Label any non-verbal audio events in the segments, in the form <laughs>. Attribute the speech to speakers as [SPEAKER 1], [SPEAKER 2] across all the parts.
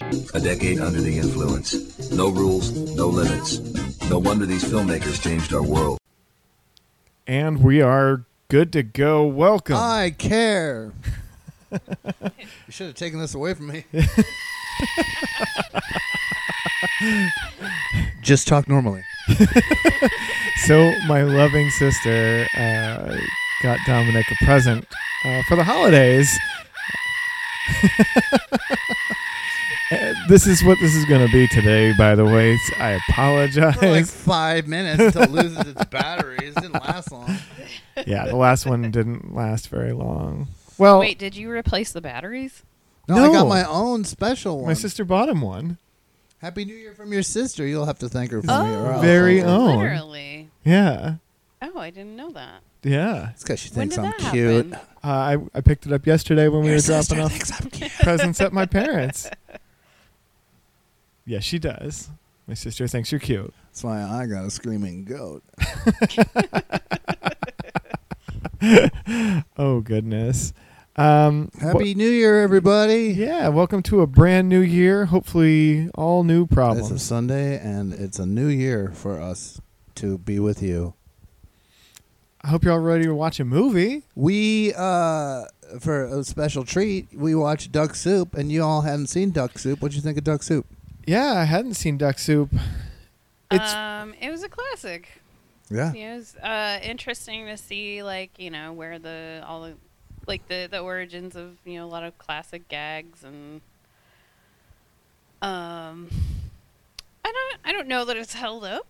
[SPEAKER 1] A decade under the influence. No rules, no limits. No wonder these filmmakers changed our world.
[SPEAKER 2] And we are good to go. Welcome.
[SPEAKER 3] I care. <laughs> you should have taken this away from me. <laughs> Just talk normally. <laughs>
[SPEAKER 2] so my loving sister uh, got Dominic a present uh, for the holidays. This is what this is going to be today, by the way. It's- I apologize.
[SPEAKER 3] For like five minutes until it loses its batteries. It didn't last long.
[SPEAKER 2] yeah, the last one didn't last very long. Well,
[SPEAKER 4] Wait, did you replace the batteries?
[SPEAKER 3] No, I got my own special one.
[SPEAKER 2] my sister bought him one.
[SPEAKER 3] Happy New Year from your sister. You'll have to thank her for me. Or.
[SPEAKER 2] Very own.
[SPEAKER 4] Literally.
[SPEAKER 2] Yeah,
[SPEAKER 4] Oh, I didn't know that.
[SPEAKER 2] yeah.
[SPEAKER 3] It's because she thinks I'm
[SPEAKER 4] that
[SPEAKER 3] cute.
[SPEAKER 4] happen?
[SPEAKER 2] Uh, I I picked it up yesterday when we were dropping off
[SPEAKER 3] thinks I'm cute.
[SPEAKER 2] presents at my parents. <laughs> Yeah, she does. My sister thinks you're cute.
[SPEAKER 3] That's why I got a screaming goat. <laughs>
[SPEAKER 2] Oh goodness. Um,
[SPEAKER 3] Happy New Year, everybody.
[SPEAKER 2] Yeah, welcome to a brand new year. Hopefully, all new
[SPEAKER 3] It's a
[SPEAKER 2] problems.
[SPEAKER 3] Sunday, and it's a new year for us to be with you.
[SPEAKER 2] I hope you're all ready to watch a movie.
[SPEAKER 3] We, uh, for a special treat, we watched Duck Soup, and you all hadn't seen Duck Soup. What'd you think of Duck Soup?
[SPEAKER 2] Yeah, I hadn't seen Duck Soup. It's
[SPEAKER 4] um, it was a classic.
[SPEAKER 3] Yeah.
[SPEAKER 4] It was uh, interesting to see, like you know, where the all the like the the origins of you know a lot of classic gags and um, I don't I don't know that it's held up,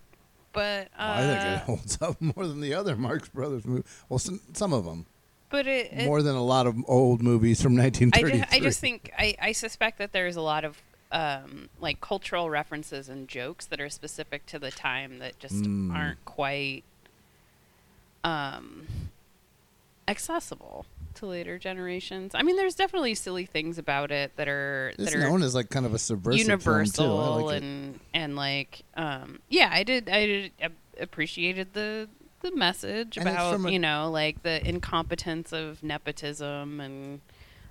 [SPEAKER 4] but uh,
[SPEAKER 3] I think it holds up <laughs> more than the other Marx Brothers movie. Well, some, some of them.
[SPEAKER 4] but it, it
[SPEAKER 3] More than a lot of old movies from
[SPEAKER 4] I
[SPEAKER 3] 1933.
[SPEAKER 4] just, I just think I, I suspect that there's a lot of um, like cultural references and jokes that are specific to the time that just
[SPEAKER 3] Mm.
[SPEAKER 4] aren't quite um, accessible to later generations. I mean, there's definitely silly things about it that are
[SPEAKER 3] It's
[SPEAKER 4] that are
[SPEAKER 3] known as like kind of a subversive
[SPEAKER 4] universal
[SPEAKER 3] film too. I like it.
[SPEAKER 4] and and like um, yeah, I did I did appreciated the the message
[SPEAKER 3] And
[SPEAKER 4] about
[SPEAKER 3] a-
[SPEAKER 4] you know like the incompetence of nepotism and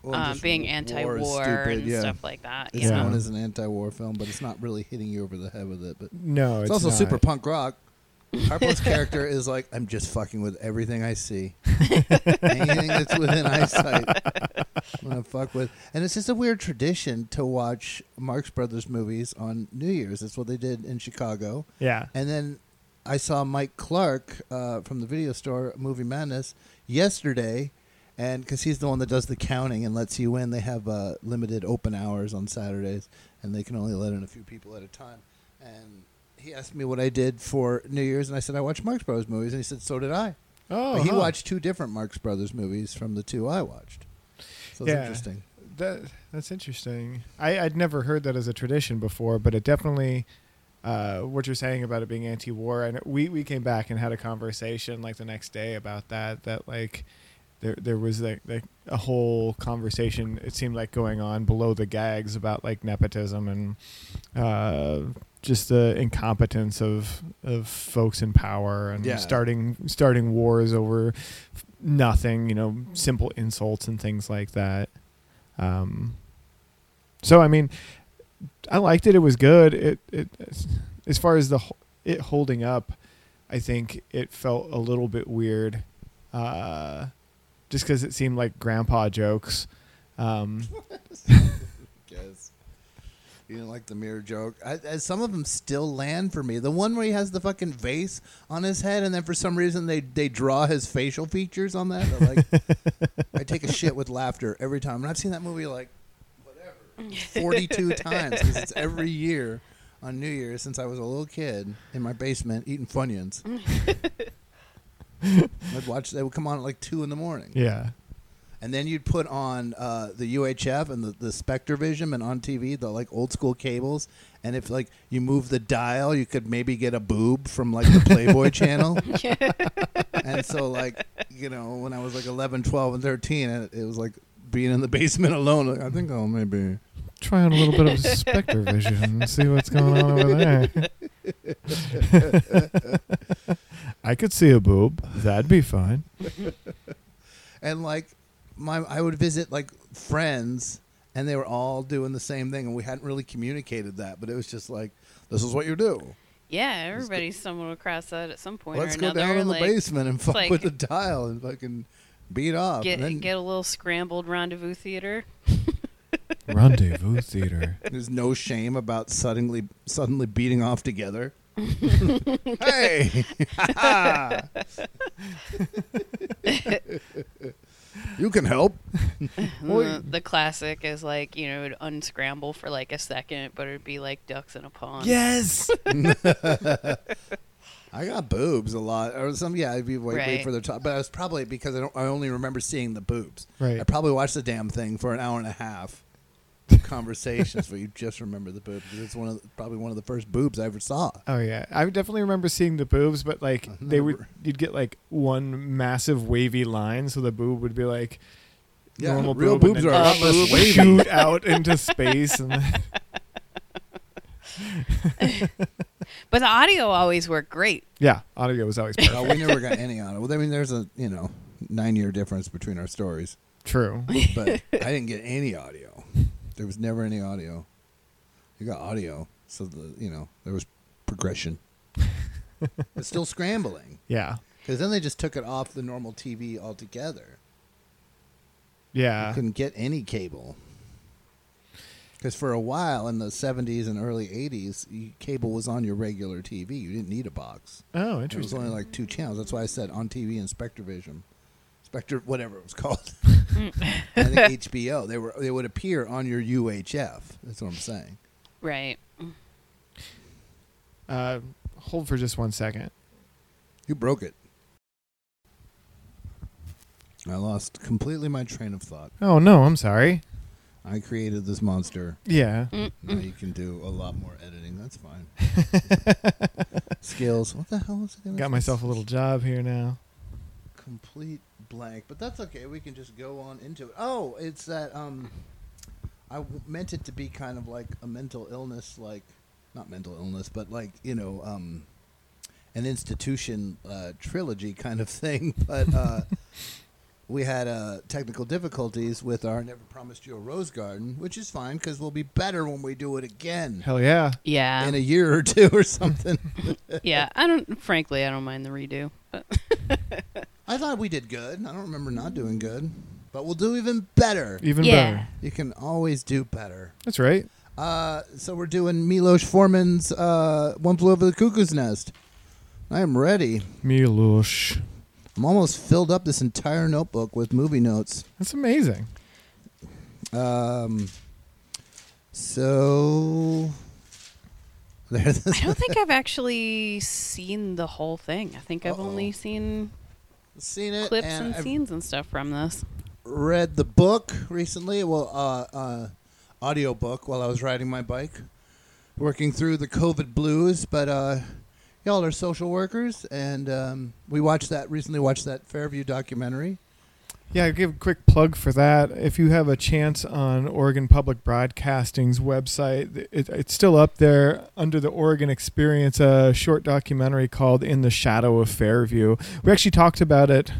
[SPEAKER 3] Well,
[SPEAKER 4] um, being anti-war
[SPEAKER 3] stupid,
[SPEAKER 4] and
[SPEAKER 3] yeah.
[SPEAKER 4] stuff like that.
[SPEAKER 3] It's
[SPEAKER 4] you
[SPEAKER 3] known as an anti-war film, but it's not really hitting you over the head with it. But
[SPEAKER 2] No, it's
[SPEAKER 3] also
[SPEAKER 2] not.
[SPEAKER 3] super punk rock. Harpo's character is like, I'm just fucking with everything I see, <laughs> anything that's within eyesight. I'm gonna fuck with, and it's just a weird tradition to watch Marx Brothers movies on New Year's. That's what they did in Chicago.
[SPEAKER 2] yeah.
[SPEAKER 3] And then I saw Mike Clark uh, from the video store Movie Madness yesterday, and because he's the one that does the counting and lets you in, they have uh, limited open hours on Saturdays, and they can only let in a few people at a time. And he asked me what I did for New Year's, and I said I watched Marx Brothers movies, and he said so did I.
[SPEAKER 2] Oh,
[SPEAKER 3] But he
[SPEAKER 2] huh.
[SPEAKER 3] watched two different Marx Brothers movies from the two I watched. So it's
[SPEAKER 2] Yeah.
[SPEAKER 3] interesting.
[SPEAKER 2] That that's interesting. I I'd never heard that as a tradition before, but it definitely. Uh, what you're saying about it being anti-war, and we we came back and had a conversation like the next day about that. That like there there was like, like a whole conversation. It seemed like going on below the gags about like nepotism and uh, just the incompetence of of folks in power and
[SPEAKER 3] Yeah.
[SPEAKER 2] starting starting wars over nothing. You know, simple insults and things like that. Um, so I mean, I liked it. It was good. It it as far as the it holding up, I think it felt a little bit weird, uh, just because it seemed like grandpa jokes. Um, <laughs>
[SPEAKER 3] Guess. You didn't like the mirror joke. I, I, some of them still land for me. The one where he has the fucking vase on his head, and then for some reason they, they draw his facial features on that. They're Like, I take a <laughs> shit with laughter every time, and I've seen that movie like whatever forty two <laughs> times because it's every year on New Year's since I was a little kid in my basement eating Funyuns. I'd watch. They would come on at like two in the morning.
[SPEAKER 2] Yeah.
[SPEAKER 3] And then you'd put on uh, the UHF and the, the Spectrovision and on TV the like old school cables. And if like you move the dial, you could maybe get a boob from like the Playboy <laughs> channel. and so like you know when I was like 11, 12, and 13, it, it was like being in the basement alone. Like, I think I'll maybe
[SPEAKER 2] Try out a little bit of Spectre vision and see what's going on over there. <laughs> I could see a boob. That'd be fine. <laughs>
[SPEAKER 3] and like my I would visit like friends and they were all doing the same thing and we hadn't really communicated that, but it was just like this is what you do.
[SPEAKER 4] Yeah, everybody stumbled across that at some point
[SPEAKER 3] Let's
[SPEAKER 4] or
[SPEAKER 3] go down in the
[SPEAKER 4] like-
[SPEAKER 3] basement and
[SPEAKER 4] it's
[SPEAKER 3] fuck
[SPEAKER 4] like
[SPEAKER 3] with the dial and fucking beat off.
[SPEAKER 4] Get
[SPEAKER 3] and then
[SPEAKER 4] get a little scrambled rendezvous theater.
[SPEAKER 2] Rendezvous theater. <laughs>
[SPEAKER 3] There's no shame about suddenly suddenly beating off together. <laughs> hey, <laughs> you can help. <laughs>
[SPEAKER 4] the, the classic is like you know it'd unscramble for like a second, but it'd be like ducks in a pond.
[SPEAKER 2] Yes.
[SPEAKER 3] I got boobs a lot, or some. Yeah, I'd be wait, wait
[SPEAKER 4] Right.
[SPEAKER 3] for the top, but I was probably because I don't. I only remember seeing the boobs.
[SPEAKER 2] Right.
[SPEAKER 3] I probably watched the damn thing for an hour and a half. <laughs> Conversations where you just remember the boobs. It's one of the, probably one of the first boobs I ever saw.
[SPEAKER 2] Oh yeah, I definitely remember seeing the boobs, but like they would, you'd get like one massive wavy line, so the boob would be like
[SPEAKER 3] Yeah,
[SPEAKER 2] normal
[SPEAKER 3] real
[SPEAKER 2] boob,
[SPEAKER 3] boobs
[SPEAKER 2] and
[SPEAKER 3] are
[SPEAKER 2] then
[SPEAKER 3] a lot
[SPEAKER 2] boob
[SPEAKER 3] wavy.
[SPEAKER 2] shoot out into space, and <laughs>
[SPEAKER 4] But the audio always worked great.
[SPEAKER 2] yeah, audio was always perfect.
[SPEAKER 3] Oh, we never got any on it. Well, I mean, there's a you know nine year difference between our stories,
[SPEAKER 2] True.
[SPEAKER 3] but I didn't get any audio. There was never any audio. You got audio, so the you know there was progression. <laughs> it's still scrambling
[SPEAKER 2] Yeah,
[SPEAKER 3] because then they just took it off the normal TV altogether.
[SPEAKER 2] yeah,
[SPEAKER 3] You couldn't get any cable. Because for a while in the 70s and early 80s, cable was on your regular TV. You didn't need a box.
[SPEAKER 2] Oh,
[SPEAKER 3] interesting. It
[SPEAKER 2] was
[SPEAKER 3] only like two channels. That's why I said on TV and Spectrovision. Spectre, whatever it was called. <laughs> I think HBO. They were they would appear on your UHF. That's what I'm saying.
[SPEAKER 4] Right.
[SPEAKER 2] Uh, hold for just one second.
[SPEAKER 3] You broke it. I lost completely my train of thought.
[SPEAKER 2] Oh no, I'm sorry.
[SPEAKER 3] I created this monster.
[SPEAKER 2] Yeah.
[SPEAKER 3] Now you can do a lot more editing. That's fine. <laughs> Skills. What the hell is it? gonna
[SPEAKER 2] Got myself a little job here now.
[SPEAKER 3] complete blank, but that's okay. We can just go on into it. Oh, it's that um, I w- meant it to be kind of like a mental illness, like not mental illness, but like you know, um, an institution uh, trilogy kind of thing. <laughs> But uh, we had uh, technical difficulties with our "Never Promised You a Rose Garden," which is fine because we'll be better when we do it again
[SPEAKER 2] Hell yeah.
[SPEAKER 4] Yeah.
[SPEAKER 3] in a year or two or something. <laughs>
[SPEAKER 4] yeah. I don't. Frankly, I don't mind the redo. But <laughs>
[SPEAKER 3] I thought we did good. I don't remember not doing good, but we'll do even better.
[SPEAKER 2] Even
[SPEAKER 4] Yeah.
[SPEAKER 2] better.
[SPEAKER 3] You can always do better.
[SPEAKER 2] That's right.
[SPEAKER 3] Uh, so we're doing Milos Forman's uh, "One Flew Over the Cuckoo's Nest." I am ready.
[SPEAKER 2] Milosh.
[SPEAKER 3] I'm almost filled up this entire notebook with movie notes.
[SPEAKER 2] That's amazing.
[SPEAKER 3] Um, so <laughs> there's
[SPEAKER 4] I don't think I've actually seen the whole thing. I think I've only seen
[SPEAKER 3] seen it
[SPEAKER 4] clips
[SPEAKER 3] and
[SPEAKER 4] and, scenes and stuff from this.
[SPEAKER 3] read the book recently. Well, uh, uh, audio book while I was riding my bike, working through the COVID blues. But uh, y'all are social workers, and um, we watched that recently. Watched that Fairview documentary.
[SPEAKER 2] Yeah, I'll give a quick plug for that. If you have a chance on Oregon Public Broadcasting's website, it, it's still up there under the Oregon Experience, a short documentary called "In the Shadow of Fairview." We actually talked about it.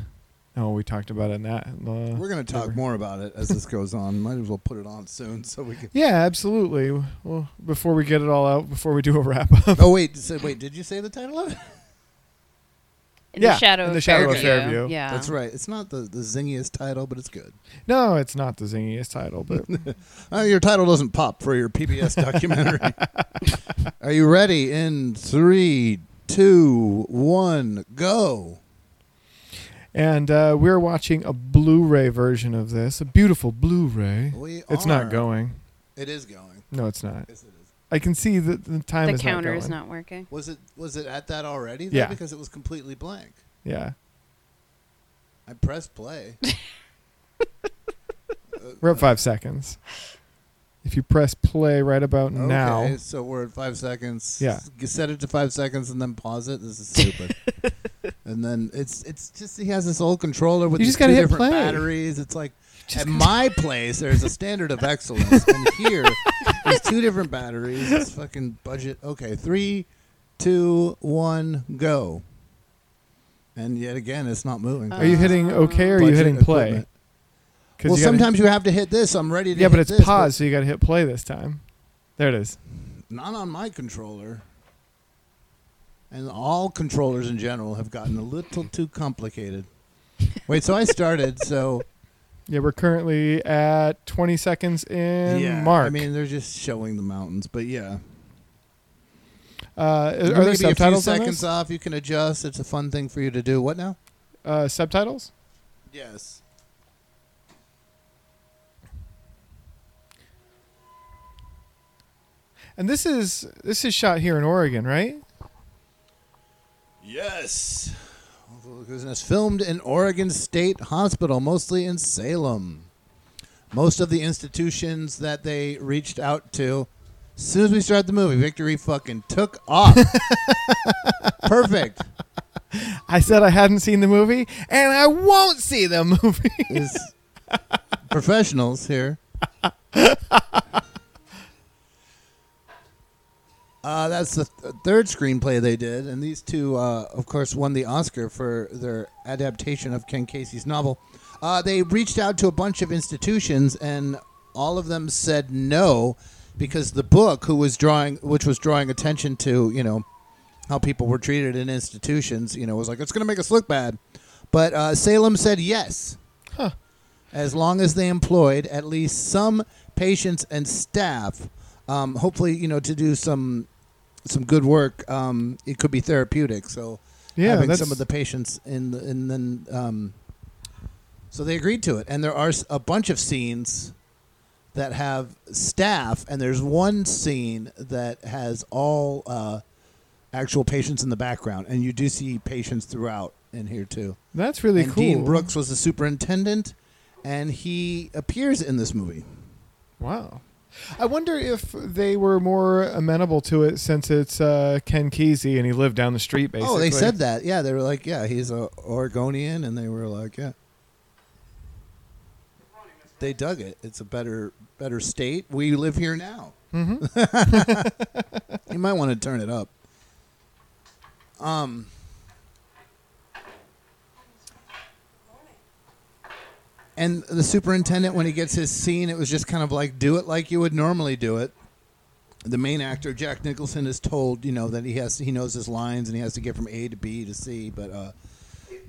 [SPEAKER 2] Oh, we talked about it in that. Uh,
[SPEAKER 3] We're going to talk more about it as this goes on. Might as well put it on soon so we can.
[SPEAKER 2] Yeah, absolutely. Well, before we get it all out, before we do a wrap up.
[SPEAKER 3] Oh wait, so wait, did you say the title of it?
[SPEAKER 4] In
[SPEAKER 2] Yeah,
[SPEAKER 4] the shadow
[SPEAKER 2] in
[SPEAKER 4] of
[SPEAKER 2] the shadow of
[SPEAKER 4] Fairview.
[SPEAKER 2] Fairview.
[SPEAKER 4] Yeah.
[SPEAKER 3] That's right. It's not the, the zingiest title, but it's good.
[SPEAKER 2] No, it's not the zingiest title, but <laughs>
[SPEAKER 3] Uh, your title doesn't pop for your PBS <laughs> documentary. Are you ready? In three, two, one, go.
[SPEAKER 2] and uh, we're watching a Blu-ray version of this, a beautiful Blu-ray.
[SPEAKER 3] We
[SPEAKER 2] it's
[SPEAKER 3] are.
[SPEAKER 2] not going.
[SPEAKER 3] It is going.
[SPEAKER 2] No, it's not.
[SPEAKER 3] It is.
[SPEAKER 2] I can see that the time
[SPEAKER 4] the
[SPEAKER 2] is
[SPEAKER 4] counter
[SPEAKER 2] not
[SPEAKER 4] is not working.
[SPEAKER 3] Was it was it at that already? though?
[SPEAKER 2] Yeah.
[SPEAKER 3] Because it was completely blank.
[SPEAKER 2] Yeah,
[SPEAKER 3] I pressed play. <laughs>
[SPEAKER 2] Uh, we're at five seconds. If you press play right about now.
[SPEAKER 3] Okay,
[SPEAKER 2] now,
[SPEAKER 3] so we're at five seconds.
[SPEAKER 2] Yeah.
[SPEAKER 3] You set it to five seconds and then pause it. This is stupid. <laughs> and then it's it's just he has this old controller with
[SPEAKER 2] You just gotta
[SPEAKER 3] two
[SPEAKER 2] hit
[SPEAKER 3] different
[SPEAKER 2] play.
[SPEAKER 3] batteries. It's like at my place there's a standard of excellence, and here <laughs> there's two different batteries. It's fucking budget. Okay, three, two, one, go. And yet again, it's not moving.
[SPEAKER 2] are you hitting uh, OK or are you
[SPEAKER 3] Budget
[SPEAKER 2] hitting play?
[SPEAKER 3] equipment.
[SPEAKER 2] 'Cause
[SPEAKER 3] Well,
[SPEAKER 2] you gotta-
[SPEAKER 3] sometimes you have to hit this. I'm ready to.
[SPEAKER 2] yeah, but it's
[SPEAKER 3] this,
[SPEAKER 2] paused, so you got to hit play this time. There it is.
[SPEAKER 3] Not on my controller. And all controllers in general have gotten a little too complicated. Wait, so I started, so
[SPEAKER 2] Yeah, we're currently at 20 seconds in
[SPEAKER 3] yeah.
[SPEAKER 2] mark.
[SPEAKER 3] I mean, they're just showing the mountains, but yeah.
[SPEAKER 2] uh, are there
[SPEAKER 3] a few
[SPEAKER 2] subtitles on
[SPEAKER 3] seconds off. You can adjust. It's a fun thing for you to do. What now?
[SPEAKER 2] Uh, subtitles?
[SPEAKER 3] Yes.
[SPEAKER 2] And this is this is shot here in Oregon, right?
[SPEAKER 3] Yes. It's filmed in Oregon State Hospital, mostly in Salem. Most of the institutions that they reached out to, as soon as we started the movie, Victory fucking took off. <laughs> Perfect.
[SPEAKER 2] I said I hadn't seen the movie, and I won't see the movie.
[SPEAKER 3] Professionals here. <laughs> Uh, that's the th- third screenplay they did, and these two, uh, of course, won the Oscar for their adaptation of Ken Kesey's novel. Uh, they reached out to a bunch of institutions, and all of them said no, because the book, who was drawing, which was drawing attention to, you know, how people were treated in institutions, you know, was like it's going to make us look bad. But uh, Salem said yes,
[SPEAKER 2] Huh.
[SPEAKER 3] as long as they employed at least some patients and staff. Um, hopefully, you know, to do some some good work. Um, it could be therapeutic. So
[SPEAKER 2] Yeah,
[SPEAKER 3] having some of the patients in, the, and then um, so they agreed to it. And there are a bunch of scenes that have staff, and there's one scene that has all uh, actual patients in the background, and you do see patients throughout in here too.
[SPEAKER 2] That's really
[SPEAKER 3] and
[SPEAKER 2] cool.
[SPEAKER 3] Dean Brooks was the superintendent, and he appears in this movie.
[SPEAKER 2] Wow. I wonder if they were more amenable to it since it's uh, Ken Kesey and he lived down the street, basically.
[SPEAKER 3] Oh, they said that. Yeah, they were like, yeah, he's a Oregonian, and they were like, yeah. They dug it. It's a better better state. We live here now.
[SPEAKER 2] Mm-hmm. <laughs>
[SPEAKER 3] you might want to turn it up. Um. And the superintendent, when he gets his scene, it was just kind of like, do it like you would normally do it. The main actor, Jack Nicholson, is told, you know, that he has he knows his lines and he has to get from A to B to C. But uh,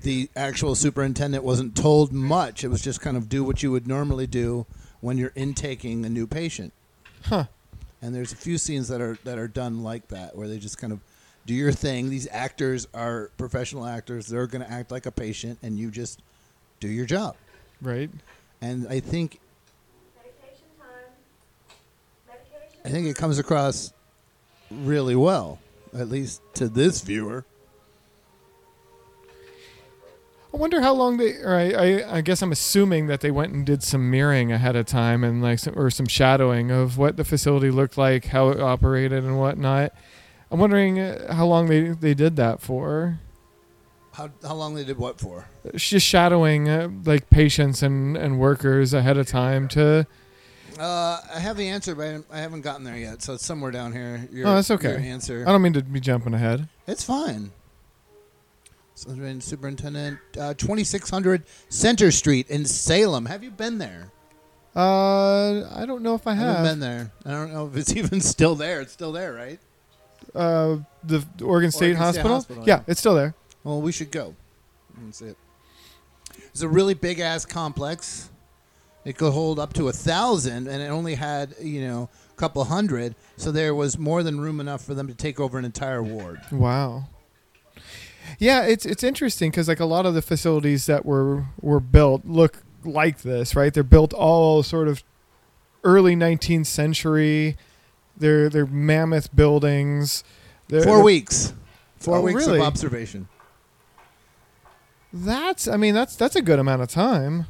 [SPEAKER 3] the actual superintendent wasn't told much. It was just kind of do what you would normally do when you're intaking a new patient.
[SPEAKER 2] Huh.
[SPEAKER 3] And there's a few scenes that are that are done like that, where they just kind of do your thing. These actors are professional actors; they're going to act like a patient, and you just do your job.
[SPEAKER 2] Right.
[SPEAKER 3] And I think I think it comes across really well, at least to this viewer.
[SPEAKER 2] I wonder how long they. Or I, I, I guess I'm assuming that they went and did some mirroring ahead of time and like some, or some shadowing of what the facility looked like, how it operated, and whatnot. I'm wondering uh, how long they they did that for.
[SPEAKER 3] How how long they did what for?
[SPEAKER 2] It's just shadowing uh, like patients and and workers ahead of time to.
[SPEAKER 3] Uh, I have the answer, but I haven't gotten there yet. So it's somewhere down here. Your,
[SPEAKER 2] oh, that's okay.
[SPEAKER 3] Your answer.
[SPEAKER 2] I don't mean to be jumping ahead.
[SPEAKER 3] It's fine. Superintendent, uh, 2600 Center Street in Salem. Have you been there?
[SPEAKER 2] Uh, I don't know if I
[SPEAKER 3] I
[SPEAKER 2] have.
[SPEAKER 3] haven't been there. I don't know if it's <laughs> even still there. It's still there, right?
[SPEAKER 2] Uh, the Oregon State,
[SPEAKER 3] Oregon State
[SPEAKER 2] Hospital?
[SPEAKER 3] Hospital,
[SPEAKER 2] yeah,
[SPEAKER 3] yeah.
[SPEAKER 2] it's still there.
[SPEAKER 3] Well, we should go. That's it. It's a really big ass complex. It could hold up to a thousand, and it only had you know a couple hundred, so there was more than room enough for them to take over an entire ward.
[SPEAKER 2] Wow. Yeah, it's it's interesting because like a lot of the facilities that were were built look like this, right? They're built all sort of early 19th century. They're they're mammoth buildings. They're,
[SPEAKER 3] Four
[SPEAKER 2] they're-
[SPEAKER 3] weeks. Four
[SPEAKER 2] Oh,
[SPEAKER 3] weeks
[SPEAKER 2] really?
[SPEAKER 3] of observation.
[SPEAKER 2] That's I mean that's that's a good amount of time.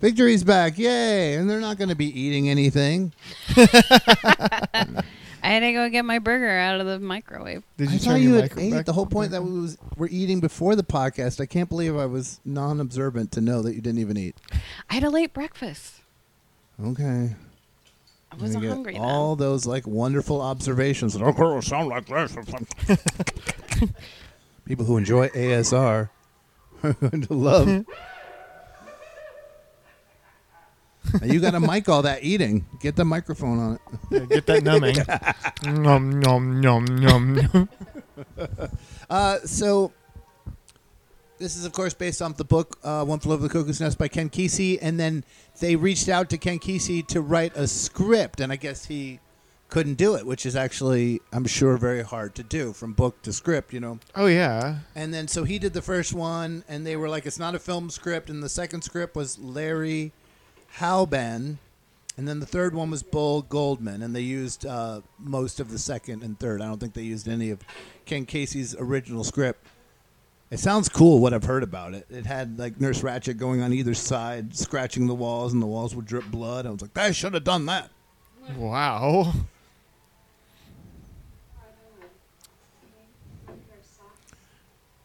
[SPEAKER 3] Victory's back, yay! And they're not going to be eating anything. <laughs>
[SPEAKER 4] I had to go get my burger out of the microwave.
[SPEAKER 2] Did
[SPEAKER 3] I thought you had ate. The whole point that we was we're eating before the podcast. I can't believe I was non-observant to know that you didn't even eat.
[SPEAKER 4] I had a late breakfast.
[SPEAKER 3] Okay.
[SPEAKER 4] I wasn't hungry then.
[SPEAKER 3] All those like wonderful observations. that, "Oh, sound like this. <laughs> People who enjoy ASR are <laughs> going to love. Now, you got to mic all that eating. Get the microphone on it.
[SPEAKER 2] Yeah, get that numbing. <laughs> nom nom nom nom.
[SPEAKER 3] Uh, so this is, of course, based off the book uh, "One Flew Over the Cuckoo's Nest" by Ken Kesey, and then they reached out to Ken Kesey to write a script, and I guess he couldn't do it, which is actually, I'm sure, very hard to do from book to script. You know.
[SPEAKER 2] Oh yeah.
[SPEAKER 3] And then so he did the first one, and they were like, "It's not a film script," and the second script was Larry Hauben. And then the third one was Bo Goldman, and they used uh, most of the second and third. I don't think they used any of Ken Kesey's original script. It sounds cool what I've heard about it. It had like Nurse Ratched going on either side, scratching the walls, and the walls would drip blood. I was like, I should have done that.
[SPEAKER 2] Wow.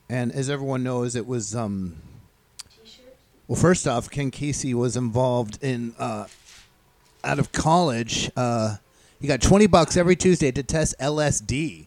[SPEAKER 3] And as everyone knows, it was um. Well, first off, Ken Kesey was involved in uh, out of college. Uh, he got twenty bucks every Tuesday to test LSD,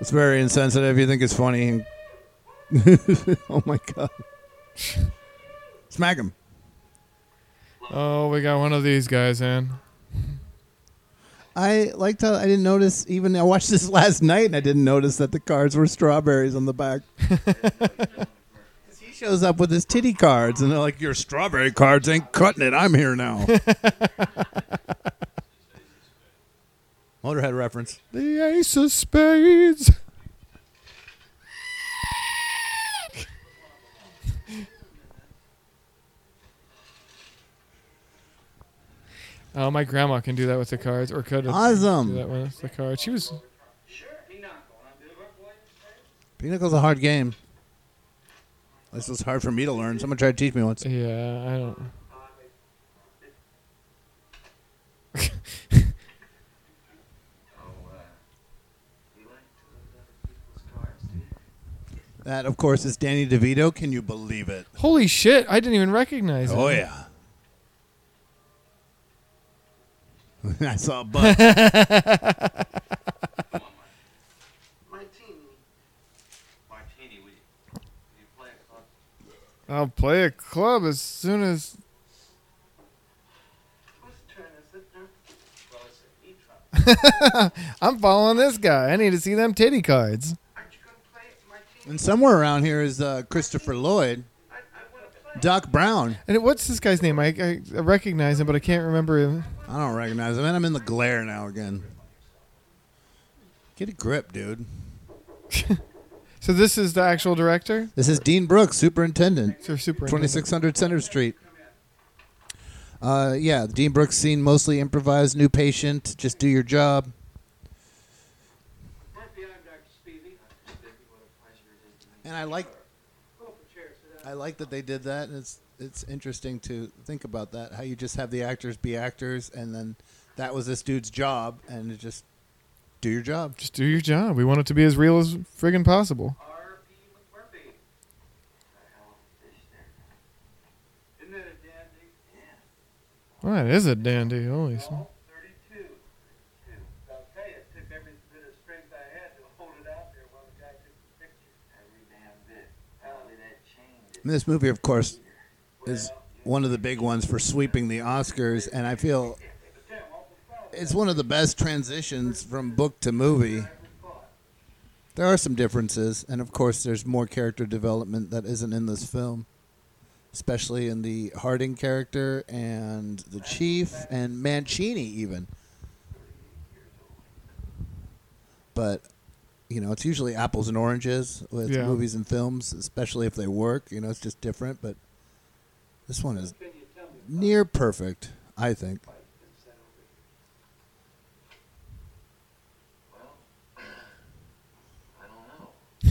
[SPEAKER 3] It's very insensitive. You think it's funny? <laughs> oh my god! Smack him.
[SPEAKER 2] Oh, we got one of these guys in.
[SPEAKER 3] I liked how I didn't notice. Even I watched this last night, and I didn't notice that the cards were strawberries on the back. <laughs> he shows up with his titty cards, and they're like, "Your strawberry cards ain't cutting it. I'm here now." <laughs> reference.
[SPEAKER 2] The Ace of Spades. Oh, my grandma can do that with the cards, or could
[SPEAKER 3] Awesome.
[SPEAKER 2] do that with the cards. She was
[SPEAKER 3] Pinochle's a hard game. This was hard for me to learn. Someone tried to teach me once.
[SPEAKER 2] Yeah, I don't. <laughs>
[SPEAKER 3] That, of course, is Danny DeVito. Can you believe it?
[SPEAKER 2] Holy shit! I didn't even recognize him.
[SPEAKER 3] Oh
[SPEAKER 2] him.
[SPEAKER 3] yeah. <laughs> I saw a butt. <laughs>
[SPEAKER 2] I'll play a club as soon as. <laughs> I'm following this guy. I need to see them titty cards.
[SPEAKER 3] And somewhere around here is uh, Christopher Lloyd, Doc Brown.
[SPEAKER 2] And what's this guy's name? I, I I recognize him, but I can't remember him.
[SPEAKER 3] I don't recognize him, and I'm in the glare now again. Get a grip, dude. <laughs>
[SPEAKER 2] So this is the actual director.
[SPEAKER 3] This is Dean Brooks, superintendent.
[SPEAKER 2] So superintendent.
[SPEAKER 3] 2600 Center Street. Uh, yeah, Dean Brooks scene mostly improvised. New patient, just do your job. And I like, I like that they did that. And it's it's interesting to think about that. How you just have the actors be actors, and then that was this dude's job, and it just do your job.
[SPEAKER 2] Just do your job. We want it to be as real as friggin' possible. Well, that is a dandy. Holy sm-
[SPEAKER 3] And This movie, of course, is one of the big ones for sweeping the Oscars, and I feel it's one of the best transitions from book to movie. There are some differences, and of course, there's more character development that isn't in this film, especially in the Harding character and the Chief and Mancini, even. But you know, it's usually apples and oranges with
[SPEAKER 2] Yeah.
[SPEAKER 3] movies and films, especially if they work. You know, it's just different. But this one is near perfect, I think.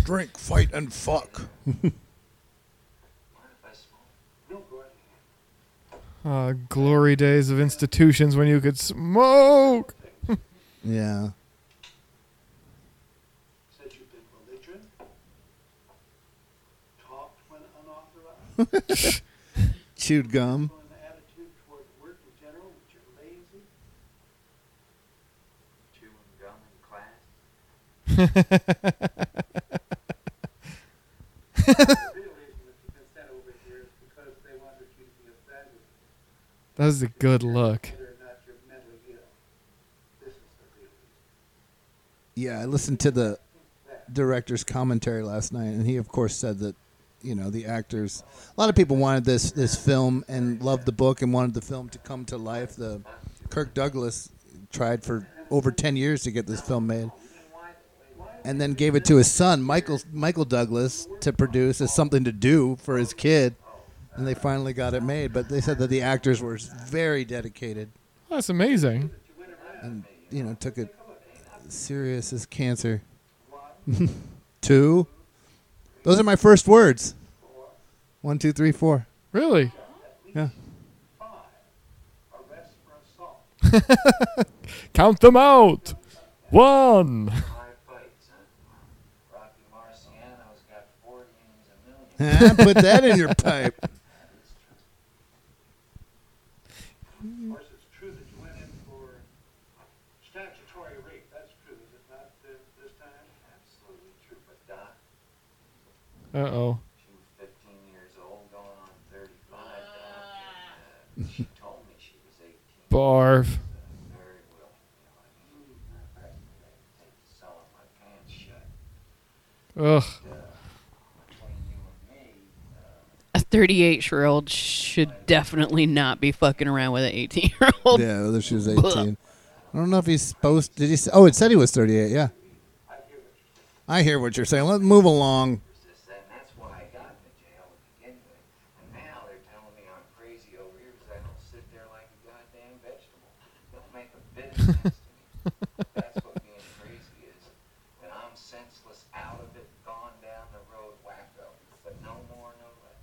[SPEAKER 3] Drink, fight, and fuck. <laughs>
[SPEAKER 2] Uh, glory days of institutions when you could smoke. <laughs>
[SPEAKER 3] yeah.
[SPEAKER 5] Said you've been belligerent, talked when unauthorized,
[SPEAKER 3] Chewed gum.
[SPEAKER 5] an attitude toward work in general, which are lazy. Chewing gum in class. the real reason that you've been sent over here is because they wanted you to be evaluated
[SPEAKER 2] That was a good look.
[SPEAKER 5] whether or not you're <laughs> mentally gum. <laughs> That was a good look.
[SPEAKER 3] Yeah, I listened to the director's commentary last night, and he, of course, said that you know the actors. A lot of people wanted this this film and loved the book and wanted the film to come to life. The Kirk Douglas tried for over ten years to get this film made, and then gave it to his son Michael Michael Douglas to produce as something to do for his kid, and they finally got it made. But they said that the actors were very dedicated
[SPEAKER 2] That's amazing.
[SPEAKER 3] and you know took it serious as cancer. <laughs> two. Those are my first words. One, two, three, four.
[SPEAKER 2] Really?
[SPEAKER 3] Yeah.
[SPEAKER 5] Arrest for assault.
[SPEAKER 2] Count them out. One. <laughs>
[SPEAKER 3] Put that in your pipe.
[SPEAKER 5] Of course, it's true that you went in for statutory rape. That's true, is it not, uh, this time? Absolutely true, but Doc,
[SPEAKER 2] Uh oh.
[SPEAKER 6] She was 15 years old, going on 35. Doc, and, uh, she <laughs> told me she was 18.
[SPEAKER 2] Barf.
[SPEAKER 6] Very well. You know, I mean, I practically had to take the cell in my pants shut.
[SPEAKER 2] Ugh.
[SPEAKER 6] Between you and me,
[SPEAKER 4] A 38 year old should definitely not be fucking around with an 18 year old.
[SPEAKER 3] Yeah, whether she was 18. I don't know if he's supposed Did he say, Oh, it said he was 38, yeah. I hear what you're saying. Let's move along.
[SPEAKER 6] resist that, and that's why I got into jail to begin with. And now they're telling me I'm crazy over here because I don't sit there like a goddamn vegetable. Don't make a bit of sense to me. That's what being crazy is. When I'm senseless, out of it, gone down the road, wacko. But no more, no less.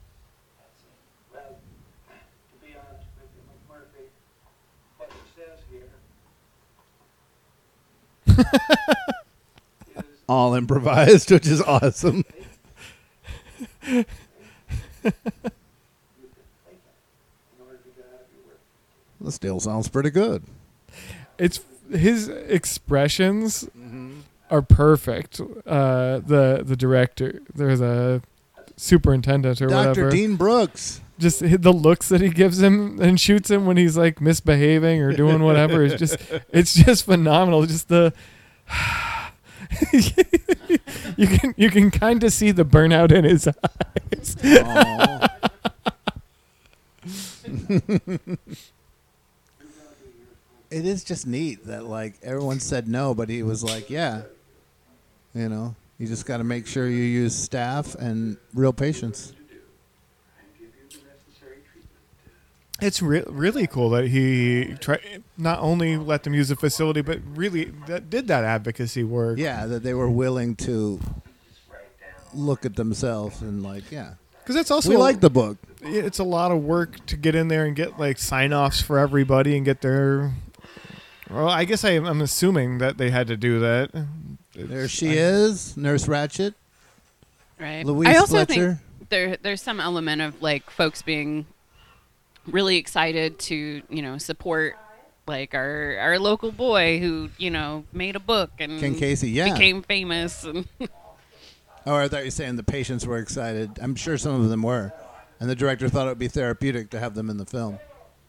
[SPEAKER 6] That's it.
[SPEAKER 5] well, to be honest with you, McMurphy, what it says here <laughs>
[SPEAKER 3] All improvised, which is awesome. <laughs> This still sounds pretty good.
[SPEAKER 2] It's his expressions are perfect. Uh, the the director, there's a superintendent or whatever.
[SPEAKER 3] Dr.
[SPEAKER 2] whatever.
[SPEAKER 3] Dean Brooks.
[SPEAKER 2] Just the looks that he gives him and shoots him when he's like misbehaving or doing whatever is just <laughs> it's just phenomenal. Just the <sighs> you can you can kind of see the burnout in his eyes. <laughs>
[SPEAKER 3] it is just neat that like everyone said no, but he was like, yeah. You know, you just got to make sure you use staff and real patience.
[SPEAKER 2] It's re- really cool that he try- not only let them use the facility, but really that did that advocacy work.
[SPEAKER 3] Yeah, that they were willing to look at themselves and like, yeah.
[SPEAKER 2] Because that's also
[SPEAKER 3] we like the book.
[SPEAKER 2] It's a lot of work to get in there and get like sign offs for everybody and get their Well, I guess I, I'm assuming that they had to do that.
[SPEAKER 3] There she is, Nurse Ratched.
[SPEAKER 4] Right.
[SPEAKER 3] Louise
[SPEAKER 4] I also
[SPEAKER 3] Fletcher.
[SPEAKER 4] think there there's some element of like folks being really excited to you know support like our our local boy who you know made a book and
[SPEAKER 3] Ken Kesey, yeah.
[SPEAKER 4] became famous and <laughs>
[SPEAKER 3] Oh, I thought you were saying the patients were excited. I'm sure some of them were, and the director thought it would be therapeutic to have them in the film.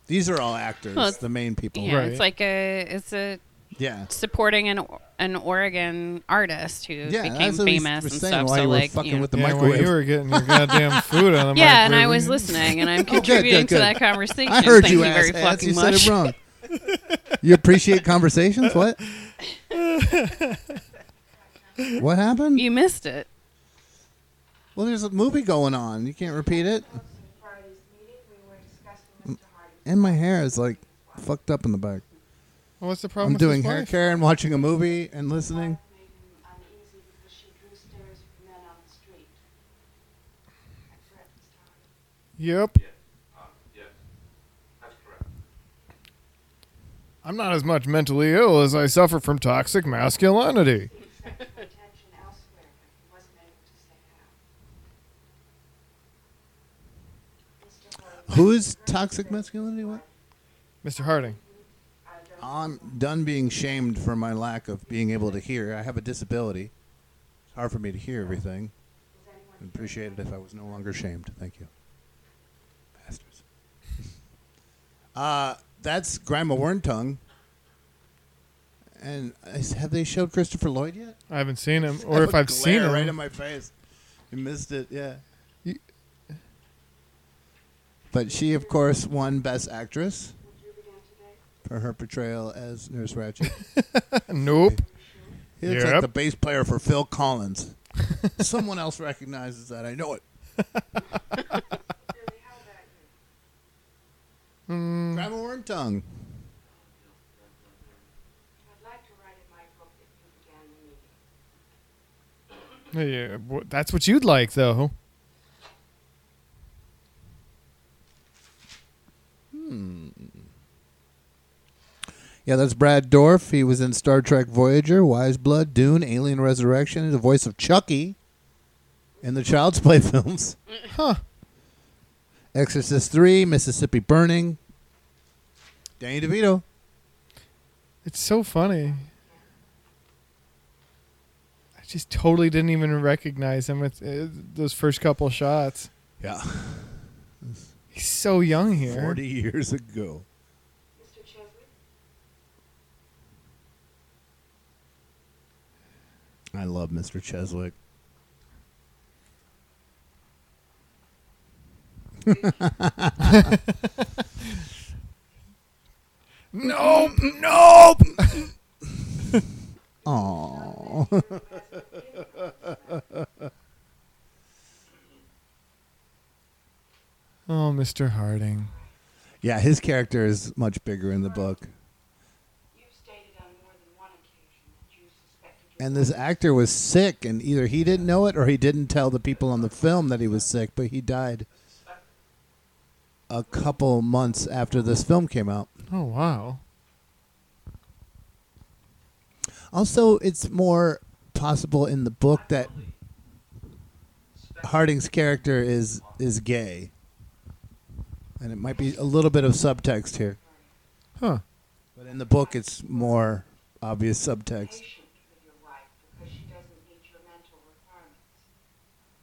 [SPEAKER 3] These are all actors,
[SPEAKER 4] Well,
[SPEAKER 3] the main people.
[SPEAKER 4] yeah, it's like a it's a
[SPEAKER 3] Yeah.
[SPEAKER 4] supporting an an Oregon artist who
[SPEAKER 3] Yeah,
[SPEAKER 4] became
[SPEAKER 3] that's what we
[SPEAKER 4] famous
[SPEAKER 3] were
[SPEAKER 4] and
[SPEAKER 3] saying
[SPEAKER 4] stuff.
[SPEAKER 3] while
[SPEAKER 4] so
[SPEAKER 3] you were
[SPEAKER 4] like
[SPEAKER 3] fucking
[SPEAKER 4] you know.
[SPEAKER 3] with the
[SPEAKER 2] yeah, when
[SPEAKER 3] microwave.
[SPEAKER 2] you were getting your goddamn food on the <laughs>
[SPEAKER 4] yeah, and I was listening, and I'm <laughs>
[SPEAKER 3] Oh, good,
[SPEAKER 4] contributing
[SPEAKER 3] good,
[SPEAKER 4] to that conversation.
[SPEAKER 3] I heard
[SPEAKER 4] Thank
[SPEAKER 3] you,
[SPEAKER 4] you very
[SPEAKER 3] assass.
[SPEAKER 4] fucking
[SPEAKER 3] You
[SPEAKER 4] much.
[SPEAKER 3] said it wrong. you appreciate conversations? What? <laughs> what happened?
[SPEAKER 4] You missed it.
[SPEAKER 3] Well, there's a movie going on. You can't repeat it. And my hair is like fucked up in the back.
[SPEAKER 2] Well, what's the problem?
[SPEAKER 3] I'm
[SPEAKER 2] with
[SPEAKER 3] doing
[SPEAKER 2] his
[SPEAKER 3] hair
[SPEAKER 2] wife?
[SPEAKER 3] care and watching a movie and listening.
[SPEAKER 2] Yep. Um, I'm not as much mentally ill as I suffer from toxic masculinity. <laughs>
[SPEAKER 3] Who's toxic masculinity? What?
[SPEAKER 2] Mr. Harding.
[SPEAKER 3] I'm done being shamed for my lack of being able to hear. I have a disability. It's hard for me to hear everything. I'd appreciate it if I was no longer shamed. Thank you. Bastards. <laughs> uh, that's Grandma Wormtongue. And I s- have they showed Christopher Lloyd yet?
[SPEAKER 2] I haven't seen him, or if I've seen him.
[SPEAKER 3] right in my face. You missed it, yeah. But she, of course, won Best Actress for her portrayal as Nurse Ratched. <laughs>
[SPEAKER 2] nope.
[SPEAKER 3] He looks like
[SPEAKER 2] Yep.
[SPEAKER 3] the bass player for Phil Collins. <laughs> Someone else recognizes that. I know it. <laughs>
[SPEAKER 2] Mm,
[SPEAKER 3] Grandma Wormtongue.
[SPEAKER 2] yeah, wh- that's what you'd like, though.
[SPEAKER 3] Yeah, that's Brad Dourif. He was in Star Trek Voyager, Wise Blood, Dune, Alien Resurrection. He's the voice of Chucky in the Child's Play <laughs> films.
[SPEAKER 2] Huh.
[SPEAKER 3] Exorcist 3, Mississippi Burning. Danny DeVito.
[SPEAKER 2] It's so funny. I just totally didn't even recognize him with uh, those first couple shots.
[SPEAKER 3] Yeah.
[SPEAKER 2] He's so young here.
[SPEAKER 3] 40 years ago. I love Mr. Cheswick.
[SPEAKER 2] Nope, nope.
[SPEAKER 3] Oh.
[SPEAKER 2] Oh, Mr. Harding.
[SPEAKER 3] yeah, his character is much bigger in the book. And this actor was sick, and either he didn't know it or he didn't tell the people on the film that he was sick, but he died a couple months after this film came out.
[SPEAKER 2] Oh, wow.
[SPEAKER 3] Also, it's more possible in the book that Harding's character is is gay, and it might be a little bit of subtext here.
[SPEAKER 2] Huh.
[SPEAKER 3] But in the book, it's more obvious subtext.
[SPEAKER 2] What?
[SPEAKER 6] Perhaps, but you see, the only thing I can really speculate on, Nurse Ratched, is the very existence of my life, with or without my wife, in,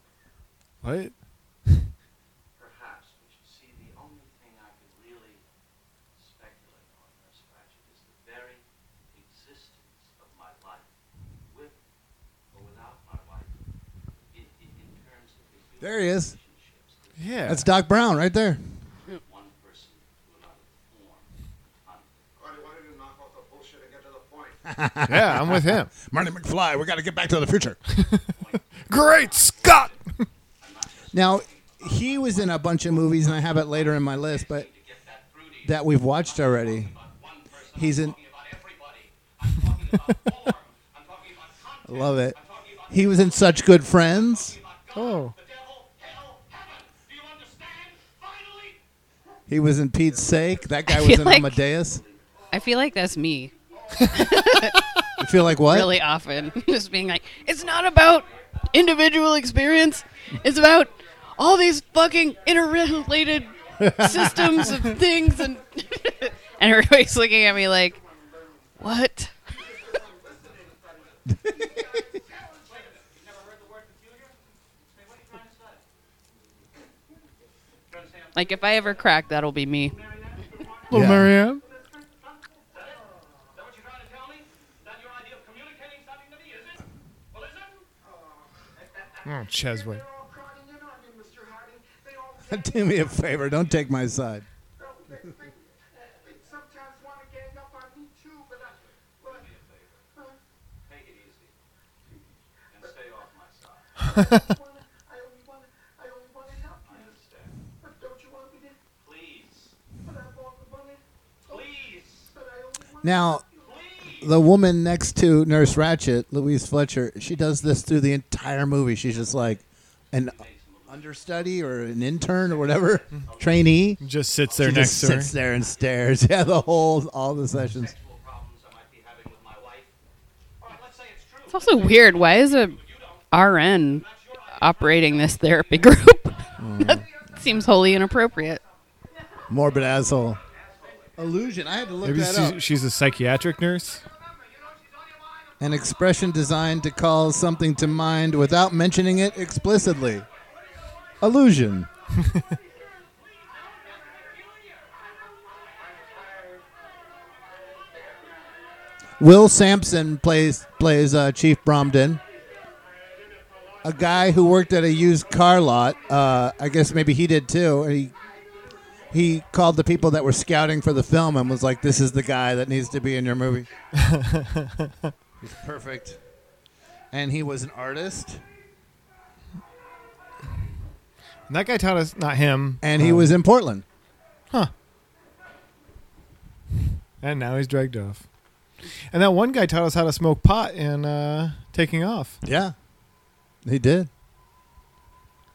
[SPEAKER 6] in, in terms of the human
[SPEAKER 3] There he is.
[SPEAKER 2] Yeah.
[SPEAKER 3] That's Doc Brown right there.
[SPEAKER 6] one person to another form.
[SPEAKER 7] Harding, why don't you knock off the bullshit and get to the point? <laughs>
[SPEAKER 2] Yeah, I'm with him. <laughs>
[SPEAKER 3] Marty McFly, we got to get back to the future. <laughs>
[SPEAKER 2] Great Scott!
[SPEAKER 3] Now, he was in a bunch of movies, and I have it later in my list, but that we've watched already. He's in. I <laughs> love it. He was in Such Good Friends.
[SPEAKER 2] Oh.
[SPEAKER 3] He was in Pete's Sake. That guy was in
[SPEAKER 4] like-
[SPEAKER 3] Amadeus.
[SPEAKER 4] I feel like that's me. <laughs>
[SPEAKER 3] You feel like what?
[SPEAKER 4] Really often, <laughs> just being like, it's not about individual experience. It's about all these fucking interrelated systems of <laughs> things, and <laughs> and everybody's looking at me like, what? like if I ever crack, that'll be me.
[SPEAKER 2] Little
[SPEAKER 3] Yeah.
[SPEAKER 2] Marianne. Oh, Cheswick. <laughs>
[SPEAKER 3] Do me a favor. Don't take my side. <laughs> Now, the woman next to Nurse Ratched, Louise Fletcher, she does this through the entire movie. She's just like an understudy or an intern or whatever, <laughs> trainee.
[SPEAKER 2] Just sits there
[SPEAKER 3] she
[SPEAKER 2] next
[SPEAKER 3] just
[SPEAKER 2] to her.
[SPEAKER 3] sits there and stares. <laughs> Yeah, the whole all the sessions.
[SPEAKER 4] It's also weird. Why is a RN operating this therapy group? <laughs> Hmm. that seems wholly inappropriate.
[SPEAKER 3] Morbid asshole. Illusion. I had to look
[SPEAKER 2] Maybe
[SPEAKER 3] that
[SPEAKER 2] she's,
[SPEAKER 3] up.
[SPEAKER 2] she's a psychiatric nurse.
[SPEAKER 3] An expression designed to call something to mind without mentioning it explicitly. Illusion. <laughs> Will Sampson plays plays uh, Chief Bromden, a guy who worked at a used car lot. Uh, I guess maybe he did too. He he called the people that were scouting for the film and was like, "This is the guy that needs to be in your movie." <laughs> He's perfect. And he was an artist.
[SPEAKER 2] And that guy taught us, not him.
[SPEAKER 3] And he
[SPEAKER 2] um,
[SPEAKER 3] was in Portland.
[SPEAKER 2] Huh. And now he's dragged off. And that one guy taught us how to smoke pot in uh, Taking Off.
[SPEAKER 3] Yeah. He did.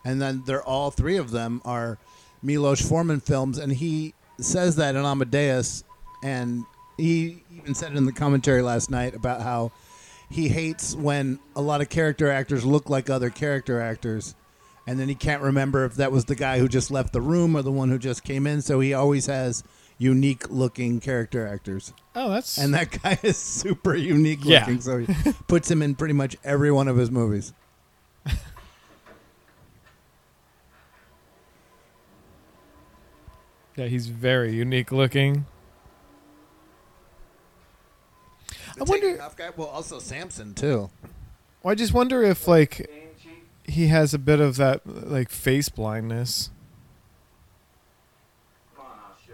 [SPEAKER 3] And then they're all three of them are Milos Forman films, and he says that in Amadeus, and he even said it in the commentary last night about how he hates when a lot of character actors look like other character actors, and then he can't remember if that was the guy who just left the room or the one who just came in. So he always has unique looking character actors.
[SPEAKER 2] Oh, that's
[SPEAKER 3] And that guy <laughs> is super unique
[SPEAKER 2] Yeah.
[SPEAKER 3] looking, so he puts him in pretty much every one of his movies. <laughs>
[SPEAKER 2] Yeah, he's very unique looking. I wonder.
[SPEAKER 3] Well, also Sampson too.
[SPEAKER 2] Well, I just wonder if like he has a bit of that like face blindness.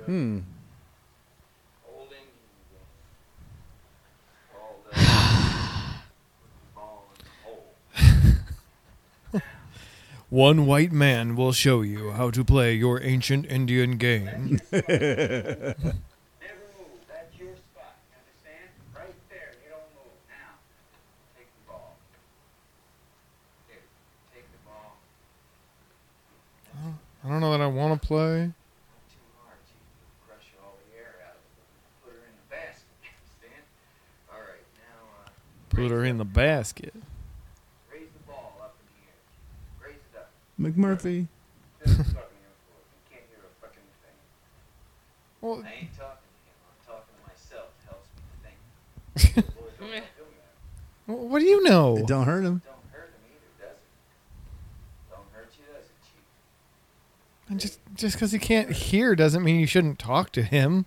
[SPEAKER 3] Hmm.
[SPEAKER 2] One white man will show you how to play your ancient Indian game. <laughs> I don't know that I want to play. Put her in the basket.
[SPEAKER 3] raise the ball up in here McMurphy.
[SPEAKER 2] Well,
[SPEAKER 6] I ain't talking to him. I'm talking to myself. It helps me think.
[SPEAKER 2] Wh- What do you know?
[SPEAKER 3] It don't hurt him.
[SPEAKER 6] Don't hurt him either, does it? Don't hurt you, does it, Chief?
[SPEAKER 2] And just just because he can't hear doesn't mean you shouldn't talk to him.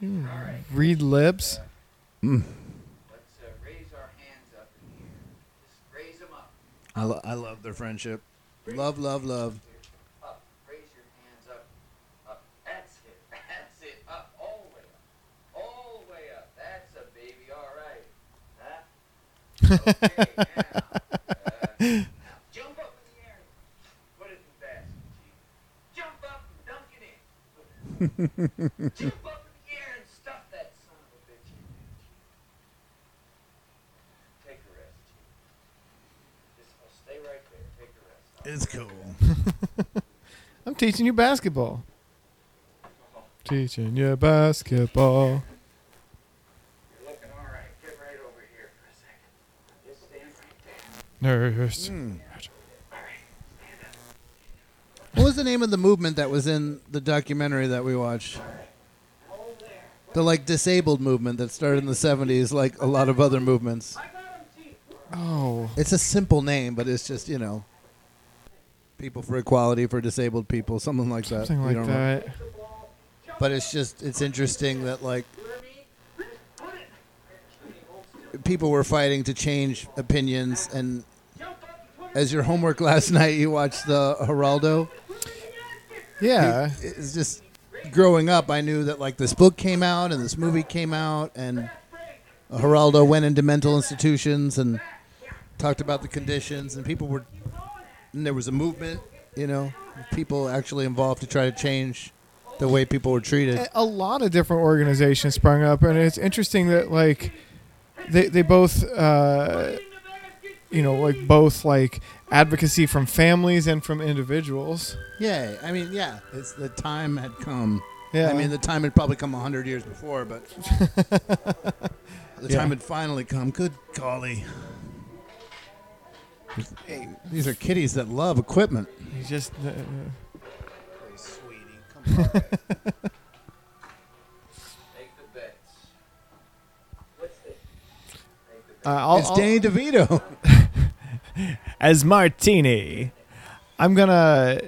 [SPEAKER 2] You Read lips.
[SPEAKER 3] Mm.
[SPEAKER 6] Let's uh, raise our hands up in the air. Just raise them up.
[SPEAKER 3] I, lo- I love their friendship. Love, love, love.
[SPEAKER 6] Up. Raise your <laughs> It's cool. <laughs> I'm teaching you basketball. Teaching you basketball. You're looking all right. Get right over here for a second. Just stand right there.
[SPEAKER 2] Nurse. Mm.
[SPEAKER 3] What was the name of the movement that was in the documentary that we watched? The like disabled movement that started in the '70s, like a lot of other movements.
[SPEAKER 2] Oh,
[SPEAKER 3] It's a simple name, but it's just you know, people for equality for disabled people, something like that.
[SPEAKER 2] something like that.
[SPEAKER 3] But it's just it's interesting that like people were fighting to change opinions and as your homework last <laughs> night you watched the Geraldo.
[SPEAKER 2] Yeah.
[SPEAKER 3] It- It's just growing up I knew that like this book came out and this movie came out and Geraldo went into mental institutions and talked about the conditions and people were and there was a movement, you know, people actually involved to try to change the way people were treated.
[SPEAKER 2] a lot of different organizations sprung up, and it's interesting that like they they both uh, you know like both like advocacy from families and from individuals.
[SPEAKER 3] Yeah, I mean, yeah, it's the time had come.
[SPEAKER 2] Yeah.
[SPEAKER 3] I mean, the time had probably come hundred years before, but <laughs> the
[SPEAKER 2] Yeah.
[SPEAKER 3] time had finally come. Good golly, Hey, these are kitties that love equipment.
[SPEAKER 2] He's just. Uh, Uh, I'll,
[SPEAKER 3] it's
[SPEAKER 2] I'll-
[SPEAKER 3] Danny DeVito. <laughs>
[SPEAKER 2] as Martini. I'm gonna.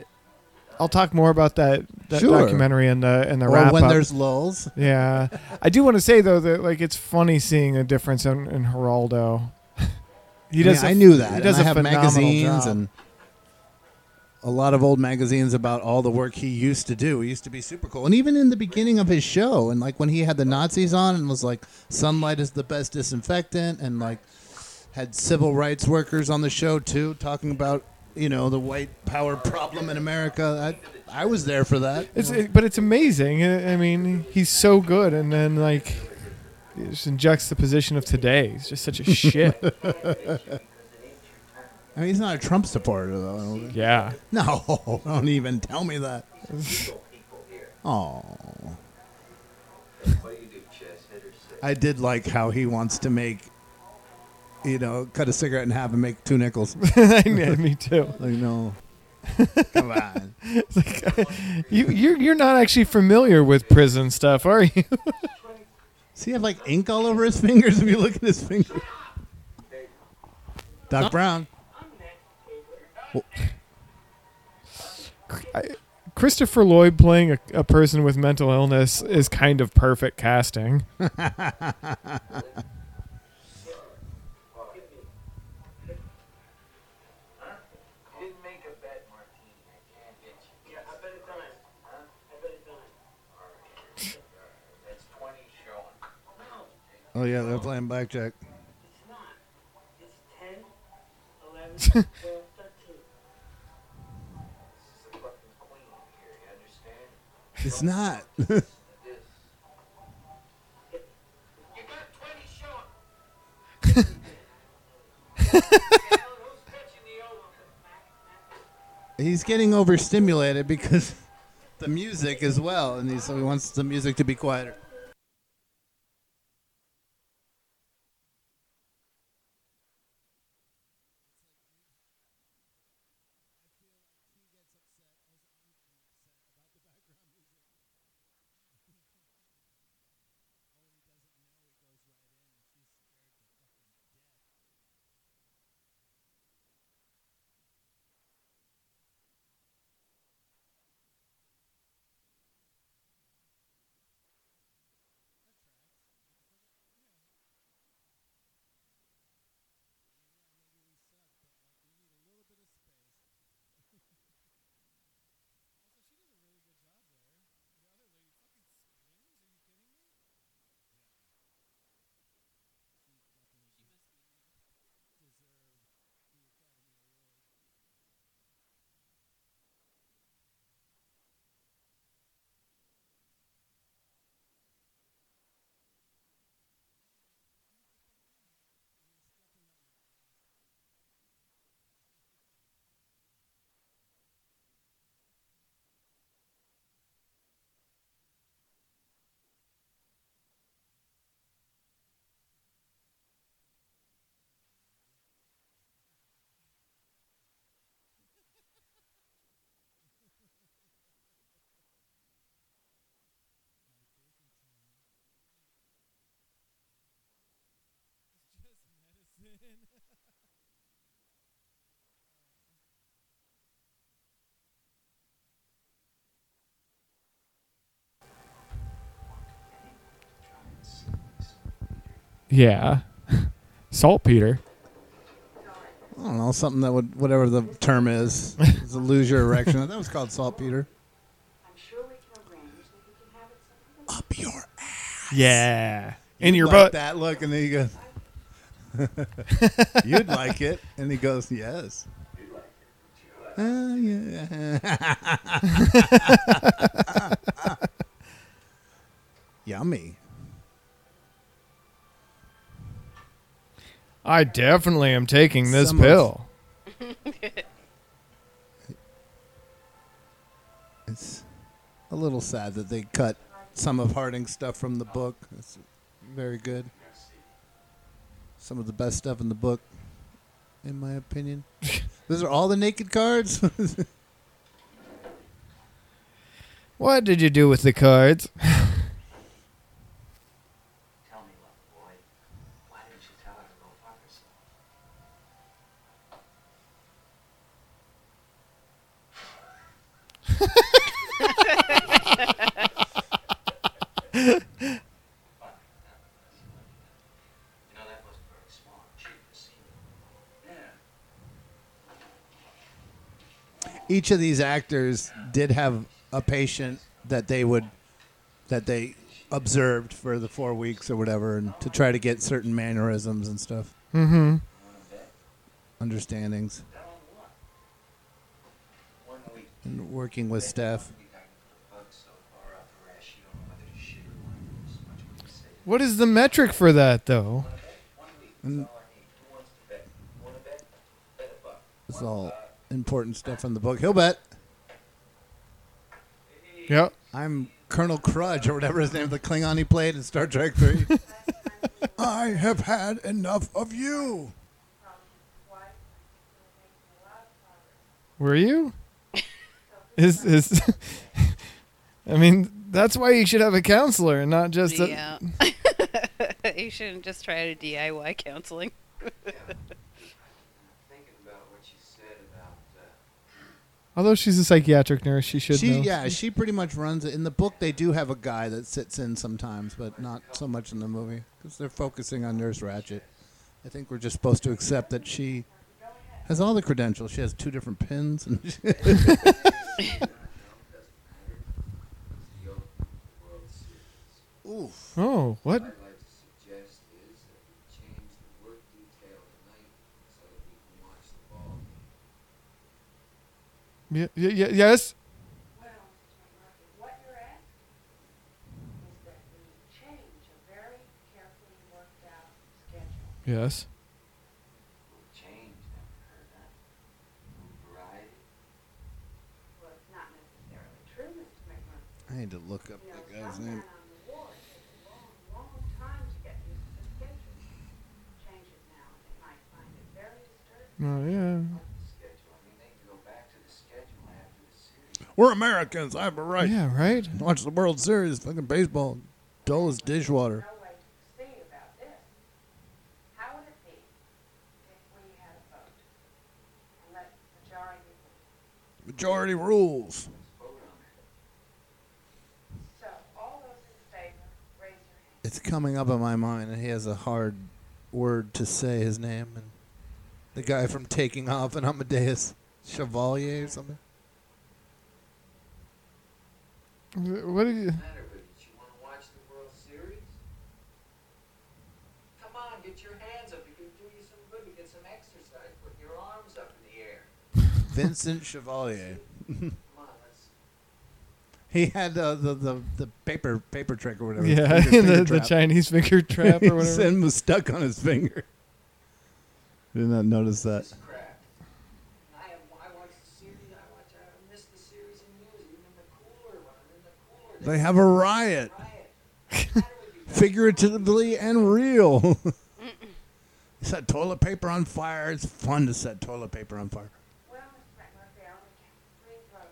[SPEAKER 2] I'll talk more about that, that
[SPEAKER 3] Sure.
[SPEAKER 2] documentary in the in the
[SPEAKER 3] Or
[SPEAKER 2] wrap
[SPEAKER 3] when
[SPEAKER 2] up.
[SPEAKER 3] there's lulls.
[SPEAKER 2] Yeah, I do want to say though that like it's funny seeing a difference in, in Geraldo. <laughs> he
[SPEAKER 3] I,
[SPEAKER 2] does.
[SPEAKER 3] mean,
[SPEAKER 2] a-
[SPEAKER 3] I knew that.
[SPEAKER 2] He
[SPEAKER 3] and
[SPEAKER 2] does
[SPEAKER 3] I
[SPEAKER 2] a
[SPEAKER 3] have magazines
[SPEAKER 2] job.
[SPEAKER 3] and a lot of old magazines about all the work he used to do. He used to be super cool. And even in the beginning of his show, and like when he had the Nazis on and was like, sunlight is the best disinfectant, and like had civil rights workers on the show too, talking about, you know, the white power problem in America. I, I was there for that.
[SPEAKER 2] It's it, but it's amazing. I mean, he's so good, and then like, just in juxtaposition of today, he's just such a <laughs> shit.
[SPEAKER 3] I mean, he's not a Trump supporter, though. I don't think.
[SPEAKER 2] Yeah.
[SPEAKER 3] No, <laughs> don't even tell me that. <laughs> Oh. I did like how he wants to make, you know, cut a cigarette in half and make two nickels. <laughs>
[SPEAKER 2] yeah, me too. <laughs>
[SPEAKER 3] Like, no. Come on. <laughs>
[SPEAKER 2] Like, you you're you're not actually familiar with prison stuff, are you?
[SPEAKER 3] Does he have like ink all over his fingers if you look at his fingers? Doc Brown.
[SPEAKER 2] I, Christopher Lloyd playing a, a person with mental illness is kind of perfect casting.
[SPEAKER 3] Oh, yeah, they're playing blackjack. It's not. It's ten, eleven, twelve, thirteen. It's not. He's getting overstimulated because the music as well, and he, so he wants the music to be quieter. <laughs>
[SPEAKER 2] Yeah. <laughs> Saltpeter.
[SPEAKER 3] I don't know something that would whatever the term is, is to lose your <laughs> erection. that was called saltpeter. Up your ass.
[SPEAKER 2] Yeah. In your
[SPEAKER 3] like
[SPEAKER 2] butt.
[SPEAKER 3] That look, and then he goes, <laughs> "You'd like it," and he goes, "Yes." Uh, yeah. <laughs> Yummy.
[SPEAKER 2] I definitely am taking this
[SPEAKER 3] Some of-
[SPEAKER 2] pill. <laughs>
[SPEAKER 3] It's a little sad that they cut some of Harding's stuff from the book. It's very good. Some of the best stuff in the book, in my opinion. <laughs> Those are all the naked cards. <laughs>
[SPEAKER 2] What did you do with the cards? <laughs>
[SPEAKER 6] Tell me, little boy, why didn't you tell her to go fuck herself? You know, that wasn't very smart. She was seen Yeah.
[SPEAKER 3] Each of these actors did have a patient that they would that they observed for the four weeks or whatever, and to try to get certain mannerisms and stuff,
[SPEAKER 2] Mm-hmm.
[SPEAKER 3] understandings, and working with staff.
[SPEAKER 2] What is the metric for that, though?
[SPEAKER 3] And it's all important stuff in the book. He'll bet.
[SPEAKER 2] Yep.
[SPEAKER 3] I'm Colonel Kruge or whatever his name, the Klingon he played in Star Trek 3. <laughs> I have had enough of you.
[SPEAKER 2] Were you? Is is? <laughs> I mean, that's why you should have a counselor and not just a.
[SPEAKER 4] Yeah. <laughs> you shouldn't just try to DIY counseling.
[SPEAKER 6] Thinking about what you said about uh,
[SPEAKER 2] Although she's a psychiatric nurse, she should
[SPEAKER 3] She,
[SPEAKER 2] know.
[SPEAKER 3] yeah, she pretty much runs it. In the book, they do have a guy that sits in sometimes, but not so much in the movie because they're focusing on Nurse Ratched. I think we're just supposed to accept that she has all the credentials. She has two different pins. And <laughs> Oof.
[SPEAKER 2] Oh, what?
[SPEAKER 6] What I'd like to suggest is that we change the work detail tonight so that we can watch the ball.
[SPEAKER 2] Yeah, yeah, yeah, yes.
[SPEAKER 8] What you're asking is that we change a very carefully worked out schedule.
[SPEAKER 2] Yes.
[SPEAKER 6] Change, haven't heard that. Variety.
[SPEAKER 8] Well, it's not necessarily true, Mr. McMurphy.
[SPEAKER 3] I need to look up
[SPEAKER 8] You know,
[SPEAKER 3] the guy's
[SPEAKER 8] some
[SPEAKER 3] name.
[SPEAKER 8] men on
[SPEAKER 3] We're Americans. I have a right.
[SPEAKER 2] Yeah, right.
[SPEAKER 3] Watch the World Series. Fucking baseball. Dull as dishwater.
[SPEAKER 8] No way to see about this. How would it be if we had a vote majority
[SPEAKER 3] rules.
[SPEAKER 8] So, all those in favor, raise your hand.
[SPEAKER 3] It's coming up in my mind, and he has a hard word to say his name. And the guy from Taking Off and Amadeus Chevalier or something.
[SPEAKER 2] What did you?
[SPEAKER 6] matter, but did you want to watch the World Series? Come on, get your hands up. It could do you some good to get some exercise. Put your arms up in the air.
[SPEAKER 3] Vincent Schiavelli. <laughs>
[SPEAKER 6] Come on, let's. <laughs>
[SPEAKER 3] He had uh, the, the the paper paper trick or whatever.
[SPEAKER 2] Yeah, <laughs> the, the. Chinese finger trap or whatever.
[SPEAKER 3] Sin was stuck on his finger. Did not notice that.
[SPEAKER 6] Crap. I have. I watch the series. I watch. I haven't missed the series in years. Even in the cooler, when I'm in the cooler.
[SPEAKER 3] They have a riot, <laughs> figuratively and real. <laughs> set toilet paper on fire. It's fun to set toilet paper on fire.
[SPEAKER 8] Well, Mr. McMurphy, I only count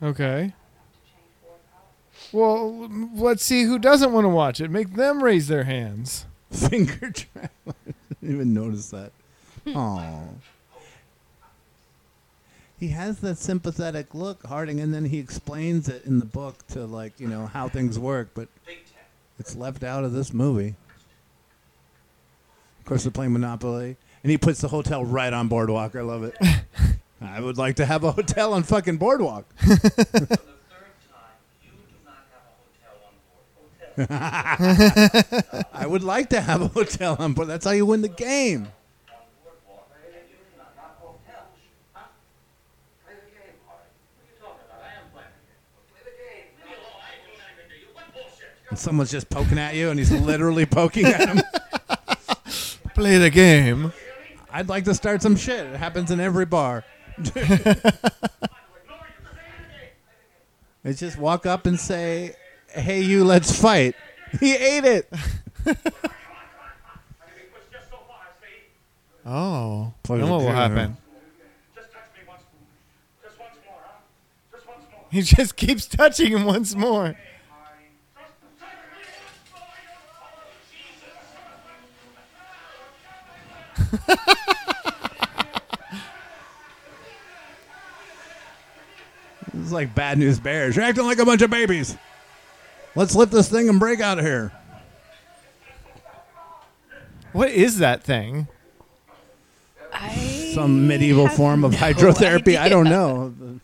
[SPEAKER 8] three votes
[SPEAKER 2] Okay.
[SPEAKER 8] enough to change board policy.
[SPEAKER 2] Well, let's see who doesn't want to watch it. Make them raise their hands. <laughs>
[SPEAKER 3] Finger trap. didn't even notice that. Oh. He has that sympathetic look, Harding, and then he explains it in the book to like you know how things work, but it's left out of this movie. Of course, they're playing Monopoly, and he puts the hotel right on Boardwalk. I love it. <laughs> I would like to have a hotel on fucking Boardwalk. <laughs> <laughs> I would like to have a hotel on board. That's how you win the game. And someone's just poking at you, and he's literally <laughs> poking at him. <laughs>
[SPEAKER 2] Play the game.
[SPEAKER 3] I'd like to start some shit. It happens in every bar. it's just walk up and say, "Hey, you, let's fight." He ate it. <laughs>
[SPEAKER 2] Oh.
[SPEAKER 3] Play
[SPEAKER 2] then what will happen? He just keeps touching him once more. <laughs>
[SPEAKER 3] This is like bad news bears. You're acting like a bunch of babies. Let's lift this thing and break out of here.
[SPEAKER 2] What is that thing?
[SPEAKER 3] Some medieval form of
[SPEAKER 4] no
[SPEAKER 3] hydrotherapy. I don't know.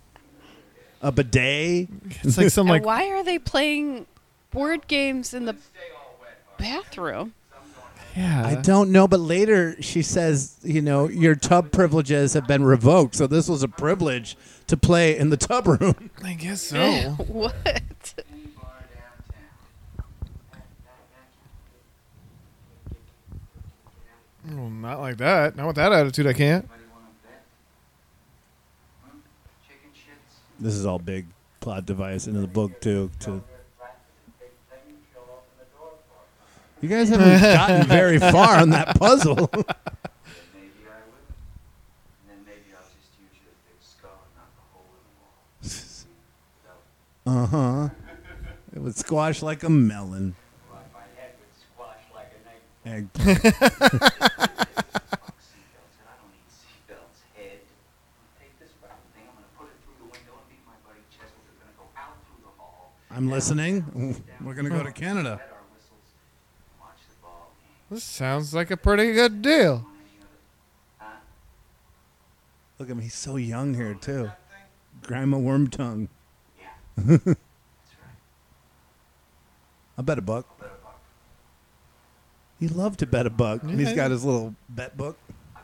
[SPEAKER 3] A bidet.
[SPEAKER 2] It's like some like
[SPEAKER 4] why are they playing board games in the bathroom?
[SPEAKER 2] Yeah.
[SPEAKER 3] I don't know, but later she says, you know, your tub privileges have been revoked. So this was a privilege to play in the tub room. <laughs>
[SPEAKER 2] I guess so. <laughs>
[SPEAKER 4] what?
[SPEAKER 2] Well, not like that. Not with that attitude. I can't.
[SPEAKER 3] This is all big plot device into the book too. To you guys haven't gotten <laughs> very far on that puzzle.
[SPEAKER 6] Maybe I would. And then maybe I'll just use your big skull and knock a hole in the wall.
[SPEAKER 3] uh huh. It would squash like a melon.
[SPEAKER 6] Like my head would squash like an <laughs> egg.
[SPEAKER 3] Egg.
[SPEAKER 6] Fuck seatbelts, and I don't need seatbelts. Head. Take this fucking thing. I'm gonna put it through the window and beat my buddy Chesel. They're gonna go out through the hall.
[SPEAKER 3] I'm listening. We're gonna go to Canada.
[SPEAKER 6] Set our whistles. and Watch the ball game.
[SPEAKER 2] This sounds like a pretty good deal.
[SPEAKER 3] Look at him. He's so young here too. Grima Wormtongue.
[SPEAKER 6] Yeah.
[SPEAKER 3] I'll bet a buck.
[SPEAKER 6] I'll bet a buck.
[SPEAKER 3] He loved to bet a buck. And He's got his little bet book.
[SPEAKER 6] I.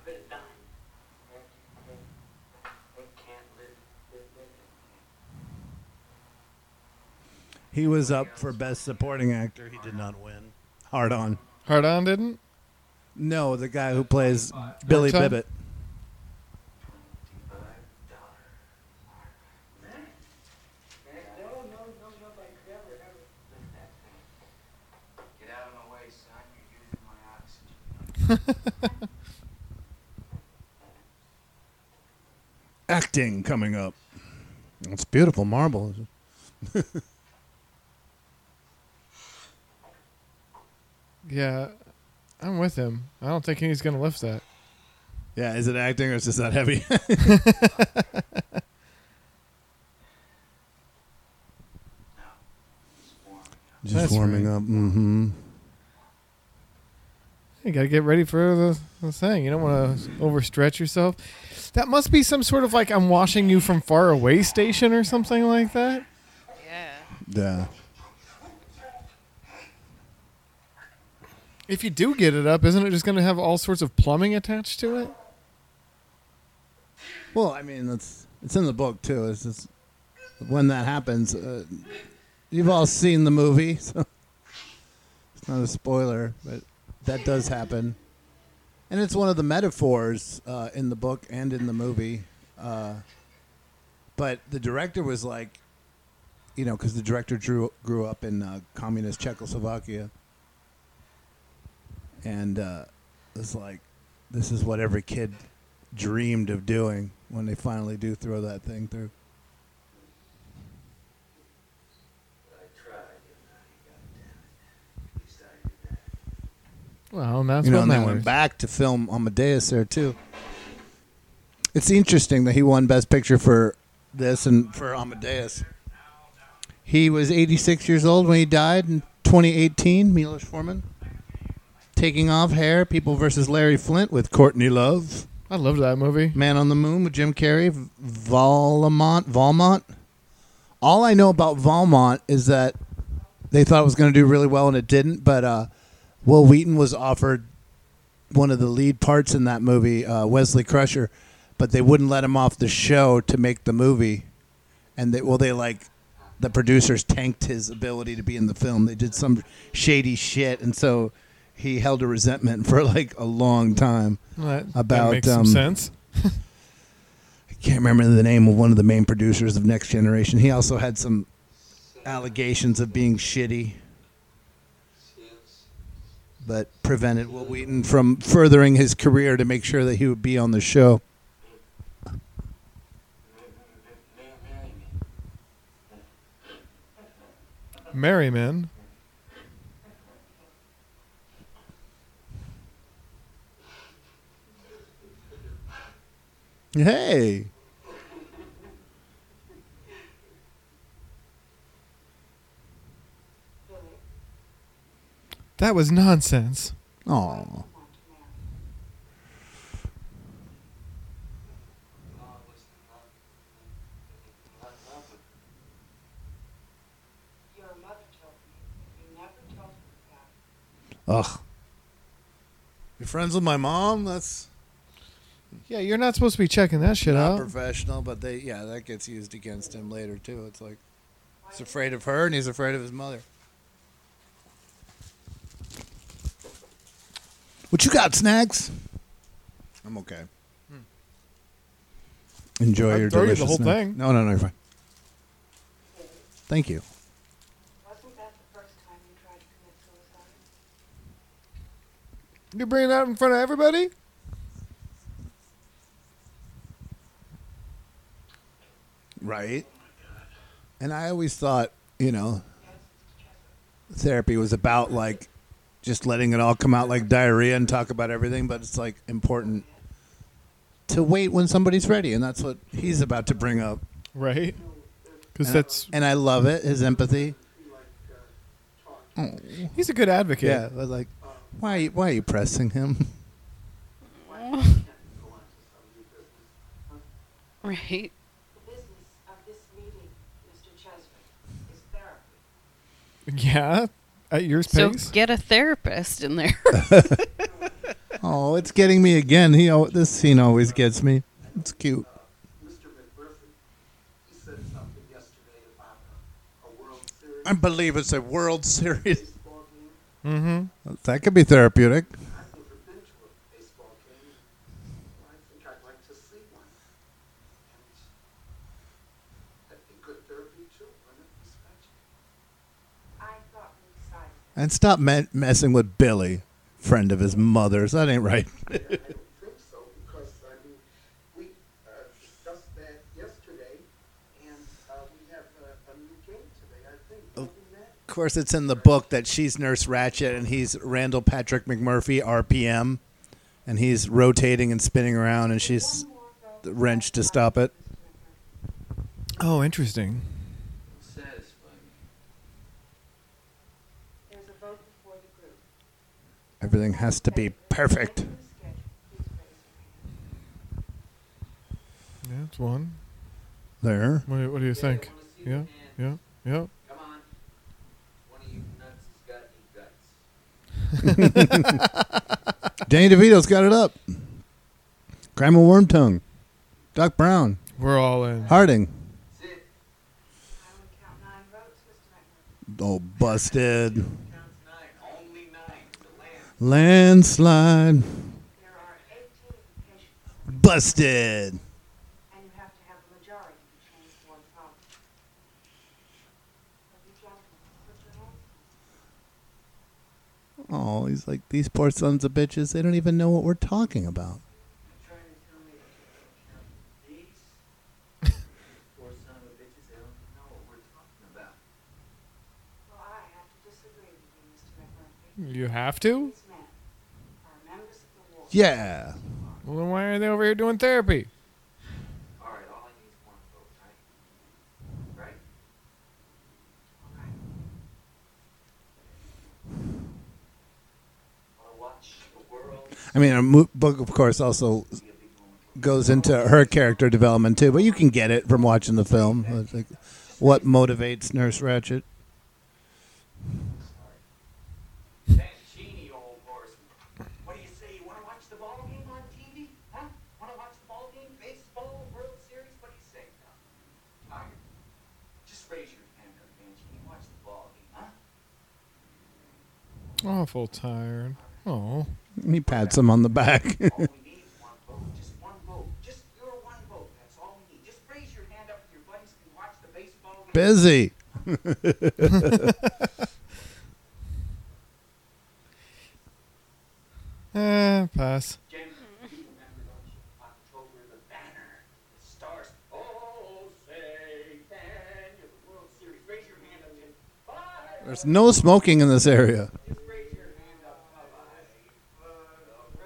[SPEAKER 3] He was up for best supporting actor. He did not win. Hard on.
[SPEAKER 2] Hard on didn't.
[SPEAKER 3] No, the guy who plays Billy
[SPEAKER 2] Time?
[SPEAKER 3] Bibbit.
[SPEAKER 6] Get out of my way, son. You're using my oxygen.
[SPEAKER 3] Acting coming up. It's beautiful marble. <laughs>
[SPEAKER 2] Yeah, I'm with him. I don't think he's gonna lift that.
[SPEAKER 3] Yeah, is it acting or is this that heavy? <laughs> Just
[SPEAKER 2] That's
[SPEAKER 3] warming
[SPEAKER 2] right.
[SPEAKER 3] up. Mm-hmm.
[SPEAKER 2] You gotta get ready for the, the thing. You don't want to overstretch yourself. That must be some sort of like I'm watching you from far away station or something like that.
[SPEAKER 4] Yeah.
[SPEAKER 3] Yeah.
[SPEAKER 2] If you do get it up, isn't it just gonna have all sorts of plumbing attached to it?
[SPEAKER 3] Well, I mean, that's it's in the book too. It's just when that happens. Uh, you've all seen the movie, <laughs> so it's not a spoiler, but that does happen, and it's one of the metaphors uh, in the book and in the movie. Uh, but the director was like, you know, because the director drew, grew up in uh, communist Czechoslovakia, and uh, it's like, this is what every kid dreamed of doing when they finally do throw that thing through.
[SPEAKER 6] I tried, you know, you goddamn it. At least I did that.
[SPEAKER 2] Well, and that's
[SPEAKER 3] you know,
[SPEAKER 2] what
[SPEAKER 3] and went back to film Amadeus there too. It's interesting that he won Best Picture for this and for Amadeus. He was 86 years old when he died in 2018. Milos Forman. Taking off hair, People versus Larry Flynt with Courtney Love.
[SPEAKER 2] I loved that movie.
[SPEAKER 3] Man on the Moon with Jim Carrey. Valmont. Valmont. All I know about Valmont is that they thought it was going to do really well and it didn't. But uh, Wil Wheaton was offered one of the lead parts in that movie, uh, Wesley Crusher, but they wouldn't let him off the show to make the movie. And they, well, they like the producers tanked his ability to be in the film. They did some shady shit, and so he held a resentment for like a long time
[SPEAKER 2] that- that
[SPEAKER 3] about
[SPEAKER 2] makes some
[SPEAKER 3] um,
[SPEAKER 2] sense.
[SPEAKER 3] I can't remember the name of one of the main producers of Next Generation. He also had some allegations of being shitty, but prevented Wil Wheaton from furthering his career to make sure that he would be on the show.
[SPEAKER 2] Merriman.
[SPEAKER 3] Hey.
[SPEAKER 2] That was nonsense.
[SPEAKER 3] Oh.
[SPEAKER 8] Your mother told me. You never told me about
[SPEAKER 3] Ugh. You're friends with my mom? That's
[SPEAKER 2] Yeah, you're not supposed to be checking that shit
[SPEAKER 3] not
[SPEAKER 2] out.
[SPEAKER 3] professional, but they yeah, that gets used against him later too. It's like he's afraid of her and he's afraid of his mother. What you got, snacks? I'm okay. Hmm. Enjoy
[SPEAKER 2] I'd
[SPEAKER 3] your
[SPEAKER 2] throw you the
[SPEAKER 3] delicious
[SPEAKER 2] whole
[SPEAKER 3] snack.
[SPEAKER 2] thing.
[SPEAKER 3] No, no, no, you're fine. Thank you.
[SPEAKER 8] Wasn't that the first time you tried to commit suicide?
[SPEAKER 2] You bringing that out in front of everybody?
[SPEAKER 3] Right. And I always thought, you know, therapy was about like just letting it all come out like diarrhea and talk about everything, but it's like important to wait when somebody's ready, and that's what he's about to bring up.
[SPEAKER 2] Right. Because
[SPEAKER 3] And-
[SPEAKER 2] that's
[SPEAKER 3] and I love it, his empathy. Oh.
[SPEAKER 2] he's a good advocate.
[SPEAKER 3] Yeah, but like, why why are you pressing him?
[SPEAKER 4] Right.
[SPEAKER 8] The business of this meeting, Mr. Cheswick, is therapy. <laughs>
[SPEAKER 2] Yeah. At your
[SPEAKER 4] So
[SPEAKER 2] pace.
[SPEAKER 4] get a therapist in there. <laughs>
[SPEAKER 3] Oh, it's getting me again. He al- this scene always gets me. It's cute. I believe it's a World Series.
[SPEAKER 2] Mm-hmm.
[SPEAKER 3] That could be therapeutic.
[SPEAKER 8] I thought we decided.
[SPEAKER 3] And stop me- messing with Billy, friend of his mother's. That ain't right. <laughs> Of course, it's in the book that she's Nurse Ratched and he's Randall Patrick McMurphy, RPM, and he's rotating and spinning around, and she's the wrench to stop it.
[SPEAKER 2] Oh, interesting.
[SPEAKER 6] Satisfy me.
[SPEAKER 8] There's a vote before the group.
[SPEAKER 3] Everything has to be perfect.
[SPEAKER 2] Yeah, it's one.
[SPEAKER 3] There.
[SPEAKER 2] What, do- what do you think? Yeah, yeah, yeah.
[SPEAKER 6] Come on. One of you nuts has got any guts.
[SPEAKER 3] Danny DeVito's got it up. Grima Wormtongue. Doc Brown.
[SPEAKER 2] We're all in.
[SPEAKER 3] Harding.
[SPEAKER 8] I only count nine votes, Mr.
[SPEAKER 3] Oh, busted. Landslide.
[SPEAKER 8] There are 18 patients,
[SPEAKER 3] Busted.
[SPEAKER 8] and you have to have a majority to change one problem. Have you gentlemen put your hands
[SPEAKER 3] Oh, he's like, these poor sons of bitches, they don't even know what we're talking about.
[SPEAKER 6] trying to tell me that you <laughs>
[SPEAKER 8] have these
[SPEAKER 3] Yeah.
[SPEAKER 2] Well, then why are they over here doing therapy?
[SPEAKER 6] All right, all I need is one vote, right? Right? Wanna watch the world
[SPEAKER 3] I mean, a book, of course, also goes into her character development too, but you can get it from watching the film. It's like, what motivates Nurse Ratched?
[SPEAKER 6] Bancini, old horse. What do you say? You want to watch the ball game on TV? Huh? Want to watch the ball game? Baseball, World Series? What do you say? Tiger, just raise your hand up, Bancini. Watch the ball game, huh?
[SPEAKER 2] Awful tired. Oh.
[SPEAKER 3] He pats him on the back.
[SPEAKER 6] All we need is one vote. Just one vote. Just your one vote. That's all we need. Just raise your hand up with your buddies and watch the baseball game.
[SPEAKER 3] Busy. <laughs>
[SPEAKER 2] eh, pass.
[SPEAKER 6] Jen, you remember, don't? October, the banner, the stars. Oh, say, can you? The World Series. Raise your hand up, Jen. Five.
[SPEAKER 3] There's no smoking in this area.
[SPEAKER 6] Just raise your hand up. Five.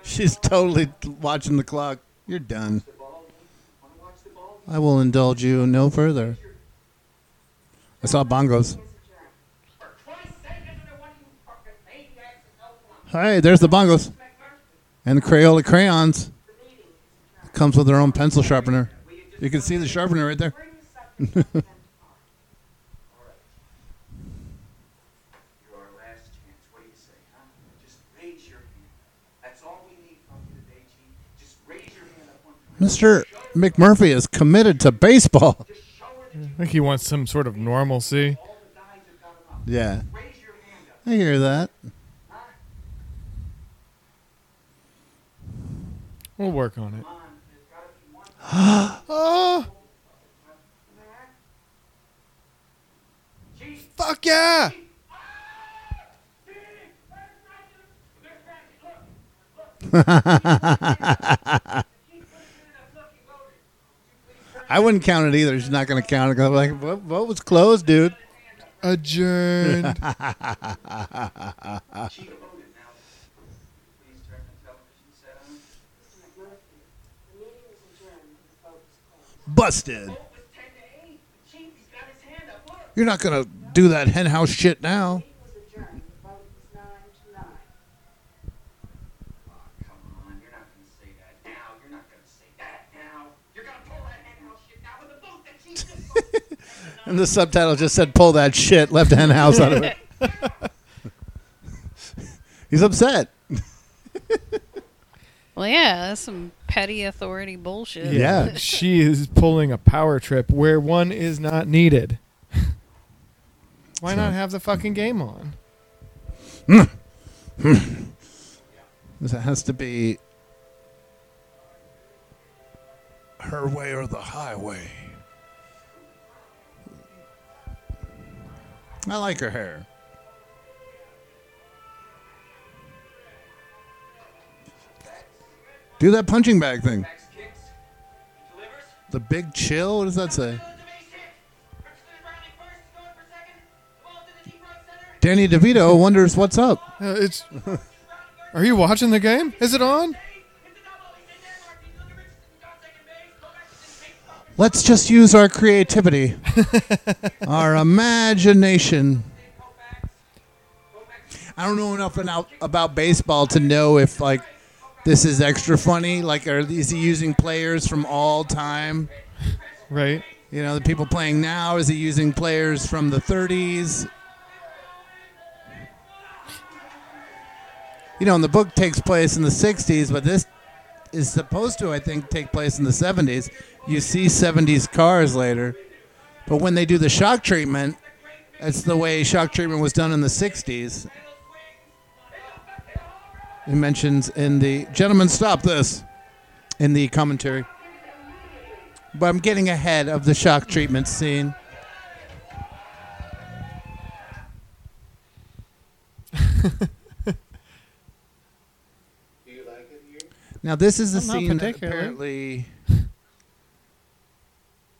[SPEAKER 3] She's totally watching the clock. You're done. I will indulge you no further. I saw bongos. Hey, there's the bongos. And the Crayola crayons. Comes with their own pencil sharpener. You can see the sharpener right there. <laughs>
[SPEAKER 6] Your last chance. What do you say, huh? Just raise your hand. That's all we need from you today, Chief. Just raise your hand up. One
[SPEAKER 3] Mr. McMurphy is committed to baseball.
[SPEAKER 2] I think he wants some sort of normalcy.
[SPEAKER 3] Yeah. I hear that.
[SPEAKER 2] We'll work on it. oh! <gasps> Fuck yeah! <laughs>
[SPEAKER 3] I wouldn't count it either. She's not going to count it. I'm like, what, what was closed, dude?
[SPEAKER 2] Adjourned.
[SPEAKER 6] Chief voted now. Please turn the television set on.
[SPEAKER 8] The meeting is adjourned. The vote is closed.
[SPEAKER 3] Busted.
[SPEAKER 6] Vote was 10 to 8. Chief, he's got his hand up. Look.
[SPEAKER 3] You're not going to do that henhouse shit now. And the subtitle just said, pull that shit, left hand house out of it. <laughs> He's upset. <laughs>
[SPEAKER 4] Well, yeah, that's some petty authority bullshit.
[SPEAKER 3] Yeah. <laughs>
[SPEAKER 2] she is pulling a power trip where one is not needed. Why not have the fucking game on?
[SPEAKER 3] This has to be her way or the highway. I like her hair. Do that punching bag thing. The big chill? What does that say? Danny DeVito wonders what's up.
[SPEAKER 2] Uh, it's. <laughs> Are you watching the game? Is it on?
[SPEAKER 3] Let's just use our creativity, <laughs> our imagination. I don't know enough about, about baseball to know if like this is extra funny. Like, are is he using players from all time?
[SPEAKER 2] Right.
[SPEAKER 3] You know, the people playing now. Is he using players from the 30s? You know, and the book takes place in the 60s, but this is supposed to, I think, take place in the 70s. You see 70s cars later, but when they do the shock treatment, it's the way shock treatment was done in the 60s. It mentions in the gentlemen, stop this in the commentary. But I'm getting ahead of the shock treatment scene. <laughs> Now this is the
[SPEAKER 2] Not
[SPEAKER 3] scene that
[SPEAKER 2] particularly.
[SPEAKER 3] apparently,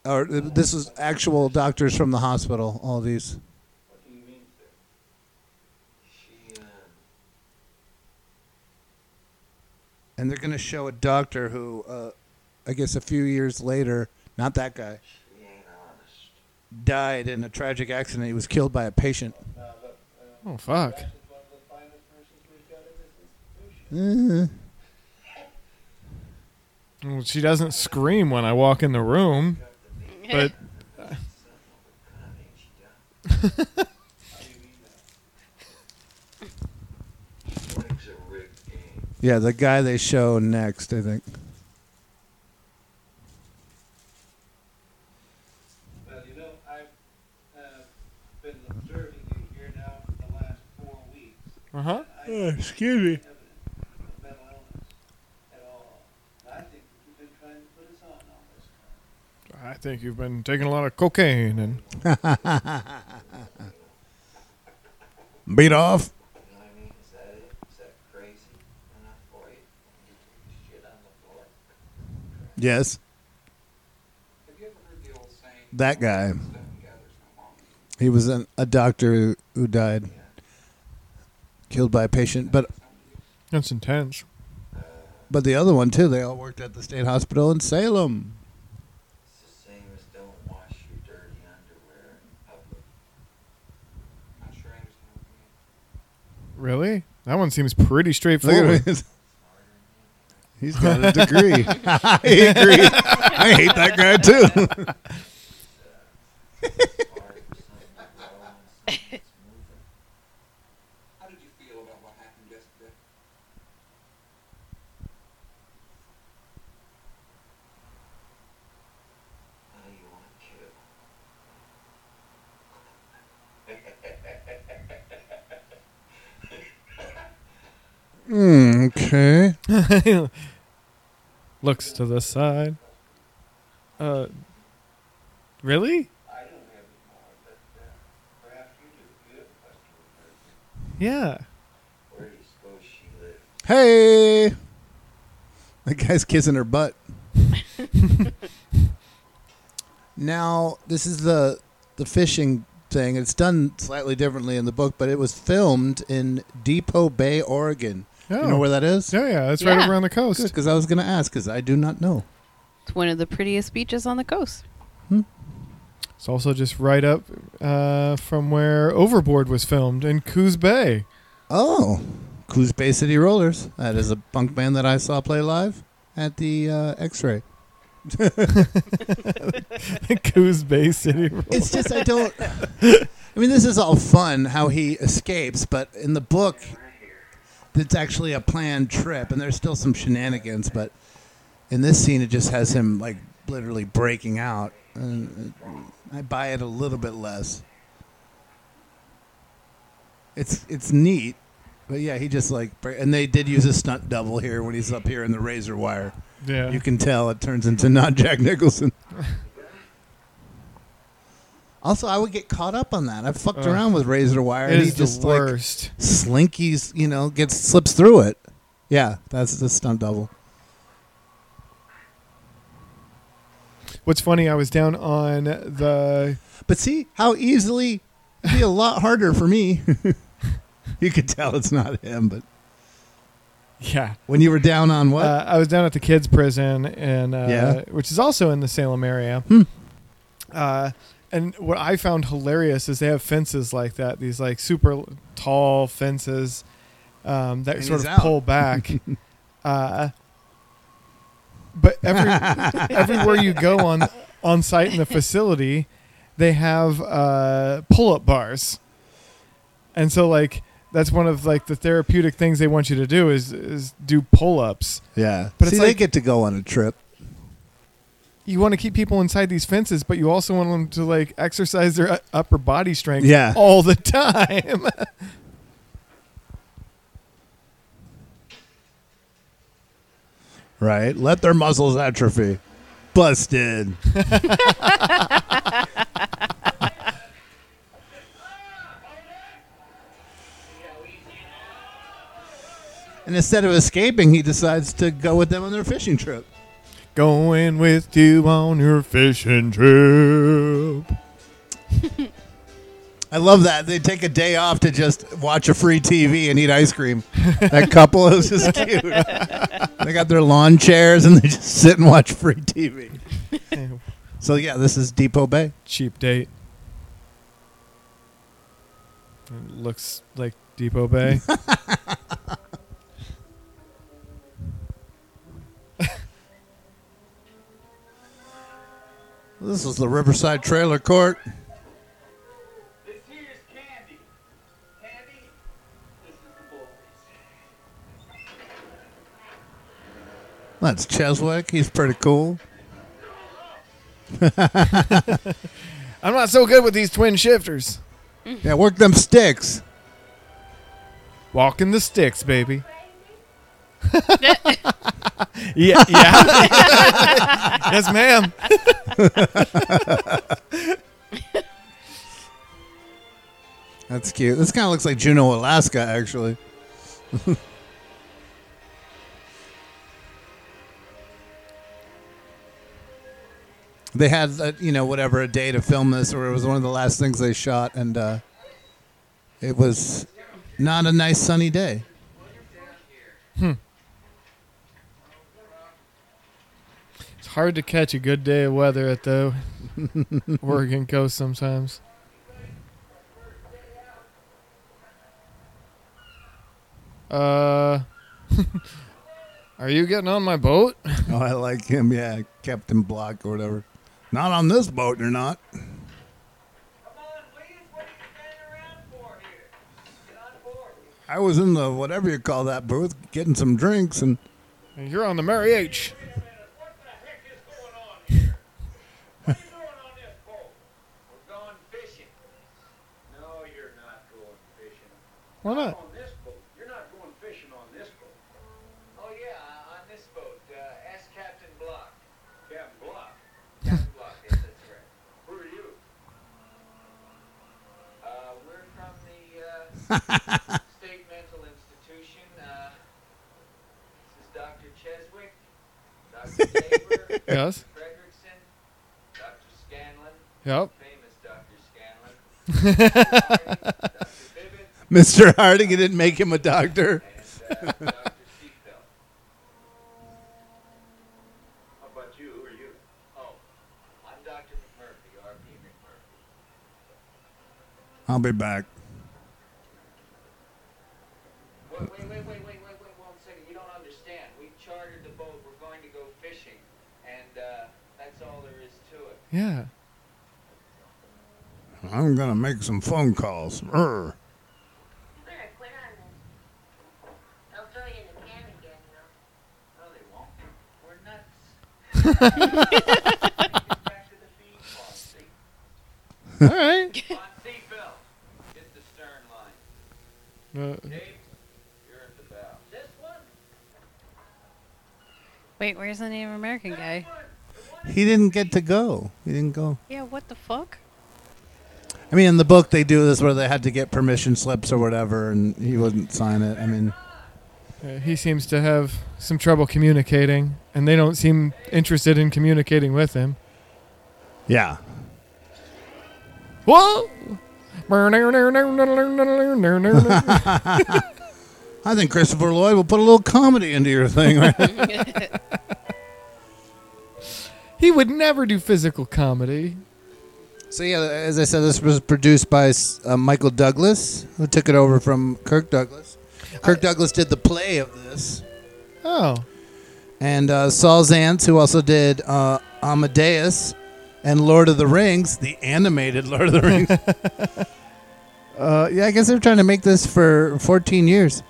[SPEAKER 3] or uh, this was actual doctors from the hospital. All these.
[SPEAKER 6] What do you mean, sir? She, uh,
[SPEAKER 3] and they're going to show a doctor who, uh, I guess, a few years later, not that guy, died in a tragic accident. He was killed by a patient.
[SPEAKER 2] Oh fuck.
[SPEAKER 3] Uh,
[SPEAKER 2] Well, she doesn't scream when I walk in the room, but <laughs>
[SPEAKER 3] yeah, the guy they show next, I think.
[SPEAKER 9] Well, you know, I've uh, been observing you here now for the last four weeks.
[SPEAKER 2] uh huh.
[SPEAKER 3] excuse me.
[SPEAKER 9] of mental illness at all. And I think that you've been trying to put us on all this.
[SPEAKER 2] I think you've been taking a lot of cocaine and <laughs>
[SPEAKER 3] Beat off.
[SPEAKER 6] You know what I mean? Is that it? Is that crazy enough for you? You take shit on the floor.
[SPEAKER 3] Yes,
[SPEAKER 6] Have you ever heard the old saying?
[SPEAKER 3] that guy.
[SPEAKER 6] Stuff gathers no longer.
[SPEAKER 3] He was an, a doctor who, who died, killed by a patient. But
[SPEAKER 2] that's intense.
[SPEAKER 3] but the other one too. They all worked at the state hospital in Salem.
[SPEAKER 6] It's the same as don't wash your dirty underwear in public. Not sure I understand what you mean.
[SPEAKER 2] Really? That one seems pretty straightforward. <laughs>
[SPEAKER 3] He's got a degree. <laughs> I agree. I hate that guy too. <laughs>
[SPEAKER 6] How did you feel about what happened yesterday? How do you want to
[SPEAKER 3] Hmm, okay. <laughs>
[SPEAKER 2] Looks to the side. Uh, really?
[SPEAKER 9] I don't have any more, but perhaps you do. You have a question for her.
[SPEAKER 2] Yeah.
[SPEAKER 6] Where do you suppose she lived?
[SPEAKER 3] Hey, that guy's kissing her butt. <laughs> now this is the the fishing thing. It's done slightly differently in the book, but it was filmed in Depoe Bay, Oregon. You
[SPEAKER 2] Oh.
[SPEAKER 3] know where that is?
[SPEAKER 2] Yeah, yeah. It's right
[SPEAKER 4] Yeah.
[SPEAKER 2] over on the coast.
[SPEAKER 3] Because I was going to ask, because I do not know.
[SPEAKER 4] It's one of the prettiest beaches on the coast.
[SPEAKER 2] It's also just right up uh, from where Overboard was filmed in Coos Bay.
[SPEAKER 3] Oh, Coos Bay City Rollers. That is a punk band that I saw play live at the uh, X-Ray. <laughs>
[SPEAKER 2] Coos Bay City.
[SPEAKER 3] It's just I don't. I mean, this is all fun how he escapes, but in the book, it's actually a planned trip, and there's still some shenanigans. But in this scene, it just has him like literally breaking out, and uh, I buy it a little bit less. It's it's neat, but yeah, he just like and they did use a stunt double here when he's up here in the razor wire.
[SPEAKER 2] Yeah.
[SPEAKER 3] you can tell it turns into not Jack Nicholson. <laughs> Also, I would get caught up on that. I've fucked
[SPEAKER 2] Ugh.
[SPEAKER 3] around with razor wire,
[SPEAKER 2] It
[SPEAKER 3] and he
[SPEAKER 2] is the
[SPEAKER 3] just
[SPEAKER 2] worst.
[SPEAKER 3] like slinkies, you know, gets slips through it. Yeah, that's the stunt double.
[SPEAKER 2] What's funny, I was down on the.
[SPEAKER 3] But see how easily it'd be a lot harder for me. <laughs> you could tell it's not him, but
[SPEAKER 2] Yeah.
[SPEAKER 3] when you were down on what?
[SPEAKER 2] Uh, I was down at the kids' prison, and uh,
[SPEAKER 3] Yeah.
[SPEAKER 2] which is also in the Salem area.
[SPEAKER 3] Hmm.
[SPEAKER 2] Uh, and what I found hilarious is they have fences like that, these like super tall fences um, that
[SPEAKER 3] And
[SPEAKER 2] sort of
[SPEAKER 3] out.
[SPEAKER 2] pull back. <laughs> uh, but every, <laughs> everywhere you go on on site in the facility, they have uh, pull up bars, and so like that's one of like the therapeutic things they want you to do is is do pull ups.
[SPEAKER 3] yeah,
[SPEAKER 2] but
[SPEAKER 3] see,
[SPEAKER 2] it's
[SPEAKER 3] they get to go on a trip.
[SPEAKER 2] You want to keep people inside these fences, but you also want them to like exercise their uh, upper body strength
[SPEAKER 3] Yeah.
[SPEAKER 2] all the time. <laughs>
[SPEAKER 3] Right, let their muscles atrophy. Busted. <laughs> and instead of escaping, he decides to go with them on their fishing trip.
[SPEAKER 2] Going with you on your fishing trip. <laughs>
[SPEAKER 3] I love that. They take a day off to just watch a free TV and eat ice cream. That couple is just <laughs> cute. they got their lawn chairs and they just sit and watch free TV. <laughs> so yeah, this is Depoe Bay.
[SPEAKER 2] Cheap date. It looks like Depoe Bay.
[SPEAKER 3] This is the Riverside Trailer Court.
[SPEAKER 6] This here's Candy. Candy, this is the boys.
[SPEAKER 3] That's Cheswick. He's pretty cool. <laughs>
[SPEAKER 2] I'm not so good with these twin shifters.
[SPEAKER 3] Yeah, work them sticks.
[SPEAKER 2] Walking the sticks, baby. Yeah, yeah. <laughs> yes, ma'am.
[SPEAKER 3] That's cute. This kind of looks like Juneau, Alaska, actually. <laughs> they had, uh, you know, whatever a day to film this, or it was one of the last things they shot, and uh, it was not a nice sunny day.
[SPEAKER 2] Hmm. It's hard to catch a good day of weather at the <laughs> Oregon coast sometimes. Uh, <laughs> are you getting on my boat?
[SPEAKER 3] Oh, I like him. Yeah, Captain Block or whatever. Not on this boat, you're not. I was in the whatever you call that booth, getting some drinks, and
[SPEAKER 2] And You're on the Mary H.
[SPEAKER 6] We're going fishing. No, you're not going fishing.
[SPEAKER 2] Why not?
[SPEAKER 6] On this boat. You're not going fishing on this boat. Oh, yeah, uh, on this boat. Uh, ask Captain Block. Captain Block? Captain Block, yes, that's right. <laughs> Who are you? Uh, we're from the uh, <laughs> State Mental Institution. Uh, this is Dr. Cheswick, Dr. Taber, <laughs>
[SPEAKER 2] Yes.
[SPEAKER 6] Frederickson, Dr. Scanlon,
[SPEAKER 2] Yep.
[SPEAKER 6] famous Dr. Scanlon, <laughs>
[SPEAKER 3] Mr. Harding, it didn't make him a doctor. <laughs>
[SPEAKER 6] How about you? Who are you? Oh, I'm Dr. McMurphy, R.P. McMurphy.
[SPEAKER 3] I'll be back.
[SPEAKER 6] Wait, wait, wait, wait, wait, wait, wait one second. You don't understand. We chartered the boat. We're going to go fishing, and uh, that's all there is to it.
[SPEAKER 2] Yeah.
[SPEAKER 3] I'm gonna make some phone calls. Urgh.
[SPEAKER 10] You better quit on this. They'll throw you in the can again, you know.
[SPEAKER 6] No, they won't. We're nuts. Back to the feed farm, see?
[SPEAKER 2] All right.
[SPEAKER 6] On seatbelt. Get the stern line.
[SPEAKER 2] Uh,
[SPEAKER 6] Dave, you're at the bow. This one?
[SPEAKER 4] Wait, where's the Native American guy?
[SPEAKER 3] He didn't get to go. He didn't go.
[SPEAKER 4] Yeah, what the fuck?
[SPEAKER 3] I mean, in the book they do this where they had to get permission slips or whatever, and he wouldn't sign it. I mean,
[SPEAKER 2] uh, he seems to have some trouble communicating, and they don't seem interested in communicating with him.
[SPEAKER 3] yeah.
[SPEAKER 2] Whoa! <laughs>
[SPEAKER 3] I think Christopher Lloyd will put a little comedy into your thing. Right? <laughs>
[SPEAKER 2] he would never do physical comedy.
[SPEAKER 3] so yeah, as I said, this was produced by uh, Michael Douglas, who took it over from Kirk Douglas. Kirk Douglas did the play of this,
[SPEAKER 2] Oh,
[SPEAKER 3] and uh, Saul Zaentz, who also did uh, Amadeus and Lord of the Rings, the animated Lord of the Rings. <laughs> uh, yeah, I guess they're trying to make this for 14 years.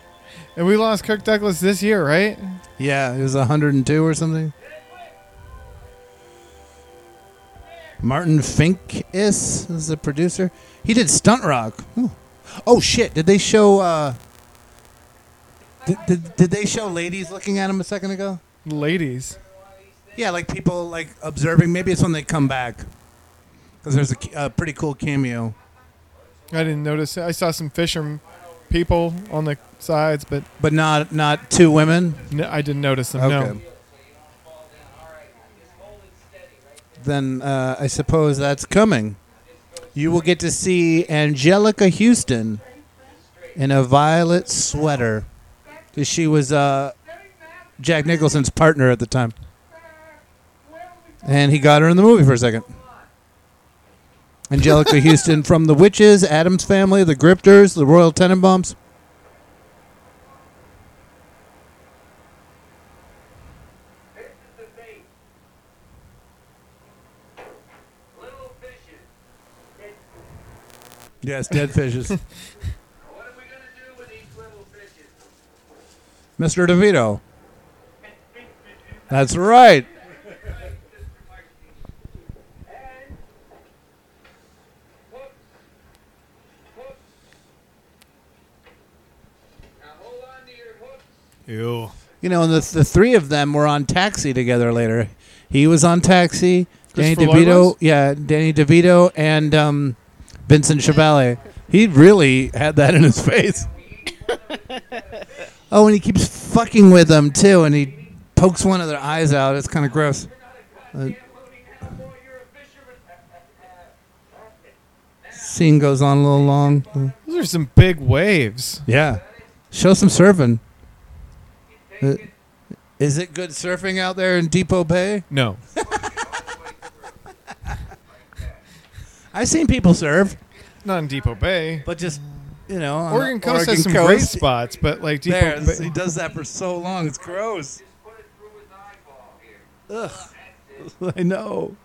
[SPEAKER 2] and we lost Kirk Douglas this year, right?
[SPEAKER 3] Yeah, it was 102 or something. Martin Fink is the producer. He did Stunt Rock. Oh, oh shit! Did they show? Uh, did, did, did they show ladies looking at him a second ago?
[SPEAKER 2] Ladies.
[SPEAKER 3] Yeah, like people like observing. Maybe it's when they come back. Because there's a, a pretty cool cameo.
[SPEAKER 2] I didn't notice. I saw some fisher people on the sides, but
[SPEAKER 3] But not not two women.
[SPEAKER 2] no, I didn't notice them.
[SPEAKER 3] Okay.
[SPEAKER 2] No.
[SPEAKER 3] Then uh, I suppose that's coming. You will get to see Anjelica Huston in a violet sweater. 'Cause She was uh, Jack Nicholson's partner at the time. And he got her in the movie for a second. Anjelica <laughs> Huston from The Witches, Addams Family, The Grifters, The Royal Tenenbaums. Yes, dead fishes. <laughs> Mr. DeVito. That's right.
[SPEAKER 2] Ew.
[SPEAKER 3] You know, and the, the three of them were on Taxi together later. He was on Taxi. Danny
[SPEAKER 2] Christopher
[SPEAKER 3] DeVito,
[SPEAKER 2] was?
[SPEAKER 3] yeah, Danny DeVito and um, Vincent Schiavelli. He really had that in his face. <laughs> oh, and he keeps fucking with them too, and he pokes one of their eyes out. It's kind of gross. Uh, scene goes on a little long.
[SPEAKER 2] Those are some big waves.
[SPEAKER 3] Yeah, show some surfing. Uh, is it good surfing out there in Depoe Bay?
[SPEAKER 2] No. <laughs>
[SPEAKER 3] I've seen people surf,
[SPEAKER 2] Not in Depoe Bay.
[SPEAKER 3] but just you know, on
[SPEAKER 2] Oregon Coast has
[SPEAKER 3] Oregon
[SPEAKER 2] some great spots, but like Depot
[SPEAKER 3] There,
[SPEAKER 2] Bay.
[SPEAKER 3] he does that for so long. It's gross. Ugh. <laughs> I know.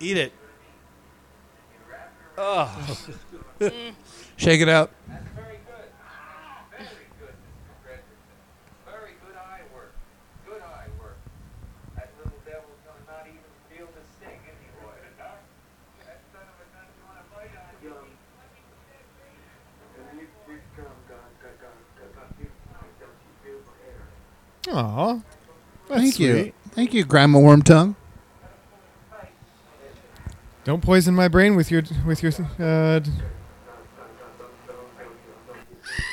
[SPEAKER 3] Eat it. Oh. <laughs> Shake it out.
[SPEAKER 9] Very good eye work. Good eye work. That little devil's gonna not even feel the sting anymore. That son of a gun's gonna bite on you.
[SPEAKER 2] Aw. That's
[SPEAKER 3] Thank you. Thank you, Grima Wormtongue.
[SPEAKER 2] Don't poison my brain with your with your uh,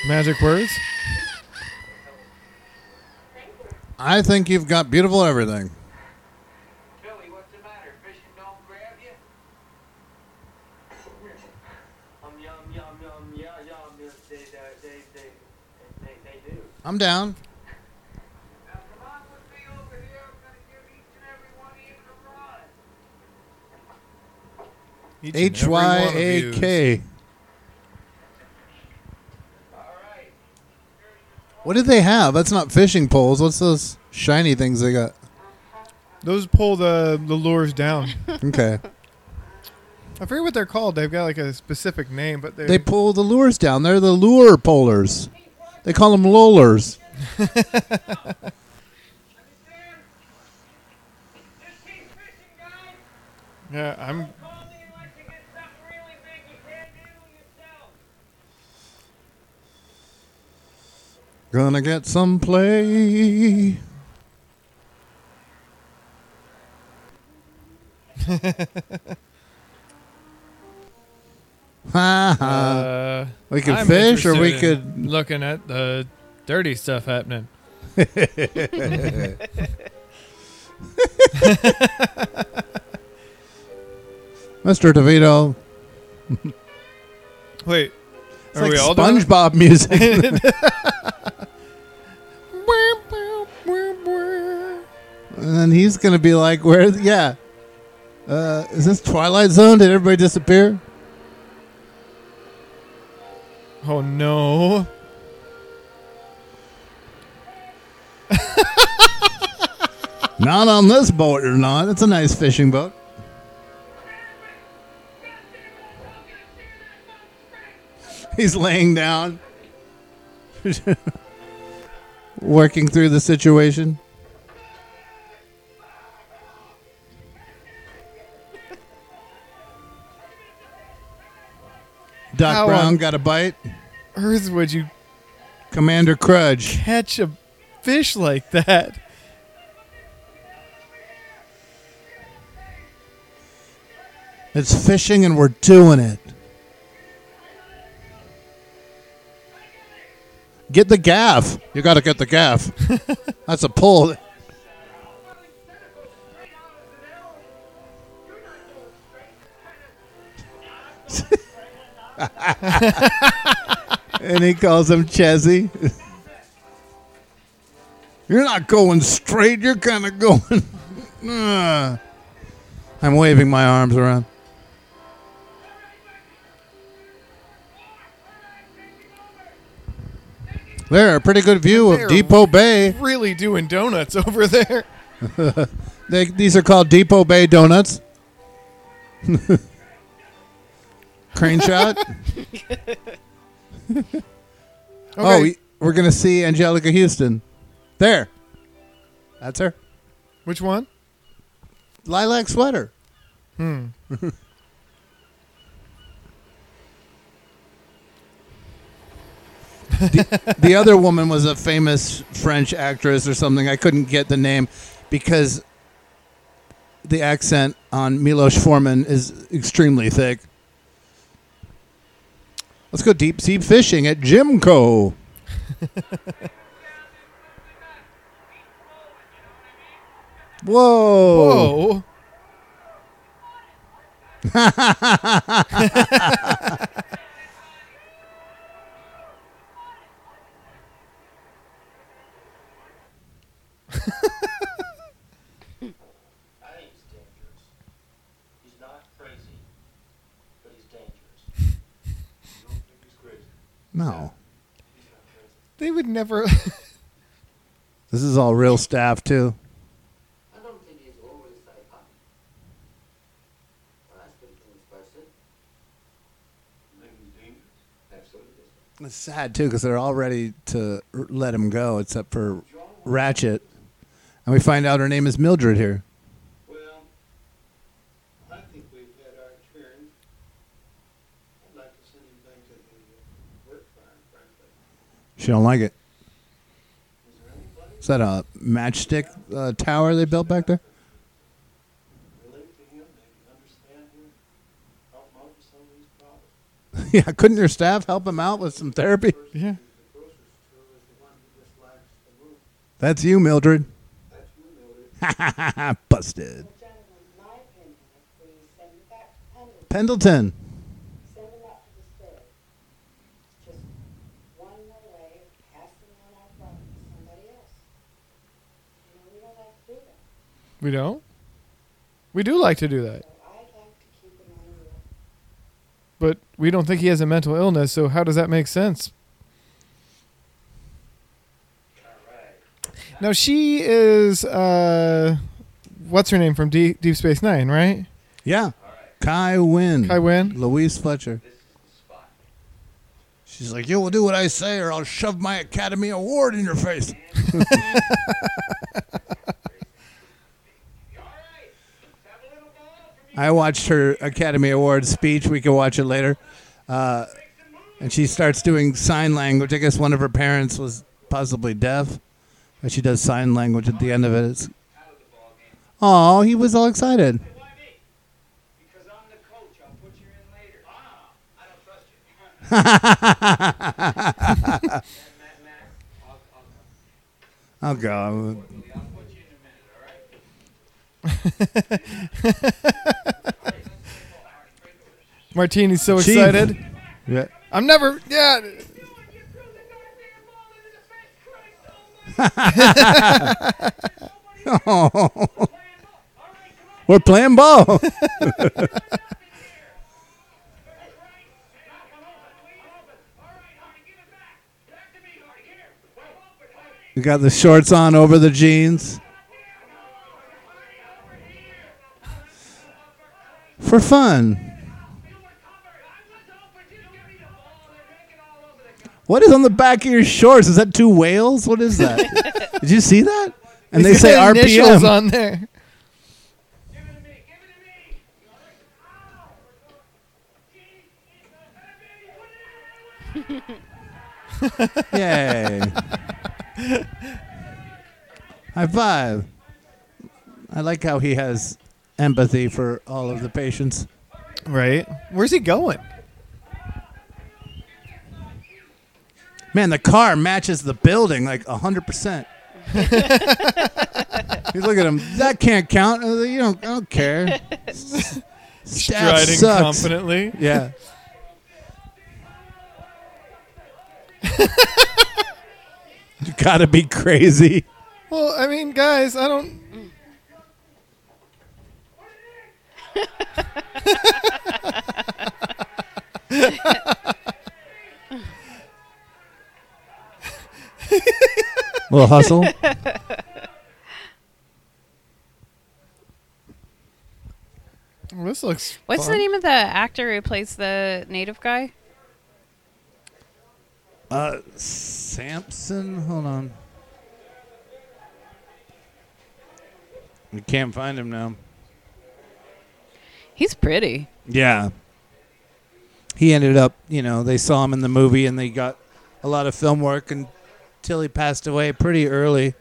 [SPEAKER 2] magic words.
[SPEAKER 3] I think you've got beautiful everything.
[SPEAKER 9] Billy, what's the matter? Fishing don't grab you? Um, yum, yum, yum, yum, yum. They, they, they, they, they, they do.
[SPEAKER 3] I'm down. H Y A. K. What did they have? That's not fishing poles. What's those shiny things they got?
[SPEAKER 2] Those pull the the lures down. <laughs>
[SPEAKER 3] Okay.
[SPEAKER 2] I forget what they're called. They've got like a specific name, but they
[SPEAKER 3] They pull the lures down. They're the lure pullers. They call them lollers. <laughs>
[SPEAKER 2] yeah. I'm
[SPEAKER 3] Gonna get some play. Ha. <laughs>
[SPEAKER 2] Uh,
[SPEAKER 3] we could
[SPEAKER 2] I'm
[SPEAKER 3] fish or we could.
[SPEAKER 2] looking at the dirty stuff happening. <laughs>
[SPEAKER 3] Mr. DeVito.
[SPEAKER 2] Wait,
[SPEAKER 3] It's
[SPEAKER 2] are
[SPEAKER 3] like
[SPEAKER 2] we all?
[SPEAKER 3] SpongeBob music. <laughs> and then he's gonna be like, "Where? Yeah, uh, is this Twilight Zone? Did everybody disappear?"
[SPEAKER 2] Oh no! <laughs>
[SPEAKER 3] Not on this boat, you're not. It's a nice fishing boat. He's laying down, <laughs> working through the situation. Doc
[SPEAKER 2] How
[SPEAKER 3] Brown
[SPEAKER 2] on
[SPEAKER 3] got a bite.
[SPEAKER 2] Earth, would you
[SPEAKER 3] Commander Kruge.
[SPEAKER 2] catch a fish like that?
[SPEAKER 3] It's fishing and we're doing it. Get the gaff. You got to get the gaff. <laughs> That's a pull. <laughs> and he calls him Chezzy. You're not going straight. You're kind of going. <laughs> I'm waving my arms around. There, a pretty good view of Depoe Bay.
[SPEAKER 2] Really doing donuts <laughs> over there. <laughs>
[SPEAKER 3] they, these are called Depoe Bay donuts. <laughs> Crane shot. Oh,
[SPEAKER 2] Okay.
[SPEAKER 3] we, we're gonna see Anjelica Huston. There. That's her.
[SPEAKER 2] Which one?
[SPEAKER 3] Lilac sweater.
[SPEAKER 2] Hmm.
[SPEAKER 3] The, the other woman was a famous French actress or something. I couldn't get the name because the accent on Milos Forman is extremely thick. Let's go deep sea fishing at Jimco. Whoa.
[SPEAKER 9] I <laughs> <laughs> think he's dangerous. He's not crazy, but he's dangerous. you don't think he's crazy?
[SPEAKER 3] no.
[SPEAKER 2] They would never. <laughs>
[SPEAKER 3] This is all real staff too.
[SPEAKER 9] I don't think he's overly psychotic. But I still think he's person. I think he's dangerous. Absolutely.
[SPEAKER 3] It's sad too because they're all ready to r- let him go, except for Ratched, and we find out her name is Mildred here.
[SPEAKER 9] Well, I think we've had our experience. I'd like to send him back to the uh, work farm, frankly.
[SPEAKER 3] She don't like it. Is that a matchstick uh, tower they built back there?
[SPEAKER 9] Relate to him, maybe understand him, help him out with some of these problems.
[SPEAKER 3] yeah, couldn't your staff help him out with some therapy?
[SPEAKER 2] Yeah.
[SPEAKER 3] That's you, Mildred. <laughs> Busted. Pendleton.
[SPEAKER 8] Send him up to the stairs. Just one more way of passing on our problem to somebody else. You know, we don't like to do that.
[SPEAKER 2] We don't? We do like to do that.
[SPEAKER 8] I'd like to keep him on the road.
[SPEAKER 2] But we don't think he has a mental illness, so how does that make sense? Now she is uh what's her name from D- Deep Space 9, right?
[SPEAKER 3] Yeah. Kai Wynn.
[SPEAKER 2] Kai Wynn.
[SPEAKER 3] Louise Fletcher. She's like, you will do what I say or I'll shove my Academy Award in your face. <laughs> I watched her Academy Award speech. We can watch it later. Uh, and she starts doing sign language. I guess one of her parents was possibly deaf. But she does sign language at the end of it. Oh, he was all excited. <laughs>
[SPEAKER 9] I'll put <laughs>
[SPEAKER 2] Martini's so excited.
[SPEAKER 3] Yeah.
[SPEAKER 2] I'm never yeah.
[SPEAKER 3] Oh. <laughs> We're playing ball. <laughs> you got the shorts on over the jeans. For fun. What is on the back of your shorts? Is that two whales? What is that? <laughs> Did you see that? And they say RPM.
[SPEAKER 2] on there.
[SPEAKER 3] Yay. <laughs> High five. I like how he has empathy for all of the patients.
[SPEAKER 2] Right? Where's he going?
[SPEAKER 3] Man, the car matches the building like 100%. <laughs> you look at him. That can't count. Uh, You don't, I don't care.
[SPEAKER 2] Striding
[SPEAKER 3] sucks.
[SPEAKER 2] confidently.
[SPEAKER 3] Yeah. <laughs> You gotta be crazy.
[SPEAKER 2] Well, I mean, guys, I don't.
[SPEAKER 3] Little hustle.
[SPEAKER 2] Well, this looks.
[SPEAKER 4] What's
[SPEAKER 2] fun.
[SPEAKER 4] the name of the actor who plays the native guy?
[SPEAKER 3] Uh, Sampson. Hold on. We can't find him now.
[SPEAKER 4] He's pretty.
[SPEAKER 3] Yeah. He ended up, you know, they saw him in the movie and they got a lot of film work until he passed away pretty early.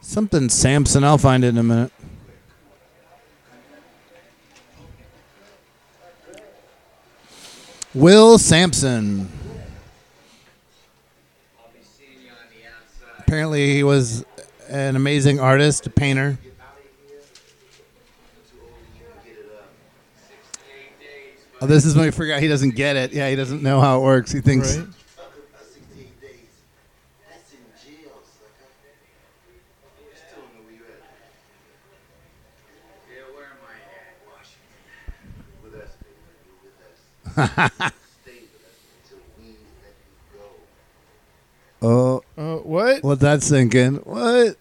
[SPEAKER 3] Something Sampson. I'll find it in a minute. Will Sampson. Apparently, he was an amazing artist, a painter. Oh, this is when we figure out he doesn't get it. Yeah, he doesn't know how it works. He thinks.
[SPEAKER 2] Right. <laughs>
[SPEAKER 3] oh.
[SPEAKER 2] Uh, what?
[SPEAKER 3] What's that thinking? What?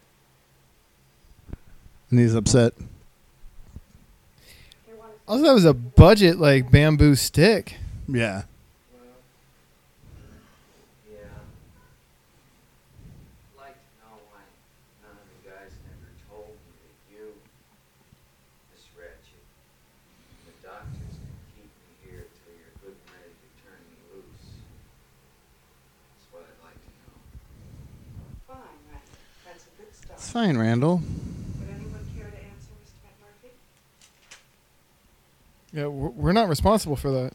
[SPEAKER 3] And he's upset.
[SPEAKER 2] Also, that was a budget like bamboo stick.
[SPEAKER 3] Yeah.
[SPEAKER 6] like to know none of the guys never told me that you, Miss Ratched, the doctors can keep me here till you're good and ready to turn me loose. That's what I'd like to know.
[SPEAKER 8] Fine. That's a good start.
[SPEAKER 3] It's fine, Randall.
[SPEAKER 8] Would anyone care to answer, Mr. McMurphy?
[SPEAKER 2] Yeah, we're we're not responsible for that.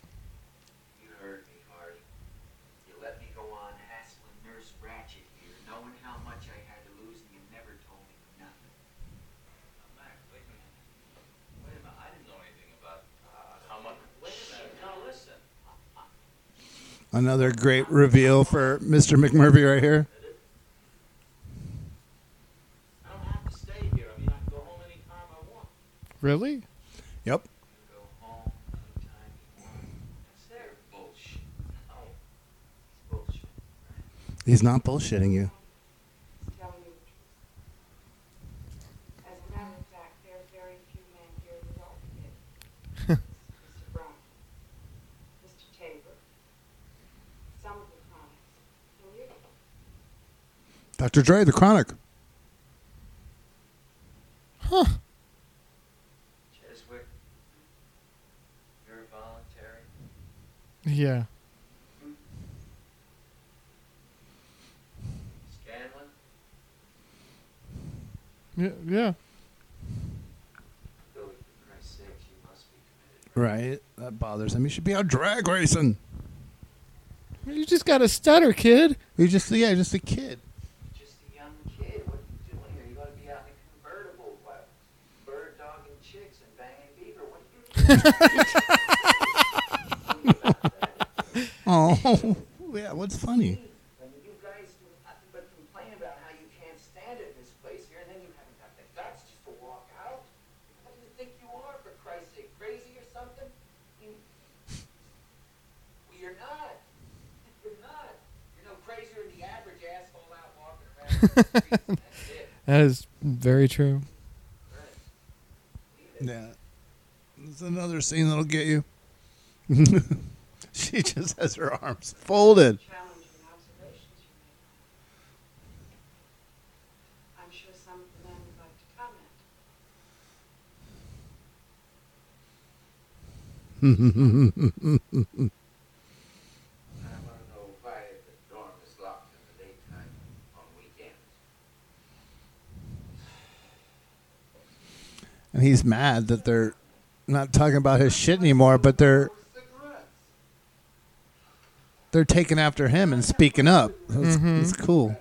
[SPEAKER 6] You heard me, Hardy. You let me go on hassling Nurse Ratched here, knowing how much I had to lose, and you never told me nothing. Now, Mac, wait a minute. Wait a minute. I didn't know anything about uh, how much. Wait a minute. Now listen.
[SPEAKER 3] Another great reveal for Mr. McMurphy right here.
[SPEAKER 2] Really?
[SPEAKER 6] don't
[SPEAKER 3] the not bullshitting you. Dr. Dre, the chronic.
[SPEAKER 2] Huh.
[SPEAKER 6] Cheswick, you're voluntary.
[SPEAKER 2] Yeah.
[SPEAKER 6] Scanlon,
[SPEAKER 2] Yeah. Yeah.
[SPEAKER 6] Billy, for Christ's sake, you must be committed.
[SPEAKER 3] Right. That bothers him. He should be out drag racing.
[SPEAKER 2] You just got a stutter, kid.
[SPEAKER 3] You just yeah, just a kid.
[SPEAKER 6] Just a young kid. What are you doing here? You gotta be out in a convertible, what? Bird dogging chicks and banging beaver. What are you doing? <laughs>
[SPEAKER 3] Oh, <laughs> yeah. What's funny?
[SPEAKER 6] And you guys do nothing but complain about how you can't stand it in this place here, and then you haven't got the guts just to walk out. What do you think you are, for Christ's sake? Crazy or something? You... Well, you're not. You're not. You're no crazier than the average asshole out walking around the streets, and that's it. <laughs>
[SPEAKER 2] That is very true.
[SPEAKER 3] Yeah. There's another scene that'll get you. <laughs> she just has her arms folded. and he's mad that they're not talking about his shit anymore, but they're they're taking after him and speaking up. It's,
[SPEAKER 2] mm-hmm.
[SPEAKER 3] it's cool.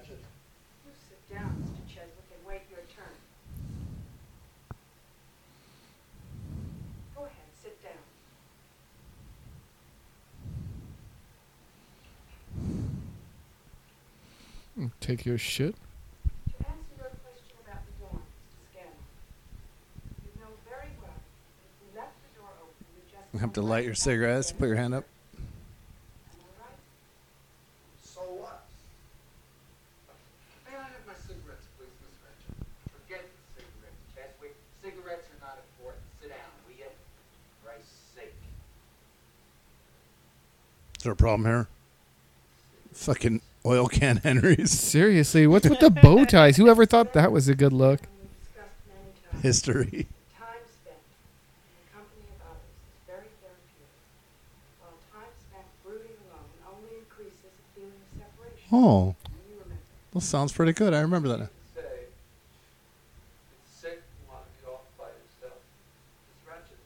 [SPEAKER 2] Take your shit.
[SPEAKER 8] You just
[SPEAKER 3] You have to light your cigarettes. Put your hand up.
[SPEAKER 9] So what? May I have my cigarettes, please, Miss Forget the cigarettes, Cheswick. Cigarettes are not important. Sit down, will you? For Christ's sake.
[SPEAKER 3] Is there a problem here? Fucking oil can <laughs> Henrys.
[SPEAKER 2] Seriously, what's with the bow ties? Whoever thought that was a good look?
[SPEAKER 3] History.
[SPEAKER 8] time spent in the company of others is very therapeutic, while time spent brooding alone only increases a feeling of separation.
[SPEAKER 3] Oh.
[SPEAKER 8] And you remember.
[SPEAKER 3] Well, sounds pretty good. I remember that. now.
[SPEAKER 9] Say, it's sick and want to be off by yourself. Miss Ratched.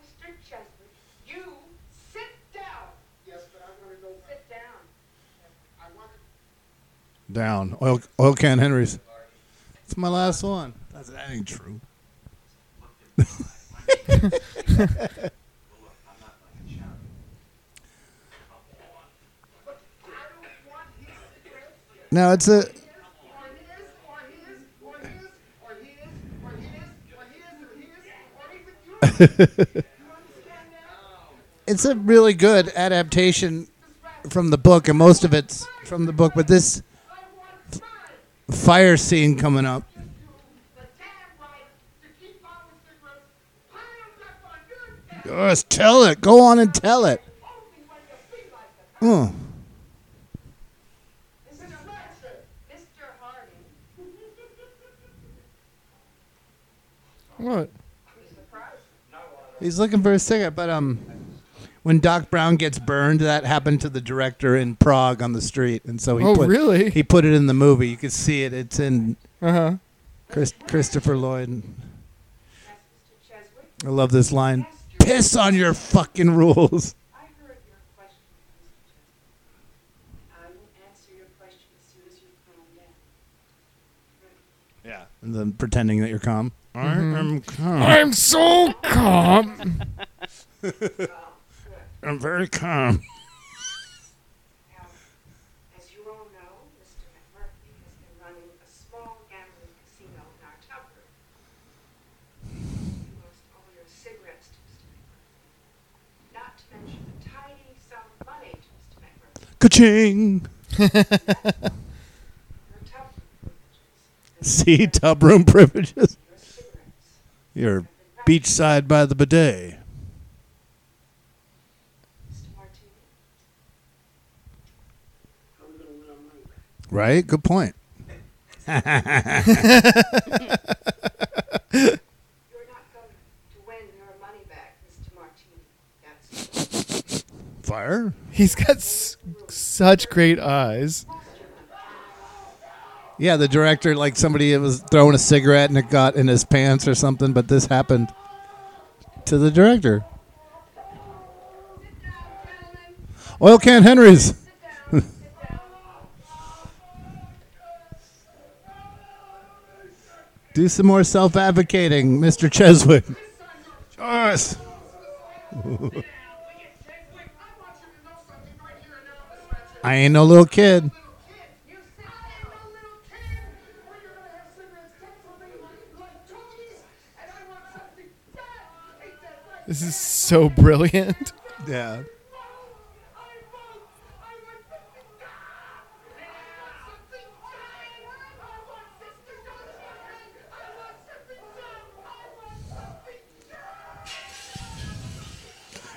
[SPEAKER 8] Mr. Cheswick, you sit down.
[SPEAKER 9] Yes, but I want to go.
[SPEAKER 8] Sit down.
[SPEAKER 9] I want to.
[SPEAKER 3] Down. Oil oil can Henrys. It's my last one. That's, that ain't true. <laughs> no, it's a. <laughs> it's a really good adaptation from the book, and most of it's from the book. But this f- fire scene coming up. Just tell it. Go on and tell it. Oh.
[SPEAKER 2] What?
[SPEAKER 3] He's looking for a cigarette, but um, when Doc Brown gets burned, that happened to the director in Prague on the street, and so he
[SPEAKER 2] Oh,
[SPEAKER 3] put
[SPEAKER 2] really?
[SPEAKER 3] he put it in the movie. You can see it. It's in
[SPEAKER 2] Uh huh.
[SPEAKER 3] Chris, Christopher Lloyd. I love this line. Piss on your fucking rules.
[SPEAKER 8] I heard your question, Mr. Cheswick. I will answer your question as soon as you calm down.
[SPEAKER 3] Yeah. And then pretending that you're calm. I
[SPEAKER 2] Mhm.
[SPEAKER 3] am calm.
[SPEAKER 2] I'm so calm. <laughs>
[SPEAKER 3] I'm very calm. <laughs>
[SPEAKER 8] As you all know, Mr. McMurphy has been running a small gambling casino in our tub room. You lost all your cigarettes to Mr. McMurphy. Not to mention a tidy sum of money to Mr. McMurphy.
[SPEAKER 3] Ka-ching. <laughs> See tub room privileges. You're beachside by the bidet. Right? Good point.
[SPEAKER 8] You're not going to win your money back, Mr. Martini. That's
[SPEAKER 3] Fire?
[SPEAKER 2] He's got s- such great eyes.
[SPEAKER 3] Yeah, the director, like somebody was throwing a cigarette and it got in his pants or something, but this happened to the director. Oil can Henry's. <laughs> Do some more self advocating, Mr. Cheswick. Yes. <laughs> I ain't no little kid.
[SPEAKER 2] This is so brilliant. <laughs>
[SPEAKER 3] Yeah.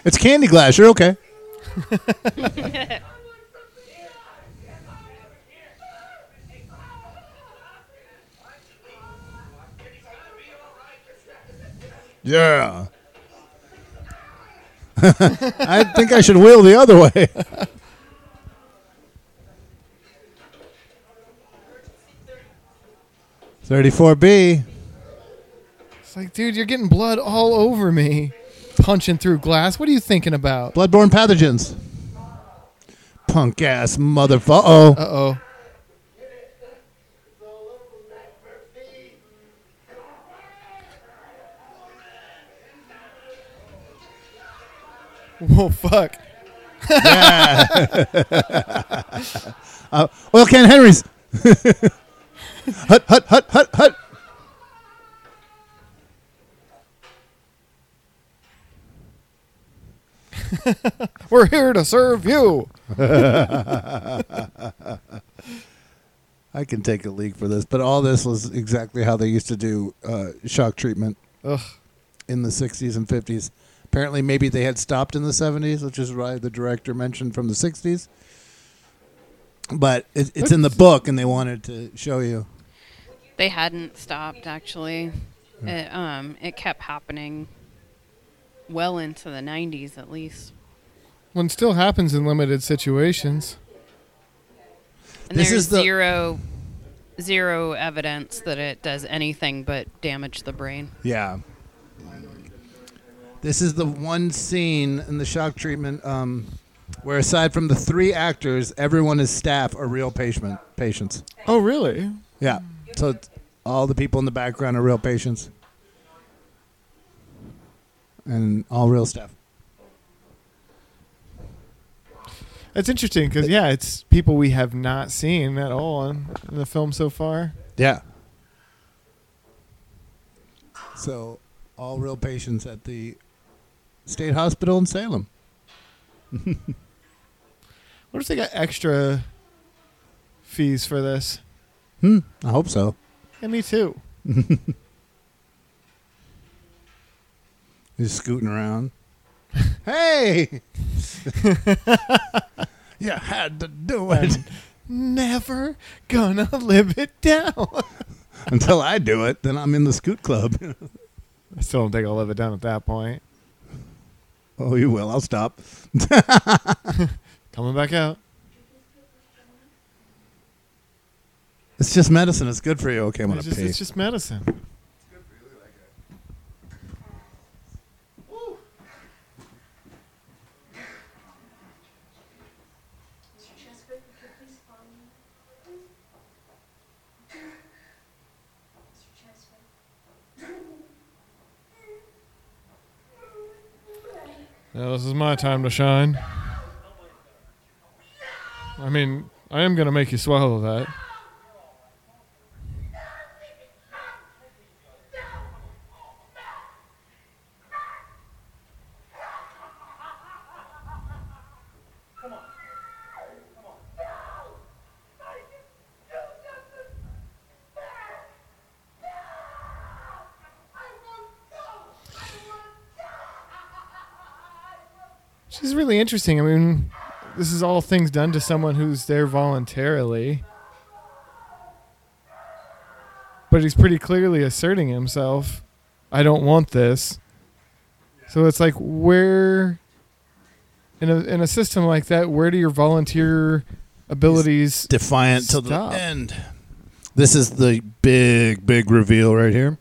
[SPEAKER 3] It's candy glass. You're okay. <laughs> Yeah. <laughs> I think I should wheel the other way. Thirty-four B.
[SPEAKER 2] It's like, dude, you're getting blood all over me, punching through glass. What are you thinking about?
[SPEAKER 3] Bloodborne pathogens. Punk ass motherfucker. Oh.
[SPEAKER 2] Uh oh. <laughs> Whoa, fuck.
[SPEAKER 3] Yeah. <laughs> uh, oil can Henry's. <laughs> hut, hut, hut, hut, hut.
[SPEAKER 2] We're here to serve you.
[SPEAKER 3] I can take a leak for this, but all this was exactly how they used to do uh, shock treatment
[SPEAKER 2] Ugh.
[SPEAKER 3] in the 60s and 50s. Apparently, maybe they had stopped in the 70s, which is why the director mentioned from the 60s. But it, it's in the book, and they wanted to show you.
[SPEAKER 4] They hadn't stopped actually. It, um, it kept happening well into the 90s at least.
[SPEAKER 2] One still happens in limited situations.
[SPEAKER 4] And
[SPEAKER 3] This
[SPEAKER 4] there's
[SPEAKER 3] is the-
[SPEAKER 4] zero zero evidence that it does anything but damage the brain.
[SPEAKER 3] Yeah. This is the one scene in the shock treatment um, where, aside from the three actors, everyone is staff or real patient patients.
[SPEAKER 2] Oh, really?
[SPEAKER 3] Yeah. So it's- all the people in the background are real patients, and all real staff.
[SPEAKER 2] It's interesting because yeah, it's people we have not seen at all in, in the film so far.
[SPEAKER 3] Yeah. So all real patients at the state hospital in Salem. <laughs>
[SPEAKER 2] What if they got extra fees for this?
[SPEAKER 3] Hmm. I hope so.
[SPEAKER 2] Yeah, me too. <laughs>
[SPEAKER 3] He's scooting around. hey! <laughs> you had to do it.
[SPEAKER 2] Never gonna live it down.
[SPEAKER 3] Until I do it, then I'm in the scoot club.
[SPEAKER 2] I still don't think I'll live it down at that point.
[SPEAKER 3] Oh, you will. I'll stop.
[SPEAKER 2] Coming back out.
[SPEAKER 3] It's just medicine. It's good for you. Okay, I'm going
[SPEAKER 2] It's
[SPEAKER 3] to
[SPEAKER 2] just,
[SPEAKER 3] pee.
[SPEAKER 2] it's just medicine. Now this is my time to shine. I mean, I am gonna make you swallow that. She's really interesting. I mean, this is all things done to someone who's there voluntarily. But he's pretty clearly asserting himself. I don't want this. So it's like where in a in a system like that, where do your volunteer abilities
[SPEAKER 3] Defiant till the end. This is the big, big reveal right here.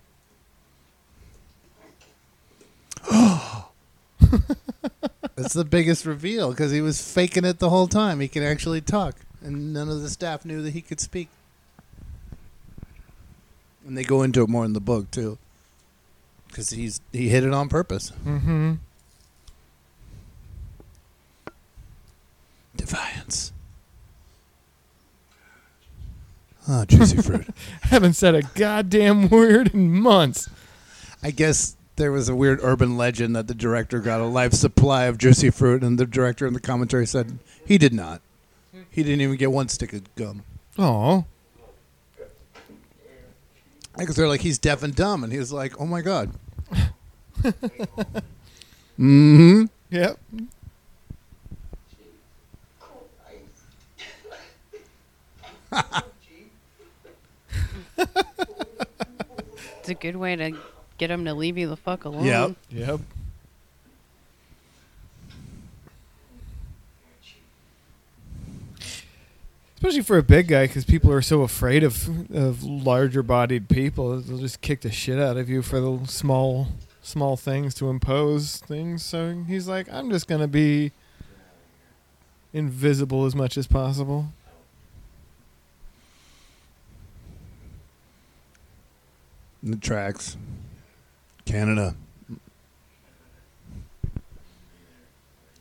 [SPEAKER 3] <laughs> <laughs> It's the biggest reveal because he was faking it the whole time. He could actually talk, and none of the staff knew that he could speak. And they go into it more in the book too, because he's he hit it on purpose.
[SPEAKER 2] Mm-hmm.
[SPEAKER 3] Defiance. Ah, juicy fruit. <laughs>
[SPEAKER 2] Haven't said a goddamn word in months.
[SPEAKER 3] I guess there was a weird urban legend that the director got a life supply of juicy fruit, and the director in the commentary said he did not. He didn't even get one stick of gum.
[SPEAKER 2] Oh.
[SPEAKER 3] Because they're like, he's deaf and dumb, and he was like, oh my god. <laughs> mm-hmm.
[SPEAKER 2] Yep.
[SPEAKER 4] It's a good way to get them to leave you the fuck alone.
[SPEAKER 3] Yep.
[SPEAKER 2] Yep. Especially for a big guy, because people are so afraid of of larger bodied people. They'll just kick the shit out of you for the small small things to impose things. So he's like, I'm just gonna be invisible as much as possible.
[SPEAKER 3] The tracks. Canada.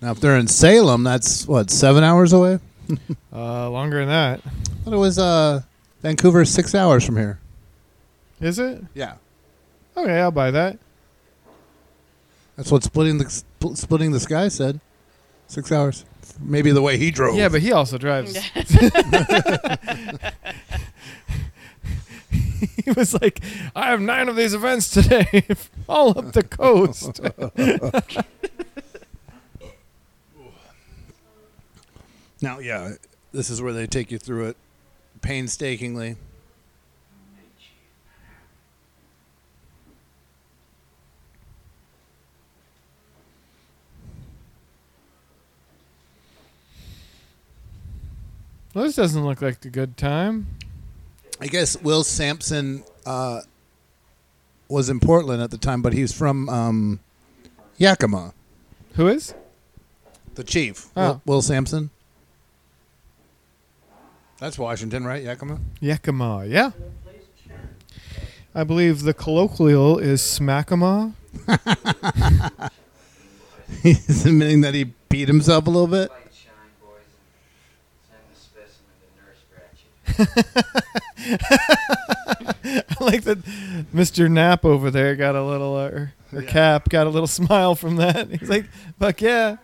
[SPEAKER 3] Now, if they're in Salem, that's what seven hours away. <laughs>
[SPEAKER 2] Uh, longer than that.
[SPEAKER 3] But it was uh, Vancouver, six hours from here.
[SPEAKER 2] Is it?
[SPEAKER 3] Yeah.
[SPEAKER 2] Okay, I'll buy that.
[SPEAKER 3] That's what splitting the spl- splitting the sky said. Six hours. Maybe the way he drove.
[SPEAKER 2] Yeah, but he also drives. <laughs> <laughs> <laughs> he was like, I have nine of these events today, <laughs> all up the coast. <laughs>
[SPEAKER 3] Now, yeah, this is where they take you through it painstakingly.
[SPEAKER 2] well, this doesn't look like a good time.
[SPEAKER 3] I guess Will Sampson uh, was in Portland at the time, but he's from um, Yakima.
[SPEAKER 2] Who is?
[SPEAKER 3] The chief,
[SPEAKER 2] Oh.
[SPEAKER 3] Will, Will Sampson. That's Washington, right? Yakima.
[SPEAKER 2] Yakima, yeah. I believe the colloquial is smackama. <laughs>
[SPEAKER 3] He's admitting that he beat himself a little bit.
[SPEAKER 6] Light shine, boys, and send the specimen to nurse scratch it. <laughs>
[SPEAKER 2] I like that Mr. Knapp over there got a little, uh, or, or Cap got a little <laughs> smile from that. He's like, fuck yeah.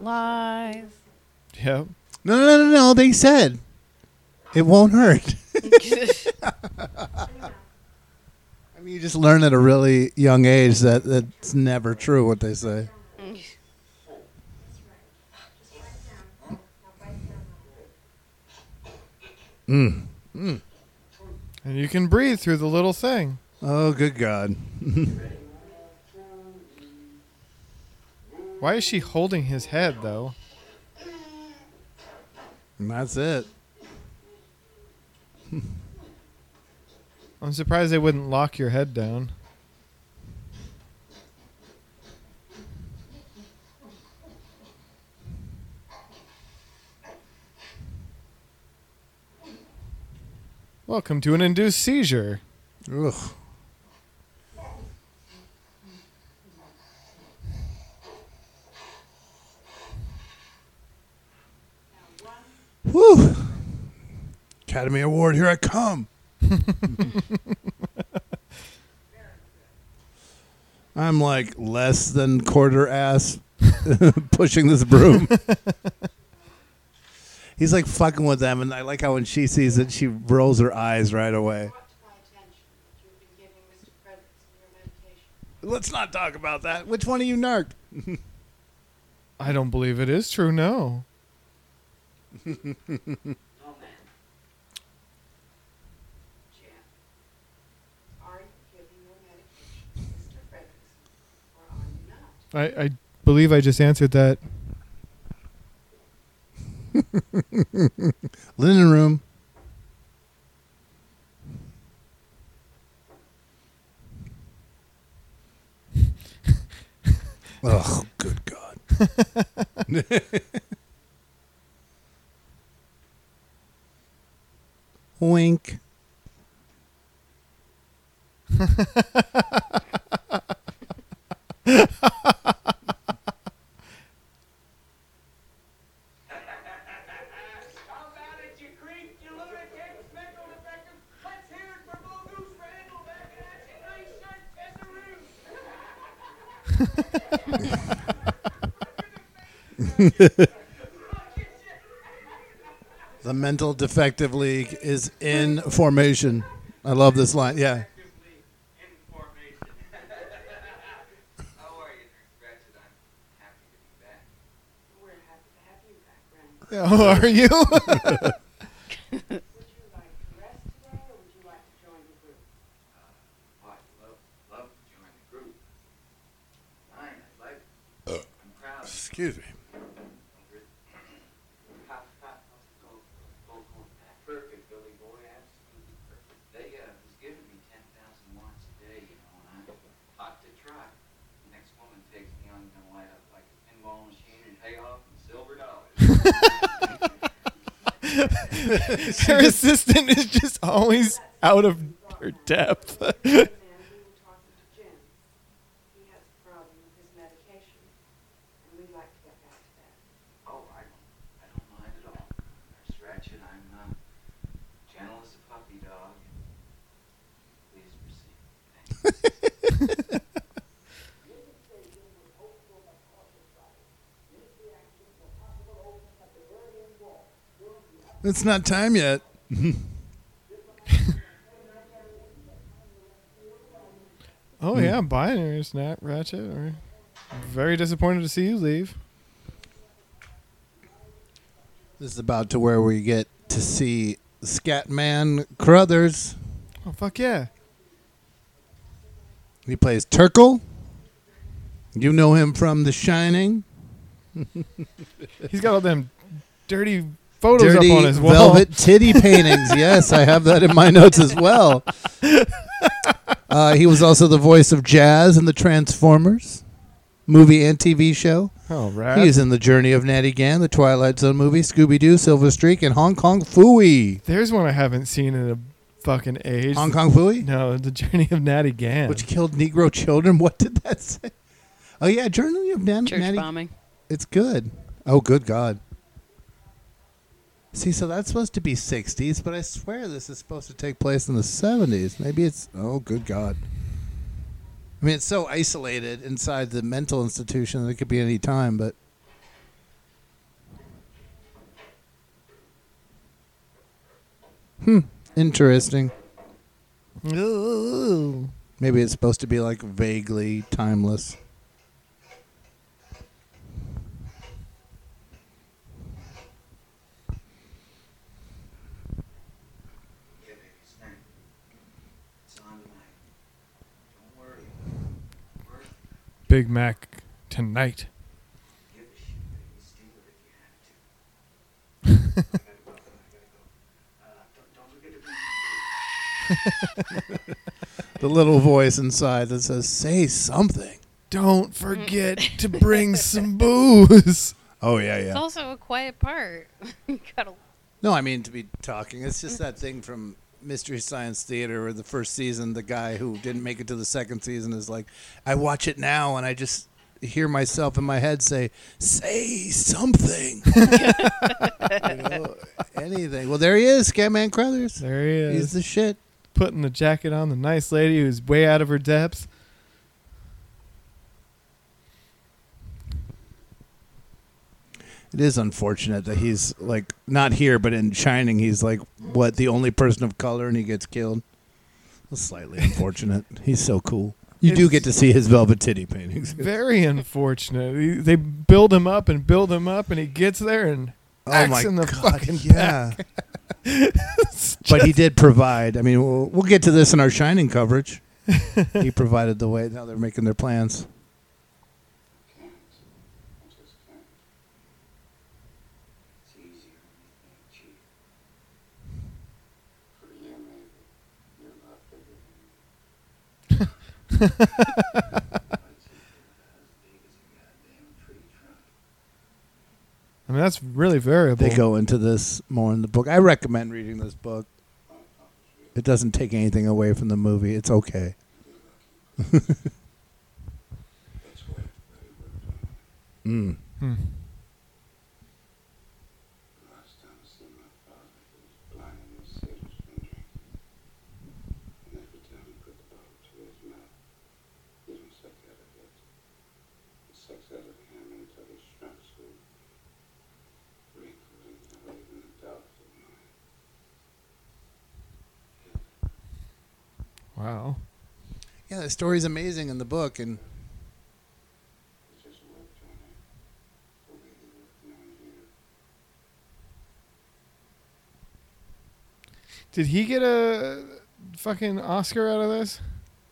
[SPEAKER 4] Lies.
[SPEAKER 2] Yep.
[SPEAKER 3] No, no, no, no. They said it won't hurt. <laughs> I mean, you just learn at a really young age that that's never true. What they say. Mm. Mm.
[SPEAKER 2] And you can breathe through the little thing.
[SPEAKER 3] Oh, good God. <laughs>
[SPEAKER 2] Why is she holding his head, though?
[SPEAKER 3] And that's it. <laughs>
[SPEAKER 2] I'm surprised they wouldn't lock your head down. Welcome to an induced seizure.
[SPEAKER 3] Ugh. Whew. Academy Award, here I come. <laughs> I'm like less than quarter ass <laughs> pushing this broom. <laughs> He's like fucking with them, and I like how when she sees it, she rolls her eyes right away. Let's not talk about that. Which one of you narked?
[SPEAKER 2] I don't believe it is true, no.
[SPEAKER 8] No, man. Jan, are you giving your medication to Mr. Frederickson, or are you not?
[SPEAKER 2] I, I believe I just answered that. <laughs>
[SPEAKER 3] Linen room. <laughs> oh, good God. <laughs> Wink.
[SPEAKER 9] How about it, you creep, you lunatic, mental defective? Let's hear it for Blue Goose Randall back in action, nice shirt, <laughs>
[SPEAKER 3] the mental defective league is in formation. I love this line. Yeah.
[SPEAKER 6] How are you, <laughs> <laughs> Nurse Scratch it? I'm happy to be back.
[SPEAKER 8] We're happy to have you back, Randall.
[SPEAKER 2] How are you?
[SPEAKER 8] Would you like to rest today, or would you like to join the group?
[SPEAKER 6] Oh, I'd love, love to join the group. Fine, I'd like to. I'm proud.
[SPEAKER 3] Excuse me.
[SPEAKER 6] Pop, pop, go, go, go. Perfect, Billy boy, absolutely perfect. They, uh, was giving me ten thousand watts a day, you know, and I'm hot to try. The next woman takes me on, gonna light up like a pinball machine and pay off in silver dollars. <laughs>
[SPEAKER 2] her assistant is just always out of her depth. <laughs>
[SPEAKER 8] man who was talking to Jim. He has a problem with his medication, and we'd like to get back to that.
[SPEAKER 6] Oh, I don't, I don't mind at all. Nurse Ratched, I'm uh, gentle as a puppy dog. Please proceed.
[SPEAKER 3] It's not time yet. <laughs>
[SPEAKER 2] oh
[SPEAKER 3] Hmm.
[SPEAKER 2] yeah, buying snap ratchet. Or very disappointed to see you leave.
[SPEAKER 3] This is about to where we get to see Scatman Crothers.
[SPEAKER 2] Oh fuck yeah!
[SPEAKER 3] He plays Turkle. You know him from The Shining. <laughs>
[SPEAKER 2] He's got all them dirty photos
[SPEAKER 3] Dirty
[SPEAKER 2] up on his wall.
[SPEAKER 3] velvet titty paintings. <laughs> yes, I have that in my notes as well. <laughs> Uh, he was also the voice of Jazz in the Transformers movie and TV show.
[SPEAKER 2] Oh, rad.
[SPEAKER 3] He is in the Journey of Natty Gann, the Twilight Zone movie, Scooby Doo, Silver Streak, and Hong Kong Phooey.
[SPEAKER 2] There's one I haven't seen in a fucking age.
[SPEAKER 3] Hong Kong Phooey?
[SPEAKER 2] No, the Journey of Natty Gann.
[SPEAKER 3] Which killed Negro children. <laughs> What did that say? Oh yeah, Journey of Nan-
[SPEAKER 4] Church
[SPEAKER 3] Natty.
[SPEAKER 4] bombing.
[SPEAKER 3] It's good. Oh, good God. See, so that's supposed to be 60s, but I swear this is supposed to take place in the 70s. Maybe it's. Oh, good God. I mean, it's so isolated inside the mental institution that it could be any time, but. Hmm. Interesting. Maybe it's supposed to be like vaguely timeless.
[SPEAKER 6] Yeah, baby, snap. It's on tonight. Don't worry. Work.
[SPEAKER 2] Big Mac tonight.
[SPEAKER 6] Give a shit, baby. Steal it if you have to. I gotta go. I gotta go. Uh, don't, don't forget Mac tonight.
[SPEAKER 3] the little voice inside that says, "Say something."
[SPEAKER 2] Don't mm. forget <laughs> to bring some booze.
[SPEAKER 3] Oh yeah, yeah.
[SPEAKER 4] It's also a quiet part. <laughs> you gotta.
[SPEAKER 3] No, I mean to be talking. It's just mm. that thing from Mystery Science Theater or the first season. The guy who didn't make it to the second season is like, I watch it now and I just hear myself in my head say, "Say something." <laughs> You know, anything. Well, there he is, Scatman Crothers.
[SPEAKER 2] There he is.
[SPEAKER 3] He's the shit.
[SPEAKER 2] Putting the jacket on the nice lady who's way out of her depths.
[SPEAKER 3] It is unfortunate that he's like not here, but in Shining, he's like what the only person of color, and he gets killed. It's slightly <laughs> unfortunate. he's so cool. You do get to see his velvet titty paintings. <laughs>
[SPEAKER 2] Very unfortunate. He- They build him up and build him up, and he gets there and
[SPEAKER 3] Oh
[SPEAKER 2] acts
[SPEAKER 3] my
[SPEAKER 2] in the
[SPEAKER 3] God,
[SPEAKER 2] fucking
[SPEAKER 3] yeah. <laughs> but he did provide. I mean, we'll, we'll get to this in our Shining coverage. he provided the way. Now they're making their plans.
[SPEAKER 6] Can't. I just can't. It's easier when you think cheap. For you, maybe. You're a lot bigger than me. It's as big as a goddamn tree trunk.
[SPEAKER 2] I mean, that's really variable.
[SPEAKER 3] They go into this more in the book. I recommend reading this book. It doesn't take anything away from the movie. It's okay.
[SPEAKER 6] That's why everybody worked on it.
[SPEAKER 3] Mm.
[SPEAKER 2] Hmm.
[SPEAKER 6] Last time I seen my father, he was blind and his sailors from drinking. And every time he put the bottle to his mouth, he didn't suck out of it. He sucks out of him until he shrunk so wrinkled and not even a doubt of mine.
[SPEAKER 2] Wow.
[SPEAKER 3] Yeah, the story's amazing in the book, and
[SPEAKER 6] He just worked on it. The way they working on you.
[SPEAKER 2] Did he get a fucking Oscar out of this?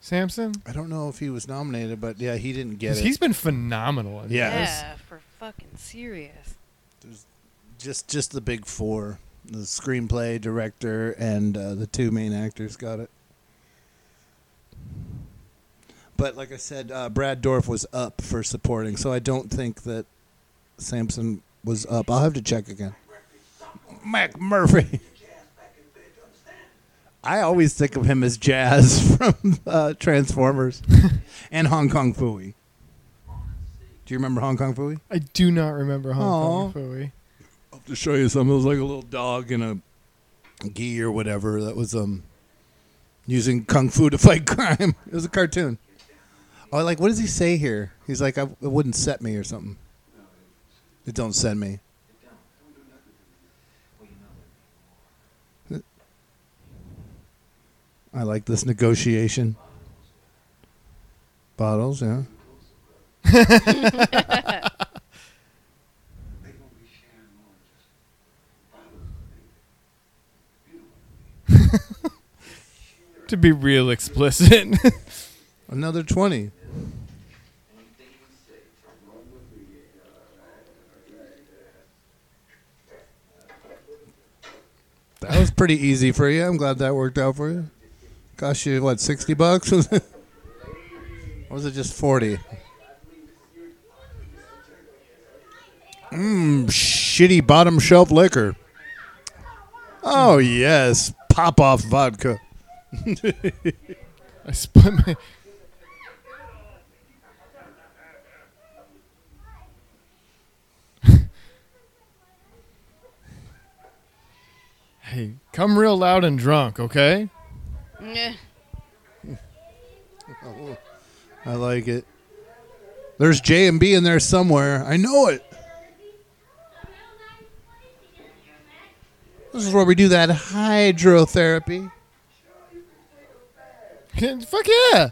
[SPEAKER 2] Sampson?
[SPEAKER 3] I don't know if he was nominated, but yeah, he didn't get it.
[SPEAKER 2] he's been phenomenal. In
[SPEAKER 3] Yeah.
[SPEAKER 2] this.
[SPEAKER 4] Yeah, for fucking serious.
[SPEAKER 3] just just the big four: the screenplay, director, and uh, the two main actors got it. But like I said, uh, Brad Dourif was up for supporting, so I don't think that Sampson was up. I'll have to check again. McMurphy. I always think of him as Jazz <laughs> from uh, Transformers <laughs> and Hong Kong Phooey. Do you remember Hong Kong Phooey?
[SPEAKER 2] I do not remember Hong
[SPEAKER 3] Aw.
[SPEAKER 2] Kong Phooey.
[SPEAKER 3] I'll have to show you something. It was like a little dog in a gi or whatever that was um using kung fu to fight <laughs> crime. It was a cartoon. Oh, like what does he say here? He's like, I, it wouldn't set me or something. It don't send me. I like this negotiation. Bottles, yeah. <laughs>
[SPEAKER 2] To be real explicit. <laughs>
[SPEAKER 3] Another 20. That was pretty easy for you. I'm glad that worked out for you. Cost you, what, 60 bucks? <laughs> Or was it just 40? Mmm, shitty bottom shelf liquor. Oh, yes. Pop off vodka. <laughs>
[SPEAKER 2] I split my. Hey, come real loud and drunk, okay?
[SPEAKER 4] Yeah. <laughs>
[SPEAKER 3] Oh, I like it. There's J and B in there somewhere. I know it. This is where we do that hydrotherapy. <laughs>
[SPEAKER 2] Fuck yeah!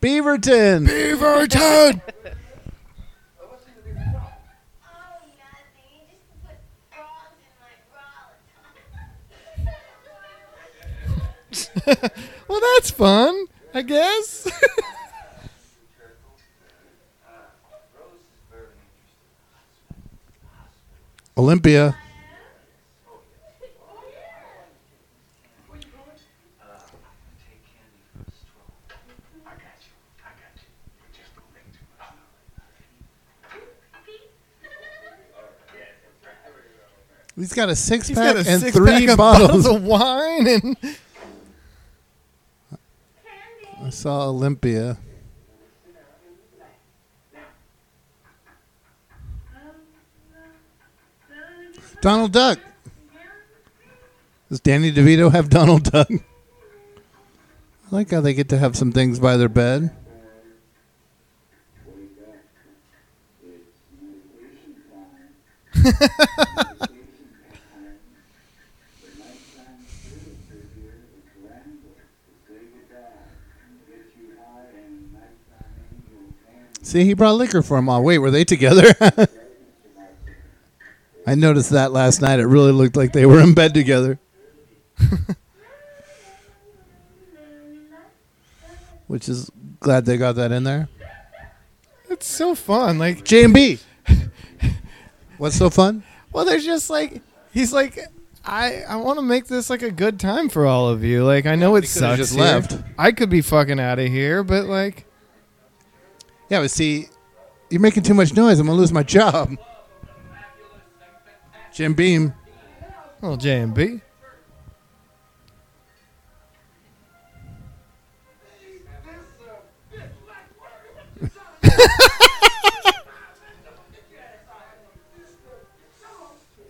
[SPEAKER 3] Beaverton.
[SPEAKER 2] Beaverton. <laughs> well, that's fun, I guess. <laughs>
[SPEAKER 3] Olympia. He's got a six
[SPEAKER 2] He's
[SPEAKER 3] pack
[SPEAKER 2] got a
[SPEAKER 3] and
[SPEAKER 2] six
[SPEAKER 3] three
[SPEAKER 2] pack of
[SPEAKER 3] bottles.
[SPEAKER 2] of wine and <laughs>
[SPEAKER 3] I saw Olympia. Donald Duck. Does Danny DeVito have Donald Duck? I like how they get to have some things by their bed. <laughs> See, he brought liquor for him all. Wait, were they together? <laughs> I noticed that last night. It really looked like they were in bed together. <laughs> Which is glad they got that in there.
[SPEAKER 2] it's so fun. Like
[SPEAKER 3] J and B. <laughs> What's so fun?
[SPEAKER 2] Well, there's just like he's like I I want to make this like a good time for all of you. Like I know it sucks.
[SPEAKER 3] just
[SPEAKER 2] here.
[SPEAKER 3] left.
[SPEAKER 2] I could be fucking out of here, but like
[SPEAKER 3] Yeah, but see, you're making too much noise. I'm gonna lose my job. Jim Beam.
[SPEAKER 2] well, J and B. <laughs>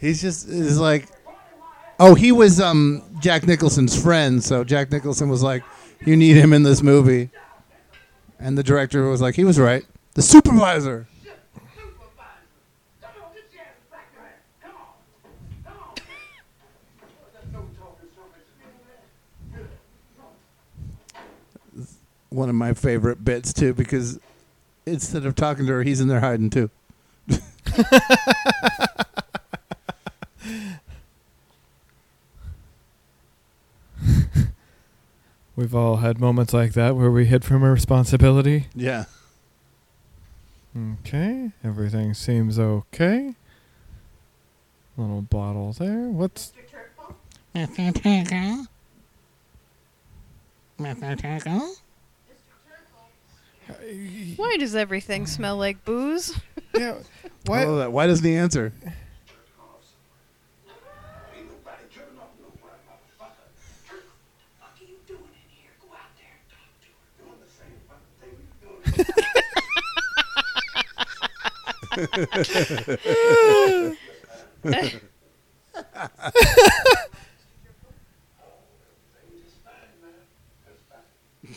[SPEAKER 3] He's just is like, oh, he was um Jack Nicholson's friend. So Jack Nicholson was like, you need him in this movie, and the director was like, he was right. The supervisor. One of my favorite bits too, because instead of talking to her, he's in there hiding too. <laughs>
[SPEAKER 2] We've all had moments like that where we hid from a responsibility.
[SPEAKER 3] Yeah.
[SPEAKER 2] Okay, everything seems okay. Little bottle there. What's Mr. Turkle? Mr. Turkle?
[SPEAKER 4] Why does everything smell like booze?
[SPEAKER 2] yeah? What?
[SPEAKER 3] I love that. Why does the answer?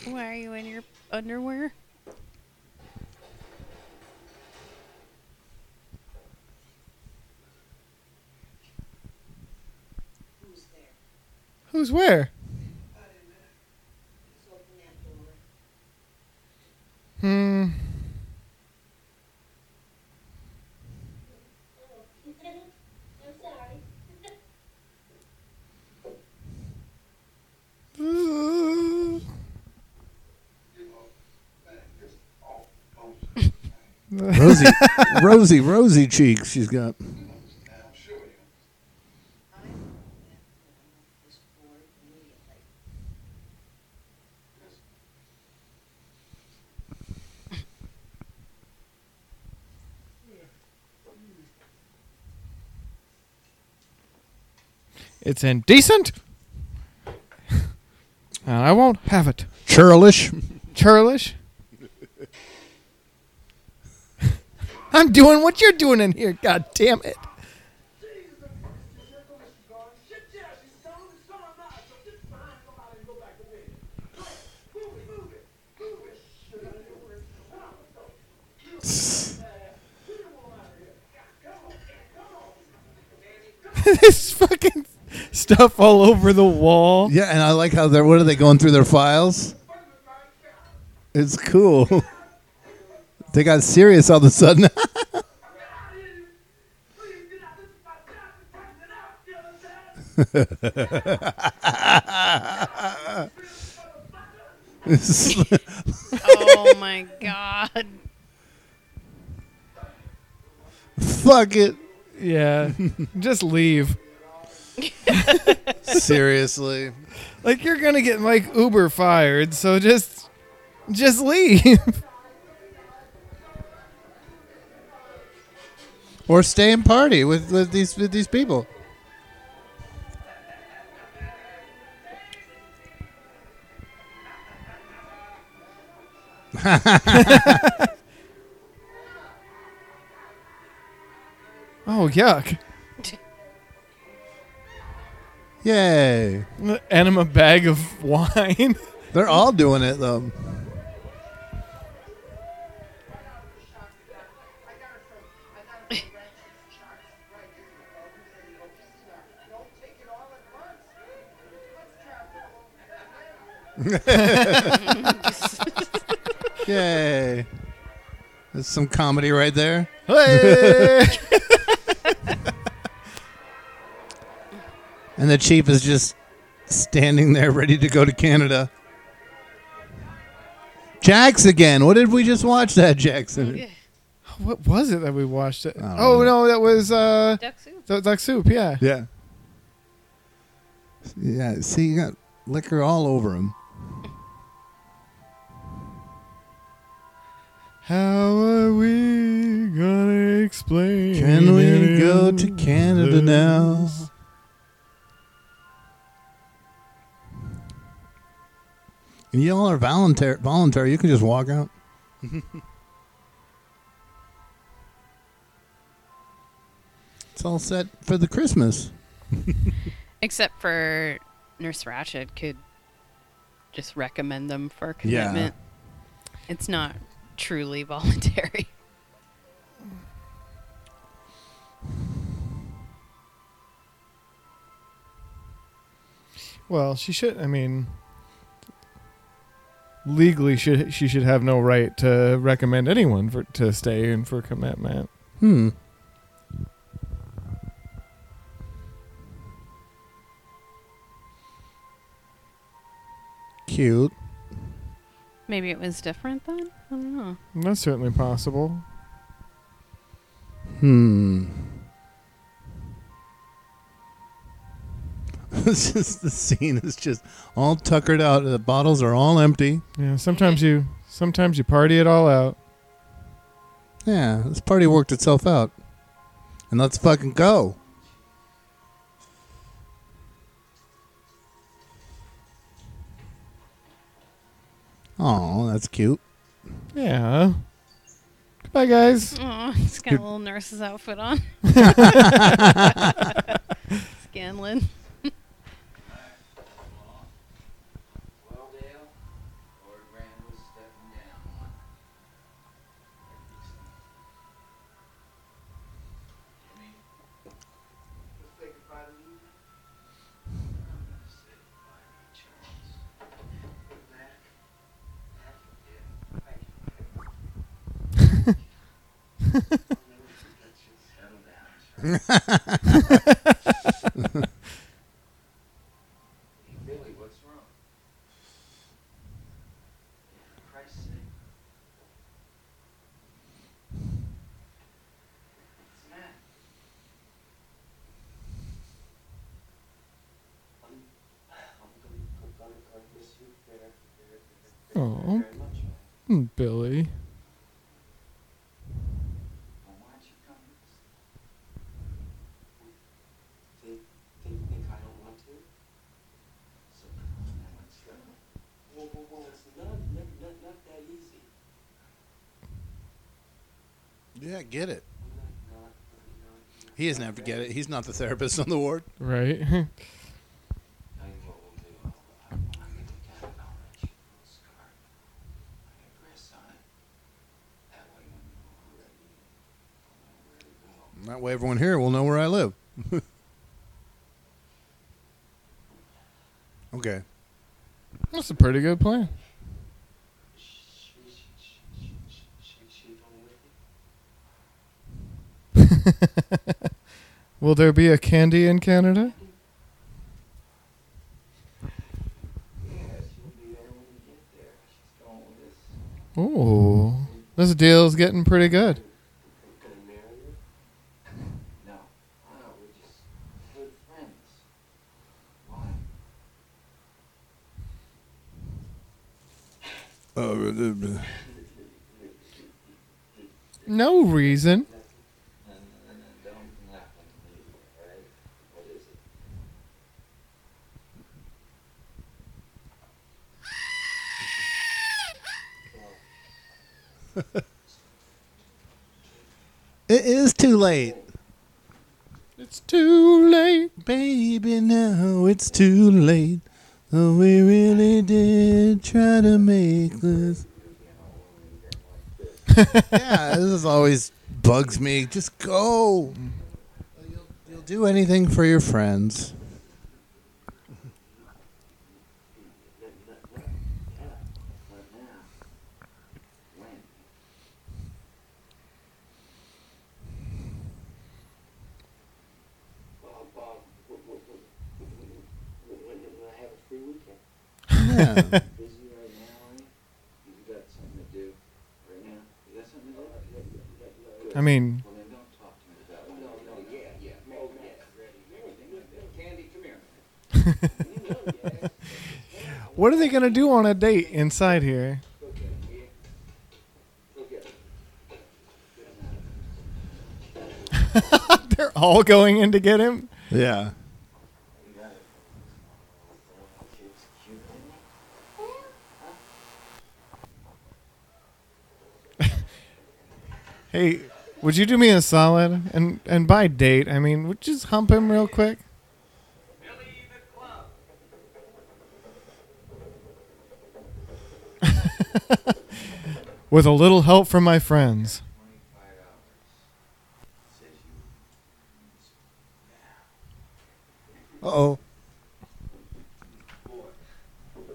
[SPEAKER 4] Why are you in your underwear?
[SPEAKER 2] Who's where? Hmm. <laughs>
[SPEAKER 3] Rosie, Rosie, Rosie cheeks. She's got.
[SPEAKER 2] It's indecent. <laughs> And I won't have it.
[SPEAKER 3] Churlish.
[SPEAKER 2] Churlish. <laughs> I'm doing what you're doing in here. God damn it. <laughs> this fucking stuff all over the wall.
[SPEAKER 3] Yeah, and I like how they're. What are they going through their files? It's cool. <laughs> they got serious all of a sudden. <laughs>
[SPEAKER 4] oh my god.
[SPEAKER 3] Fuck it.
[SPEAKER 2] Yeah. Just leave. <laughs>
[SPEAKER 3] Seriously.
[SPEAKER 2] Like you're gonna get Mike Uber fired, so just just leave.
[SPEAKER 3] or stay and party with, with these with these people. <laughs>
[SPEAKER 2] oh yuck.
[SPEAKER 3] Yay.
[SPEAKER 2] And I'm a bag of wine. <laughs>
[SPEAKER 3] They're all doing it though. <laughs> Yay. There's some comedy right there.
[SPEAKER 2] Hey! <laughs>
[SPEAKER 3] and the chief is just standing there ready to go to Canada. Jax again. What did we just watch that, Jackson?
[SPEAKER 2] What was it that we watched it? Oh no, that was uh
[SPEAKER 4] Duck soup.
[SPEAKER 2] Duck, duck soup, yeah.
[SPEAKER 3] Yeah. Yeah, see, you got liquor all over him. <laughs>
[SPEAKER 2] How are we gonna explain?
[SPEAKER 3] Can we go to Canada now? Y'all are voluntary. Voluntary. You can just walk out. <laughs> it's all set for the Christmas. <laughs>
[SPEAKER 4] Except for Nurse Ratched could just recommend them for
[SPEAKER 3] Yeah.
[SPEAKER 4] commitment. It's not truly <laughs> voluntary.
[SPEAKER 2] Well, she should. I mean, legally, should she should have no right to recommend anyone for to stay in for commitment.
[SPEAKER 3] Hmm. Cute.
[SPEAKER 4] Maybe it was different then? I don't know.
[SPEAKER 2] That's certainly possible.
[SPEAKER 3] Hmm. <laughs> it's just the scene is just all tuckered out. The bottles are all empty.
[SPEAKER 2] Yeah. Sometimes you sometimes you party it all out.
[SPEAKER 3] Yeah, this party worked itself out. And let's fucking go. Oh, that's cute.
[SPEAKER 2] Yeah. Goodbye, guys.
[SPEAKER 4] Aw, he's got a little nurse's outfit on. <laughs> <laughs> Scanlon.
[SPEAKER 2] Oh. Billy.
[SPEAKER 6] Well, why don't you come with us? Think, think, think I don't want to? So come on now, let's go. Well, well, well, it's not, not, not, not that easy.
[SPEAKER 3] Yeah, get it. He doesn't have to get it. He's not the therapist on the ward.
[SPEAKER 2] Right. <laughs>
[SPEAKER 6] That way,
[SPEAKER 3] everyone here will know where I live. <laughs> okay.
[SPEAKER 2] That's a pretty good plan.
[SPEAKER 6] She, she, she, she, she, she going with me? <laughs>
[SPEAKER 2] Will there be a candy in Canada?
[SPEAKER 6] Yes, you'll be there when you get there. She's going with us.
[SPEAKER 2] Ooh. This deal's getting pretty good.
[SPEAKER 6] Oh, Her? No. No, we're just good friends. Why?
[SPEAKER 3] Uh,
[SPEAKER 2] No reason.
[SPEAKER 6] No, no, no, no, don't laugh at me, alright? What is it?
[SPEAKER 3] It is too late.
[SPEAKER 2] It's too late.
[SPEAKER 3] Baby, now it's too late. Oh, we really did try to make this. <laughs> yeah, this is always bugs me. Just go. You'll, you'll do anything for your friends.
[SPEAKER 6] But now, when? Well, Bob, when, when, when, when, when I have a free weekend.
[SPEAKER 3] Yeah.
[SPEAKER 6] Busy right now, are you? You got something to do right now? You got something to do? Good.
[SPEAKER 2] I mean,
[SPEAKER 6] Well, then don't talk to me about it. No, no, yeah, yeah. Oh, yeah. Come here.
[SPEAKER 2] what are they going to do on a date inside here? <laughs> They're all going in to get him?
[SPEAKER 3] Yeah.
[SPEAKER 2] Hey, would you do me a solid? And and by date, I mean, would you just hump him real quick? <laughs> With a little help from my friends.
[SPEAKER 3] Uh oh.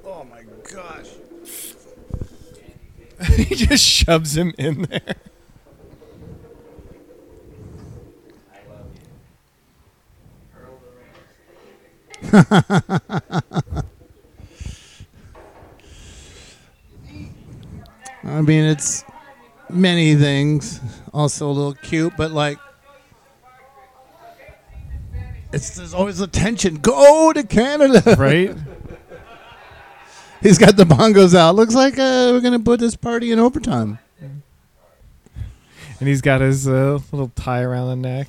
[SPEAKER 3] Oh my gosh. <laughs>
[SPEAKER 2] he just shoves him in there. <laughs>
[SPEAKER 3] I mean, it's many things. Also a little cute, but like, it's there's always the tension. Go to Canada, <laughs>
[SPEAKER 2] Right?
[SPEAKER 3] He's got the bongos out. Looks like uh, we're gonna put this party in overtime.
[SPEAKER 2] and he's got his uh, little tie around the neck.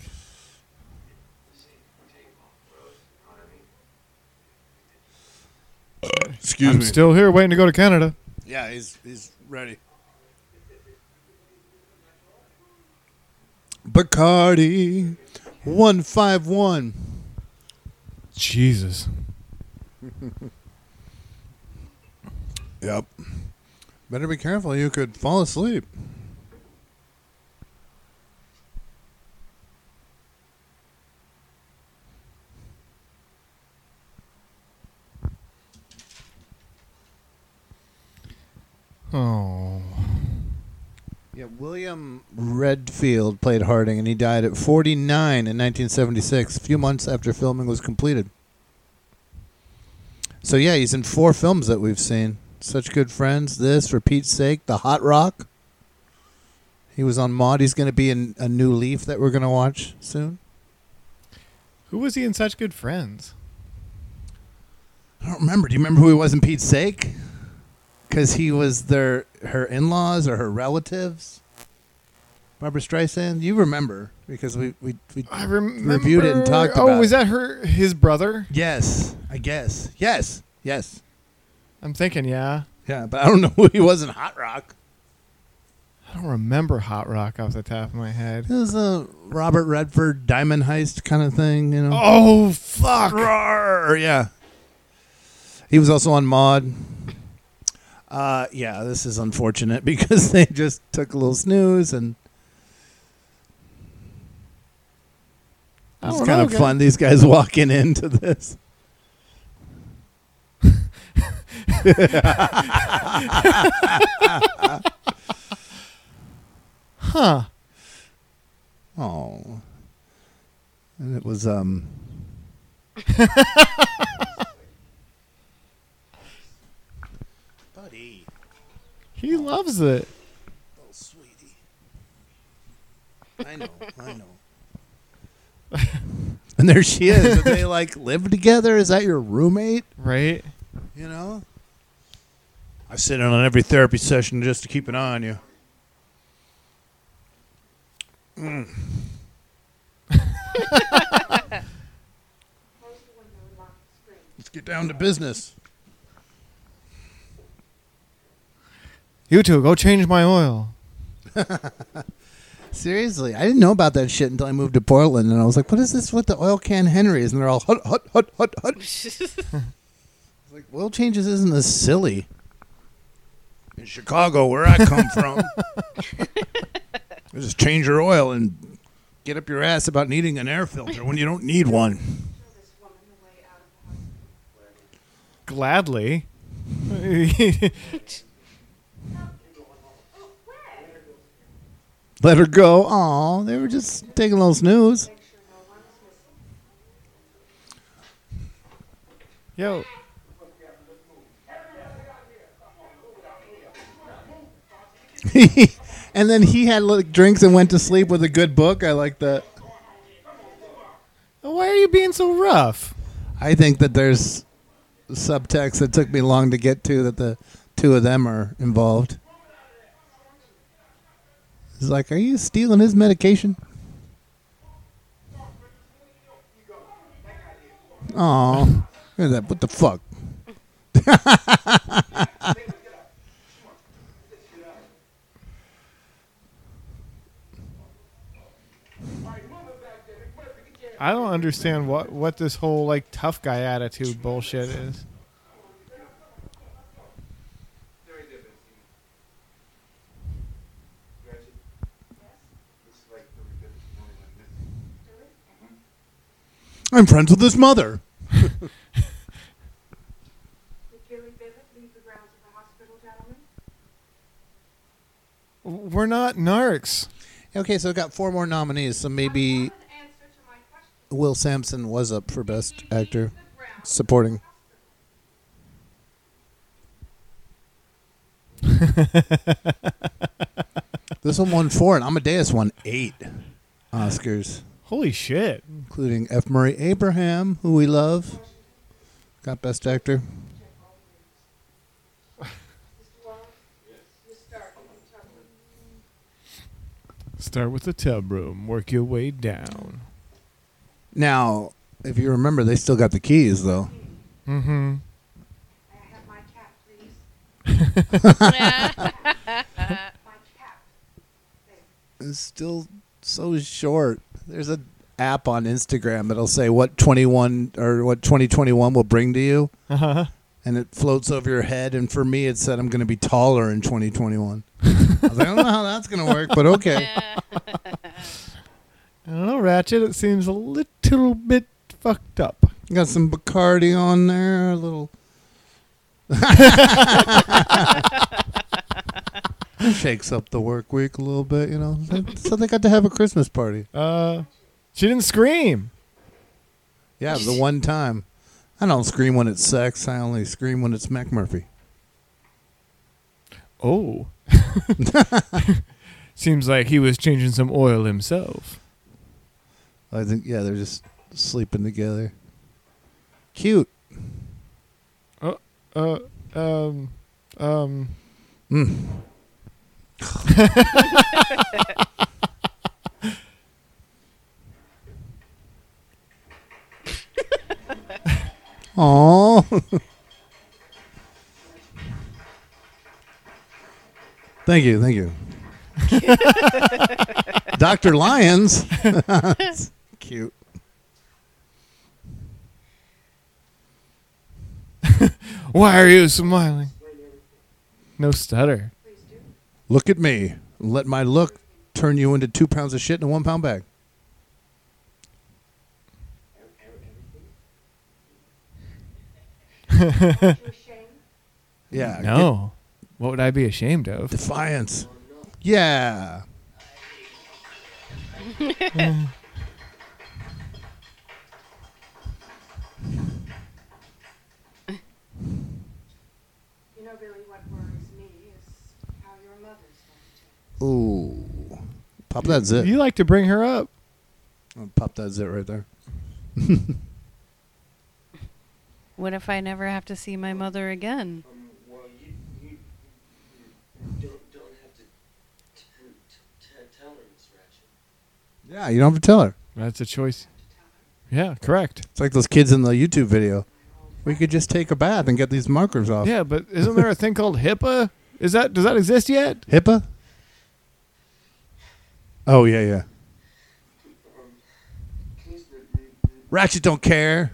[SPEAKER 3] Excuse
[SPEAKER 2] I'm
[SPEAKER 3] me.
[SPEAKER 2] still here waiting to go to Canada.
[SPEAKER 3] Yeah, he's he's ready. Bacardi, one five one.
[SPEAKER 2] Jesus. <laughs>
[SPEAKER 3] Yep. Better be careful. You could fall asleep.
[SPEAKER 2] Oh.
[SPEAKER 3] Yeah, William Redfield played Harding, and he died at 49 in 1976, a few months after filming was completed. So yeah, he's in four films that we've seen. Such good friends. This, for Pete's sake, The Hot Rock. He was on Maude. He's going to be in a new Leaf that we're going to watch soon.
[SPEAKER 2] Who was he in Such Good Friends?
[SPEAKER 3] I don't remember. Do you remember who he was in Pete's sake? Because he was their her in laws or her relatives. Barbra Streisand. You remember because we we, we
[SPEAKER 2] I remember.
[SPEAKER 3] reviewed it and talked
[SPEAKER 2] oh,
[SPEAKER 3] about.
[SPEAKER 2] Oh,
[SPEAKER 3] was
[SPEAKER 2] that her? His brother?
[SPEAKER 3] Yes, I guess. Yes, yes.
[SPEAKER 2] I'm thinking, yeah.
[SPEAKER 3] Yeah, but I don't know <laughs> who he was in Hot Rock.
[SPEAKER 2] I don't remember Hot Rock off the top of my head.
[SPEAKER 3] It was a Robert Redford diamond heist kind of thing, you know.
[SPEAKER 2] Oh fuck!
[SPEAKER 3] Roar, yeah. He was also on Maude. Uh, yeah, this is unfortunate <laughs> because they just took a little snooze and it's kind
[SPEAKER 2] know,
[SPEAKER 3] of
[SPEAKER 2] guys.
[SPEAKER 3] fun. These guys walking into this.
[SPEAKER 2] Huh.
[SPEAKER 3] Oh. And it was um <laughs>
[SPEAKER 2] He loves it.
[SPEAKER 3] Oh sweetie. I know, I know. <laughs> and there she is. And they like live together. Is that your roommate?
[SPEAKER 2] Right?
[SPEAKER 3] You know? I sit in on every therapy session just to keep an eye on you. Mm. <laughs> <laughs> Let's get down to business.
[SPEAKER 2] You two, go change my oil. <laughs>
[SPEAKER 3] Seriously, I didn't know about that shit until I moved to Portland, and I was like, "What is this with the oil can Henrys?" And they're all hut hut hut hut hut. <laughs> like oil changes isn't this silly. In Chicago, where I come <laughs> from, you just change your oil and get up your ass about needing an air filter when you don't need one.
[SPEAKER 2] Gladly.
[SPEAKER 3] Let her go. Aw, they were just taking a little snooze.
[SPEAKER 2] Yo. <laughs>
[SPEAKER 3] and then he had like drinks and went to sleep with a good book. I like that.
[SPEAKER 2] Why are you being so rough?
[SPEAKER 3] I think that there's subtext that took me long to get to that the two of them are involved. He's like, "Are you stealing his medication?" Oh, look at that! What the fuck?
[SPEAKER 2] I don't understand what what this whole like tough guy attitude bullshit is.
[SPEAKER 3] I'm friends with his mother.
[SPEAKER 8] Did Billy Bibbit leave the grounds of the hospital, gentlemen?
[SPEAKER 2] We're not narcs.
[SPEAKER 3] Okay, so I've got four more nominees. So maybe Will Sampson was up for best actor, supporting. <laughs> this one won four, and Amadeus won eight Oscars,
[SPEAKER 2] Holy shit.
[SPEAKER 3] including F. Murray Abraham, who we love, got best actor.
[SPEAKER 2] Start with the tub room. Work your way down.
[SPEAKER 3] Now, if you remember, they still got the keys though.
[SPEAKER 2] Mm-hmm. <laughs> <laughs>
[SPEAKER 3] It's still so short. There's a app on Instagram that'll say what 21 or what 2021 will bring to you.
[SPEAKER 2] Uh-huh.
[SPEAKER 3] And it floats over your head. And for me, it said I'm going to be taller in 2021. <laughs> I was like, I don't know how that's going to work, but okay.
[SPEAKER 2] I don't know, Ratched. It seems a little bit fucked up.
[SPEAKER 3] Got some Bacardi on there, a little. <laughs> <laughs> Shakes up the work week a little bit, you know. So they got to have a Christmas party.
[SPEAKER 2] Uh, she didn't scream.
[SPEAKER 3] Yeah, the one time. I don't scream when it's sex. I only scream when it's McMurphy.
[SPEAKER 2] Oh. <laughs> <laughs> Seems like he was changing some oil himself.
[SPEAKER 3] I think yeah, they're just sleeping together. Cute.
[SPEAKER 2] Uh, uh, um, um.
[SPEAKER 3] Mm. <laughs> Aw. thank you, thank you. <laughs> Dr. Lyons. That's <laughs> cute.
[SPEAKER 2] Why are you smiling? No stutter.
[SPEAKER 3] Look at me. Let my look turn you into two pounds of shit in a one pound bag. <laughs> Yeah.
[SPEAKER 2] No. What would I be ashamed of?
[SPEAKER 3] Defiance. Yeah. <laughs> <laughs>
[SPEAKER 8] You know, Billy, what worries me is how your mother's
[SPEAKER 3] Ooh. Pop that zit.
[SPEAKER 2] You like to bring her up.
[SPEAKER 3] I'll Pop that zit right there. <laughs>
[SPEAKER 4] What if I never have to see my mother again?
[SPEAKER 6] Um, well, you, you, you don't, don't have to t- t- t- tell her, Miss Ratched.
[SPEAKER 3] Yeah, you don't have to tell her.
[SPEAKER 2] That's a choice. Yeah, correct.
[SPEAKER 3] It's like those kids in the YouTube video. We could just take a bath and get these markers off.
[SPEAKER 2] Yeah, but isn't there a thing called HIPAA? Is that does that exist yet?
[SPEAKER 3] HIPAA? Oh yeah, yeah. Ratched don't care.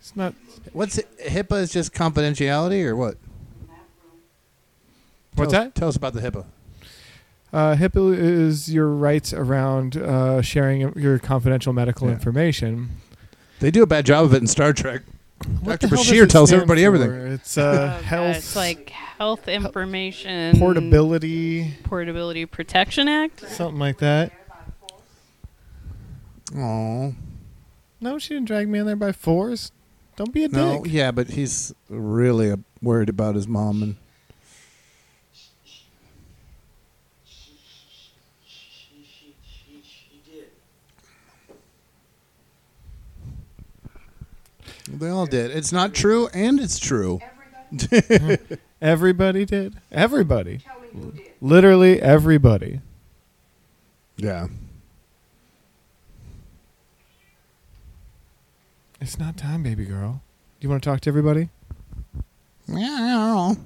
[SPEAKER 2] It's not.
[SPEAKER 3] What's it? HIPAA is just confidentiality or what?
[SPEAKER 2] What's
[SPEAKER 3] Tell
[SPEAKER 2] that?
[SPEAKER 3] Tell us about the HIPAA.
[SPEAKER 2] Uh, HIPAA is your rights around uh, sharing your confidential medical
[SPEAKER 3] Yeah.
[SPEAKER 2] information.
[SPEAKER 3] They do a bad job of it in Star Trek.
[SPEAKER 2] What
[SPEAKER 3] Dr.
[SPEAKER 2] the hell does
[SPEAKER 3] Bashir tells everybody
[SPEAKER 2] for?
[SPEAKER 3] everything.
[SPEAKER 2] It's uh,
[SPEAKER 4] Oh, God,
[SPEAKER 2] health
[SPEAKER 4] It's like health information
[SPEAKER 2] portability,
[SPEAKER 4] Portability Protection Act.
[SPEAKER 2] something like that.
[SPEAKER 3] Oh
[SPEAKER 2] No, she didn't drag me in there by force. Don't be a
[SPEAKER 3] no,
[SPEAKER 2] dick.
[SPEAKER 3] yeah, but he's really uh, worried about his mom and.
[SPEAKER 6] She, she, she, she did.
[SPEAKER 3] They all did. It's not true, and it's true. <laughs>
[SPEAKER 2] Everybody did. Everybody. Literally everybody.
[SPEAKER 3] yeah.
[SPEAKER 2] It's not time, baby girl. Do you want to talk to everybody?
[SPEAKER 3] Meow.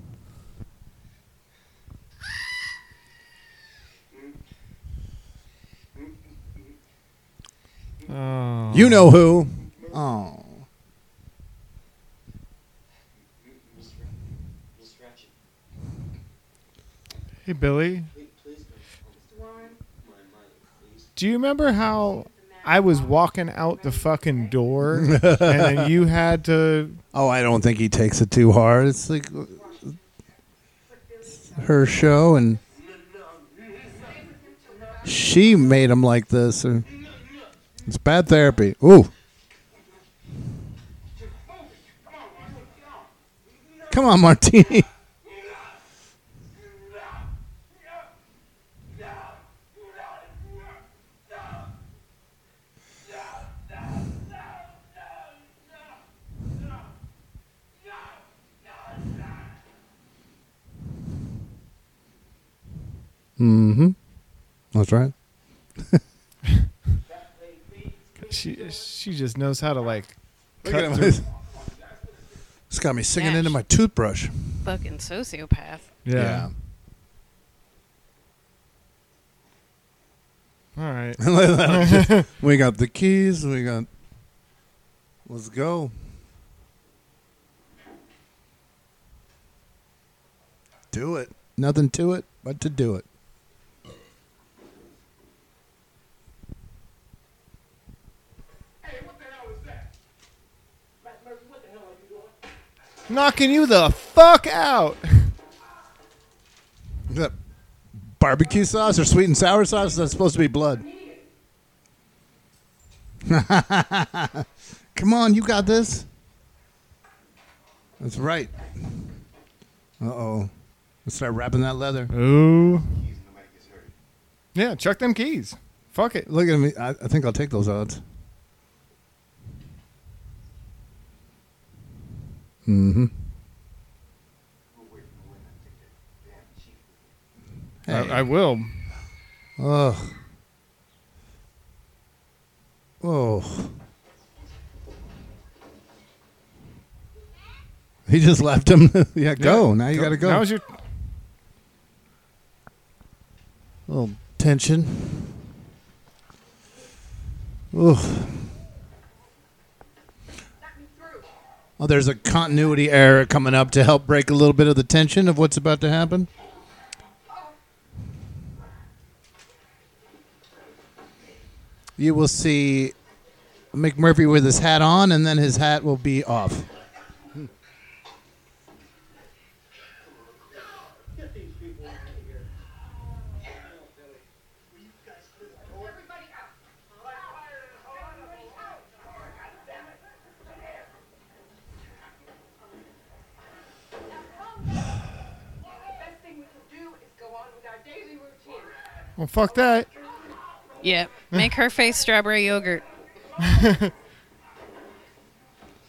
[SPEAKER 2] Oh.
[SPEAKER 3] You know who? Oh.
[SPEAKER 6] Miss, Ra- Miss Ratched,
[SPEAKER 2] Hey, Billy.
[SPEAKER 6] please, please don't call me. My, my, Billy.
[SPEAKER 2] Do you remember how I was walking out the fucking door <laughs> and then you had to
[SPEAKER 3] Oh, I don't think he takes it too hard. It's like her show, and she made him like this. and It's bad therapy. Ooh. Come on, Martini. Mm-hmm. That's right. <laughs>
[SPEAKER 2] She she just knows how to like. Cut
[SPEAKER 3] at
[SPEAKER 2] through-
[SPEAKER 3] It's got me singing
[SPEAKER 4] Nash.
[SPEAKER 3] into my toothbrush.
[SPEAKER 4] Fucking sociopath.
[SPEAKER 2] Yeah. All right. <laughs> <laughs>
[SPEAKER 3] We got the keys. We got. Let's go. Do it. Nothing to it but to do it.
[SPEAKER 2] Knocking you the fuck out. <laughs>
[SPEAKER 3] Is that barbecue sauce or sweet and sour sauce? That's supposed to be blood. <laughs> Come on, you got this. That's right. Uh oh. Let's start wrapping that leather.
[SPEAKER 2] Ooh. Yeah, chuck them keys. Fuck it.
[SPEAKER 3] Look at me. I, I think I'll take those odds. Mm-hmm.
[SPEAKER 2] I, I will.
[SPEAKER 3] Oh. Oh. He just left him. <laughs> yeah, go. now you got to go.
[SPEAKER 2] Now's your.
[SPEAKER 3] little tension. Oh. Oh, there's a continuity error coming up to help break a little bit of the tension of what's about to happen. You will see McMurphy with his hat on, and then his hat will be off.
[SPEAKER 2] Well, fuck that.
[SPEAKER 4] Yep. Make her face strawberry yogurt. <laughs>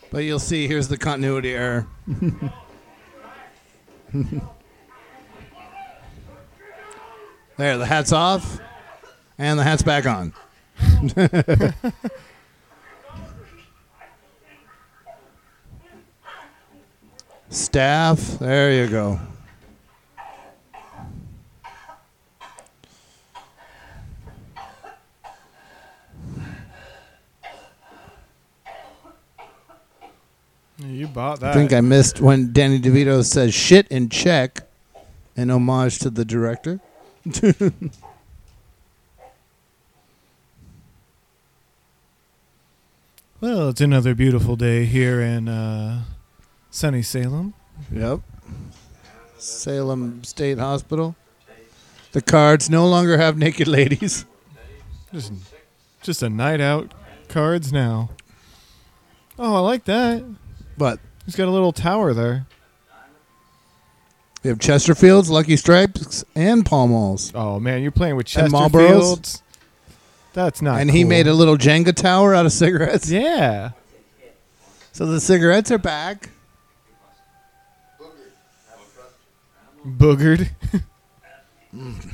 [SPEAKER 3] But you'll see, here's the continuity error. <laughs> there, the hat's off, and the hat's back on. <laughs> Staff, there you go.
[SPEAKER 2] You bought that.
[SPEAKER 3] I think I missed when Danny DeVito says shit in check in homage to the director. <laughs>
[SPEAKER 2] Well, it's another beautiful day here in uh, sunny Salem.
[SPEAKER 3] Yep. Salem State Hospital. The cards no longer have naked ladies.
[SPEAKER 2] Just, just a night out cards now. Oh, I like that.
[SPEAKER 3] But
[SPEAKER 2] He's got a little tower there.
[SPEAKER 3] we have Chesterfields, Lucky Strikes, and Pall Malls.
[SPEAKER 2] Oh man, you're playing with
[SPEAKER 3] And Marlboros.
[SPEAKER 2] Chesterfields. That's not.
[SPEAKER 3] and he
[SPEAKER 2] cool.
[SPEAKER 3] made a little Jenga tower out of cigarettes.
[SPEAKER 2] Yeah.
[SPEAKER 3] So the cigarettes are back.
[SPEAKER 2] Boogered. Mm.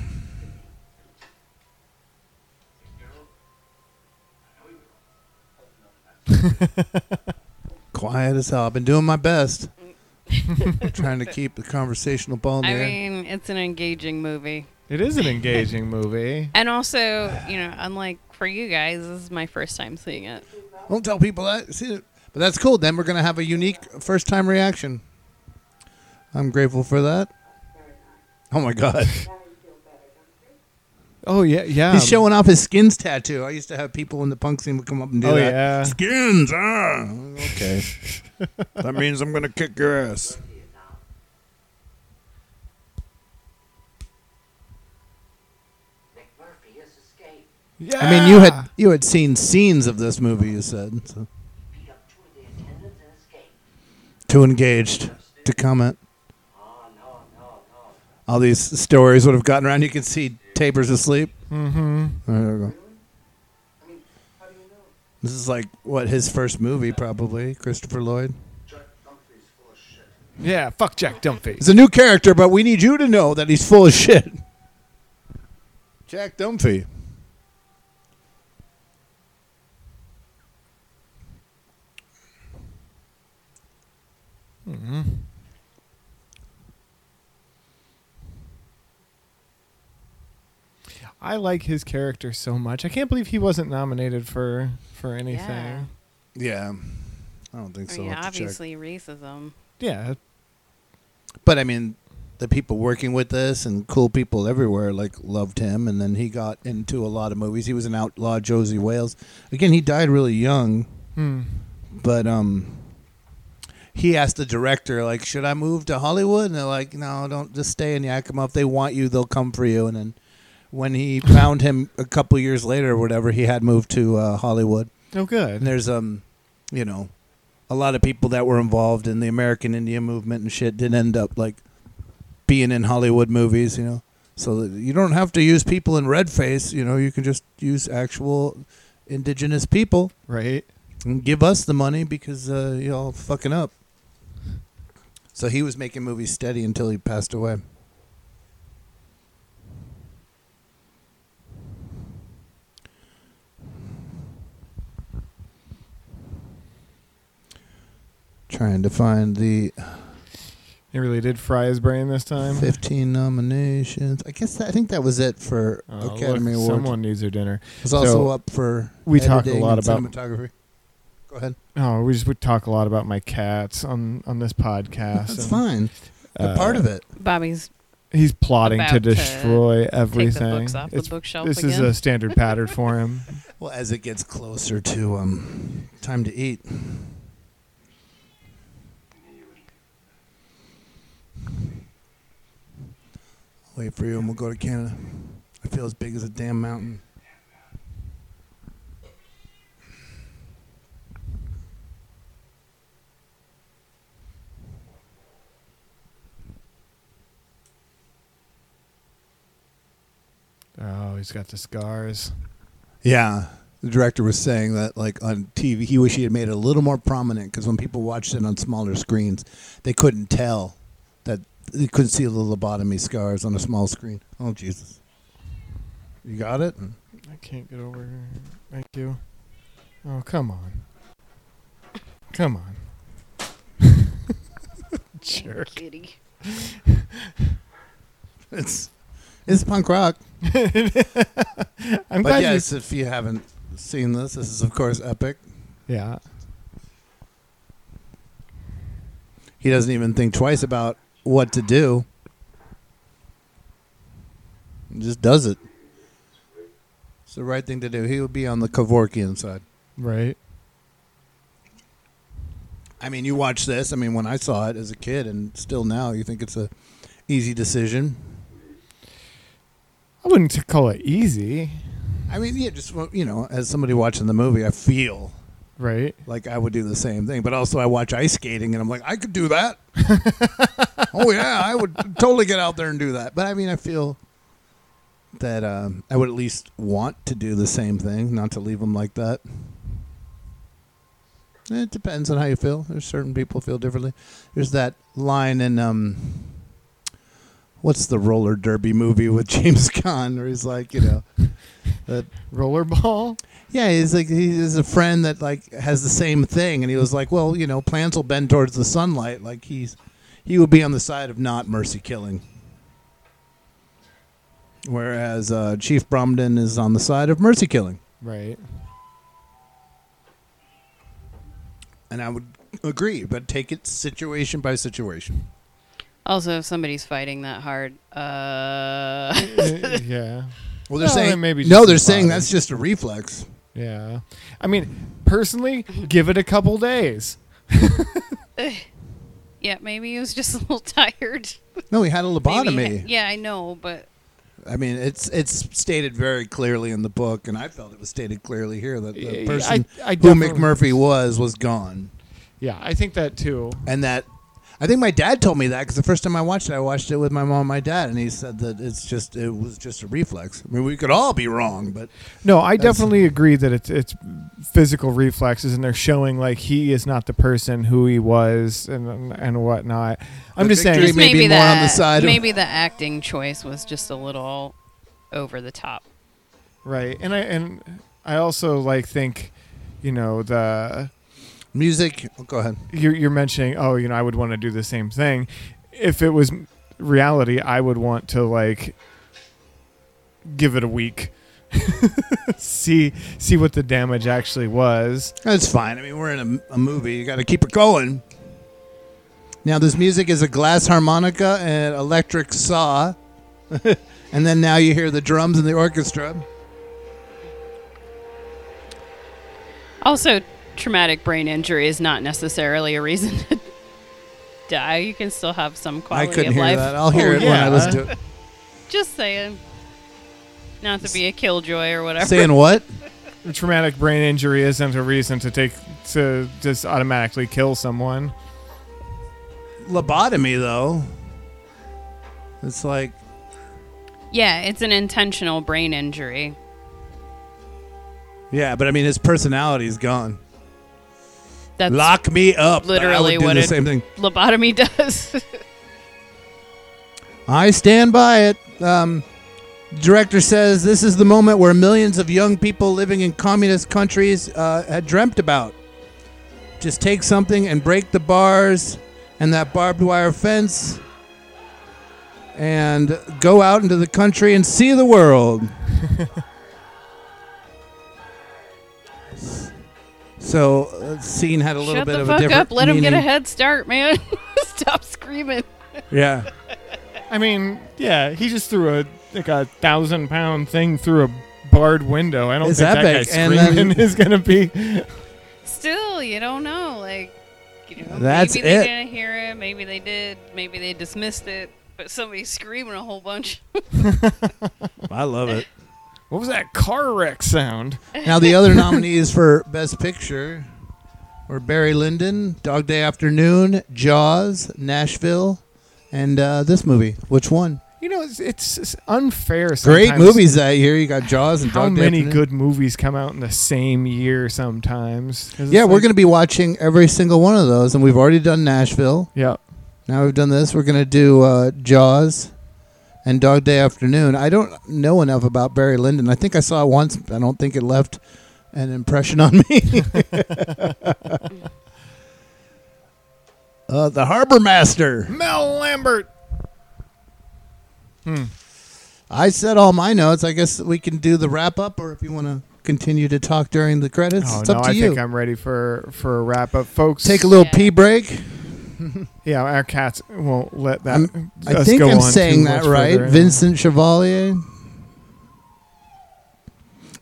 [SPEAKER 2] <laughs> <laughs>
[SPEAKER 3] Quiet as hell. I've been doing my best. <laughs> trying to keep the conversational ball in the
[SPEAKER 4] I
[SPEAKER 3] air.
[SPEAKER 4] mean, it's an engaging movie.
[SPEAKER 2] It is an engaging <laughs> movie.
[SPEAKER 4] And also, you know, unlike for you guys, this is my first time seeing it.
[SPEAKER 3] Don't tell people that. See, but that's cool. Then we're gonna have a unique first time reaction. I'm grateful for that. Oh my god. <laughs>
[SPEAKER 2] Oh yeah, yeah.
[SPEAKER 3] He's showing off his skins tattoo. I used to have people in the punk scene would come up and do
[SPEAKER 2] Oh,
[SPEAKER 3] that.
[SPEAKER 2] yeah.
[SPEAKER 3] Skins, ah. Okay. <laughs> that means I'm gonna kick your ass.
[SPEAKER 6] McMurphy has escaped.
[SPEAKER 2] Yeah.
[SPEAKER 3] I mean, you had you had seen scenes of this movie. You said so.
[SPEAKER 6] Beat up two of the attendants and escaped.
[SPEAKER 3] Too engaged to comment.
[SPEAKER 6] Oh, no, no, no.
[SPEAKER 3] All these stories would have gotten around. You could see Taber's asleep.
[SPEAKER 2] Mm-hmm.
[SPEAKER 3] There we go. This is like what his first movie, probably Christopher Lloyd.
[SPEAKER 2] Yeah. Fuck Jack Dumphy.
[SPEAKER 3] He's a new character, but we need you to know that he's full of shit. Jack Dumphy.
[SPEAKER 2] hmm I like his character so much. I can't believe he wasn't nominated for for anything.
[SPEAKER 3] Yeah, I don't think
[SPEAKER 4] I
[SPEAKER 3] so.
[SPEAKER 4] mean,
[SPEAKER 3] I'll have to check.
[SPEAKER 4] obviously racism.
[SPEAKER 2] Yeah,
[SPEAKER 3] But I mean, the people working with this and cool people everywhere like loved him, and then he got into a lot of movies. He was an outlaw, Josey Wales. Again, he died really young,
[SPEAKER 2] Hmm.
[SPEAKER 3] but um, he asked the director like, "Should I move to Hollywood?" And they're like, "No, don't. Just stay in Yakima. If they want you, they'll come for you." And then when he found him a couple years later, or whatever, he had moved to uh, Hollywood.
[SPEAKER 2] Oh, good.
[SPEAKER 3] And there's um, you know, a lot of people that were involved in the American Indian movement and shit did end up like being in Hollywood movies, you know. So that you don't have to use people in red face, you know. You can just use actual indigenous people,
[SPEAKER 2] right?
[SPEAKER 3] And give us the money because uh, y'all fucking up. So he was making movies steady until he passed away. Trying to find the
[SPEAKER 2] He really did fry his brain this time.
[SPEAKER 3] 15 nominations. I guess that, I think that was it for
[SPEAKER 2] Oh,
[SPEAKER 3] Academy
[SPEAKER 2] look,
[SPEAKER 3] Award.
[SPEAKER 2] Someone needs their dinner.
[SPEAKER 3] was also
[SPEAKER 2] So,
[SPEAKER 3] up for
[SPEAKER 2] We talk a
[SPEAKER 3] editing
[SPEAKER 2] lot
[SPEAKER 3] and
[SPEAKER 2] about
[SPEAKER 3] cinematography. Go ahead.
[SPEAKER 2] Oh, we just would talk a lot about my cats on on this podcast.
[SPEAKER 3] That's
[SPEAKER 2] and,
[SPEAKER 3] fine. They're part of it.
[SPEAKER 4] Bobby's
[SPEAKER 2] He's plotting to
[SPEAKER 4] about to
[SPEAKER 2] destroy
[SPEAKER 4] take the
[SPEAKER 2] everything.
[SPEAKER 4] books off the bookshelf
[SPEAKER 2] this is a standard pattern for him. <laughs>
[SPEAKER 3] Well, as it gets closer to um, time to eat. Wait for you, and we'll go to Canada. I feel as big as a damn mountain.
[SPEAKER 2] Oh, he's got the scars.
[SPEAKER 3] Yeah, the director was saying that like on TV, he wished he had made it a little more prominent because when people watched it on smaller screens, they couldn't tell that they couldn't see the lobotomy scars on a small screen. Oh Jesus! You got it.
[SPEAKER 2] I can't get over here. Thank you. Oh, come on. Come on. <laughs> Jerk.
[SPEAKER 4] Kitty. <laughs>
[SPEAKER 3] It's it's punk rock. <laughs>
[SPEAKER 2] I'm
[SPEAKER 3] but
[SPEAKER 2] glad you-
[SPEAKER 3] yes, if you haven't seen this, this is of course epic.
[SPEAKER 2] Yeah.
[SPEAKER 3] He doesn't even think twice about what to do. He just does it. It's the right thing to do. He would be on the Kevorkian side.
[SPEAKER 2] Right.
[SPEAKER 3] I mean, you watch this. I mean, when I saw it as a kid, and still now, you think it's a easy decision.
[SPEAKER 2] I wouldn't call it easy.
[SPEAKER 3] I mean, yeah, just you know, as somebody watching the movie, I feel
[SPEAKER 2] right
[SPEAKER 3] like I would do the same thing. But also, I watch ice skating, and I'm like, I could do that. <laughs> oh yeah, I would totally get out there and do that. But I mean, I feel that um, I would at least want to do the same thing, not to leave them like that. It depends on how you feel. There's certain people feel differently. There's that line in um, what's the roller derby movie with <laughs> James Caan, where he's like, you know, that <laughs>
[SPEAKER 2] rollerball.
[SPEAKER 3] Yeah, he's like he's a friend that like has the same thing, and he was like, well, you know, plants will bend towards the sunlight. Like he's he would be on the side of not mercy killing, whereas uh, Chief Bromden is on the side of mercy killing.
[SPEAKER 2] Right.
[SPEAKER 3] And I would agree, but take it situation by situation.
[SPEAKER 4] Also, if somebody's fighting that hard, uh, <laughs>
[SPEAKER 2] yeah.
[SPEAKER 3] Well, they're
[SPEAKER 2] Well,
[SPEAKER 3] saying
[SPEAKER 2] maybe
[SPEAKER 3] no. They're saying
[SPEAKER 2] body.
[SPEAKER 3] that's just a reflex.
[SPEAKER 2] Yeah. I mean, personally, give it a couple days. <laughs>
[SPEAKER 4] yeah, maybe he was just a little <laughs> tired.
[SPEAKER 3] No, he had a lobotomy.
[SPEAKER 4] he ha- yeah, I know, but
[SPEAKER 3] I mean, it's it's stated very clearly in the book, and I felt it was stated clearly here that the person
[SPEAKER 2] I- I
[SPEAKER 3] who McMurphy was was gone.
[SPEAKER 2] Yeah, I think that too.
[SPEAKER 3] And that, I think my dad told me that because the first time I watched it, I watched it with my mom and my dad, and he said that it's just it was just a reflex. I mean, we could all be wrong, but
[SPEAKER 2] No, I definitely agree that it's it's physical reflexes, and they're showing like he is not the person who he was, and and whatnot. I'm
[SPEAKER 3] But
[SPEAKER 2] just saying,
[SPEAKER 3] victory may be
[SPEAKER 4] maybe
[SPEAKER 3] more on the side of-
[SPEAKER 4] maybe the acting choice was just a little over the top.
[SPEAKER 2] Right. And I and I also like think, you know, the
[SPEAKER 3] music. Oh, go ahead.
[SPEAKER 2] You're you're mentioning, oh, you know, I would want to do the same thing. If it was reality, I would want to like give it a week. <laughs> see see what the damage actually was.
[SPEAKER 3] That's fine. I mean, we're in a, a movie. You got to keep it going. Now, this music is a glass harmonica and electric saw. <laughs> and then now you hear the drums and the orchestra.
[SPEAKER 4] Also, traumatic brain injury is not necessarily a reason <laughs> to die. You can still have some quality
[SPEAKER 3] I
[SPEAKER 4] quality
[SPEAKER 3] couldn't
[SPEAKER 4] of
[SPEAKER 3] hear
[SPEAKER 4] life.
[SPEAKER 3] that. I'll hear oh, it when I listen to it.
[SPEAKER 4] Just saying. Not to be a killjoy or whatever.
[SPEAKER 3] Saying what?
[SPEAKER 2] A traumatic brain injury isn't a reason to take to just automatically kill someone.
[SPEAKER 3] Lobotomy, though. It's like,
[SPEAKER 4] Yeah, it's an intentional brain injury.
[SPEAKER 3] yeah, but I mean, his personality's gone.
[SPEAKER 4] That's
[SPEAKER 3] Lock me up. I
[SPEAKER 4] Literally
[SPEAKER 3] would do
[SPEAKER 4] what
[SPEAKER 3] the same thing.
[SPEAKER 4] lobotomy does. <laughs>
[SPEAKER 3] I stand by it. Um, director says this is the moment where millions of young people living in communist countries uh, had dreamt about. Just take something and break the bars and that barbed wire fence and go out into the country and see the world. <laughs> so, uh, scene had a little
[SPEAKER 4] Shut
[SPEAKER 3] bit
[SPEAKER 4] the
[SPEAKER 3] of a
[SPEAKER 4] fuck
[SPEAKER 3] different
[SPEAKER 4] up. Let him get a
[SPEAKER 3] meaning.
[SPEAKER 4] head start, man. <laughs> Stop screaming.
[SPEAKER 3] Yeah.
[SPEAKER 2] I mean, yeah, he just threw a like a thousand pound thing through a barred window. I don't
[SPEAKER 3] It's
[SPEAKER 2] think that
[SPEAKER 3] epic,
[SPEAKER 2] guy
[SPEAKER 3] and
[SPEAKER 2] screaming
[SPEAKER 3] then- <laughs>
[SPEAKER 2] is gonna be.
[SPEAKER 4] Still, you don't know. Like, you know,
[SPEAKER 3] That's
[SPEAKER 4] maybe they
[SPEAKER 3] it.
[SPEAKER 4] didn't hear it. Maybe they did. Maybe they dismissed it. But somebody's screaming a whole bunch. <laughs>
[SPEAKER 3] I love it.
[SPEAKER 2] What was that car wreck sound?
[SPEAKER 3] Now the other nominees for Best Picture were Barry Lyndon, Dog Day Afternoon, Jaws, Nashville, and uh, this movie. Which one?
[SPEAKER 2] You know, it's, it's unfair.
[SPEAKER 3] Great movies that year. You got Jaws and
[SPEAKER 2] How
[SPEAKER 3] Dog Day
[SPEAKER 2] many
[SPEAKER 3] Afternoon.
[SPEAKER 2] good movies come out in the same year Sometimes.
[SPEAKER 3] Yeah, we're
[SPEAKER 2] like-
[SPEAKER 3] going to be watching every single one of those, and we've already done Nashville.
[SPEAKER 2] Yeah.
[SPEAKER 3] Now we've done this. We're going to do uh, Jaws and Dog Day Afternoon. I don't know enough about Barry Lyndon. I think I saw it once. I don't think it left an impression on me. <laughs> uh, the Harbor Master.
[SPEAKER 2] Mel Lambert. Hmm.
[SPEAKER 3] I said all my notes. I guess we can do the wrap up, or if you want to continue to talk during the credits,
[SPEAKER 2] Oh
[SPEAKER 3] it's
[SPEAKER 2] no,
[SPEAKER 3] up to
[SPEAKER 2] I
[SPEAKER 3] you.
[SPEAKER 2] think I'm ready for for a wrap up, folks.
[SPEAKER 3] Take a little pee break. <laughs>
[SPEAKER 2] Yeah, our cats won't let that.
[SPEAKER 3] I'm- I think
[SPEAKER 2] go
[SPEAKER 3] I'm
[SPEAKER 2] on
[SPEAKER 3] saying that right.
[SPEAKER 2] further.
[SPEAKER 3] Vincent Schiavelli.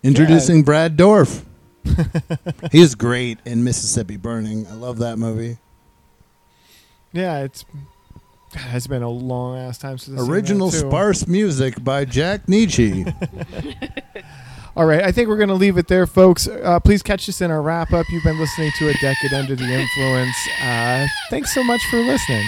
[SPEAKER 3] Introducing Brad Dourif. <laughs> he was great in Mississippi Burning. I love that movie.
[SPEAKER 2] Yeah, it's it's been a long ass time since I've seen that,
[SPEAKER 3] Original
[SPEAKER 2] too.
[SPEAKER 3] sparse music by Jack Nitzsche. <laughs>
[SPEAKER 2] All right, I think we're going to leave it there, folks. Uh, please catch us in our wrap up. You've been listening to A Decade Under the Influence. Uh, thanks so much for listening.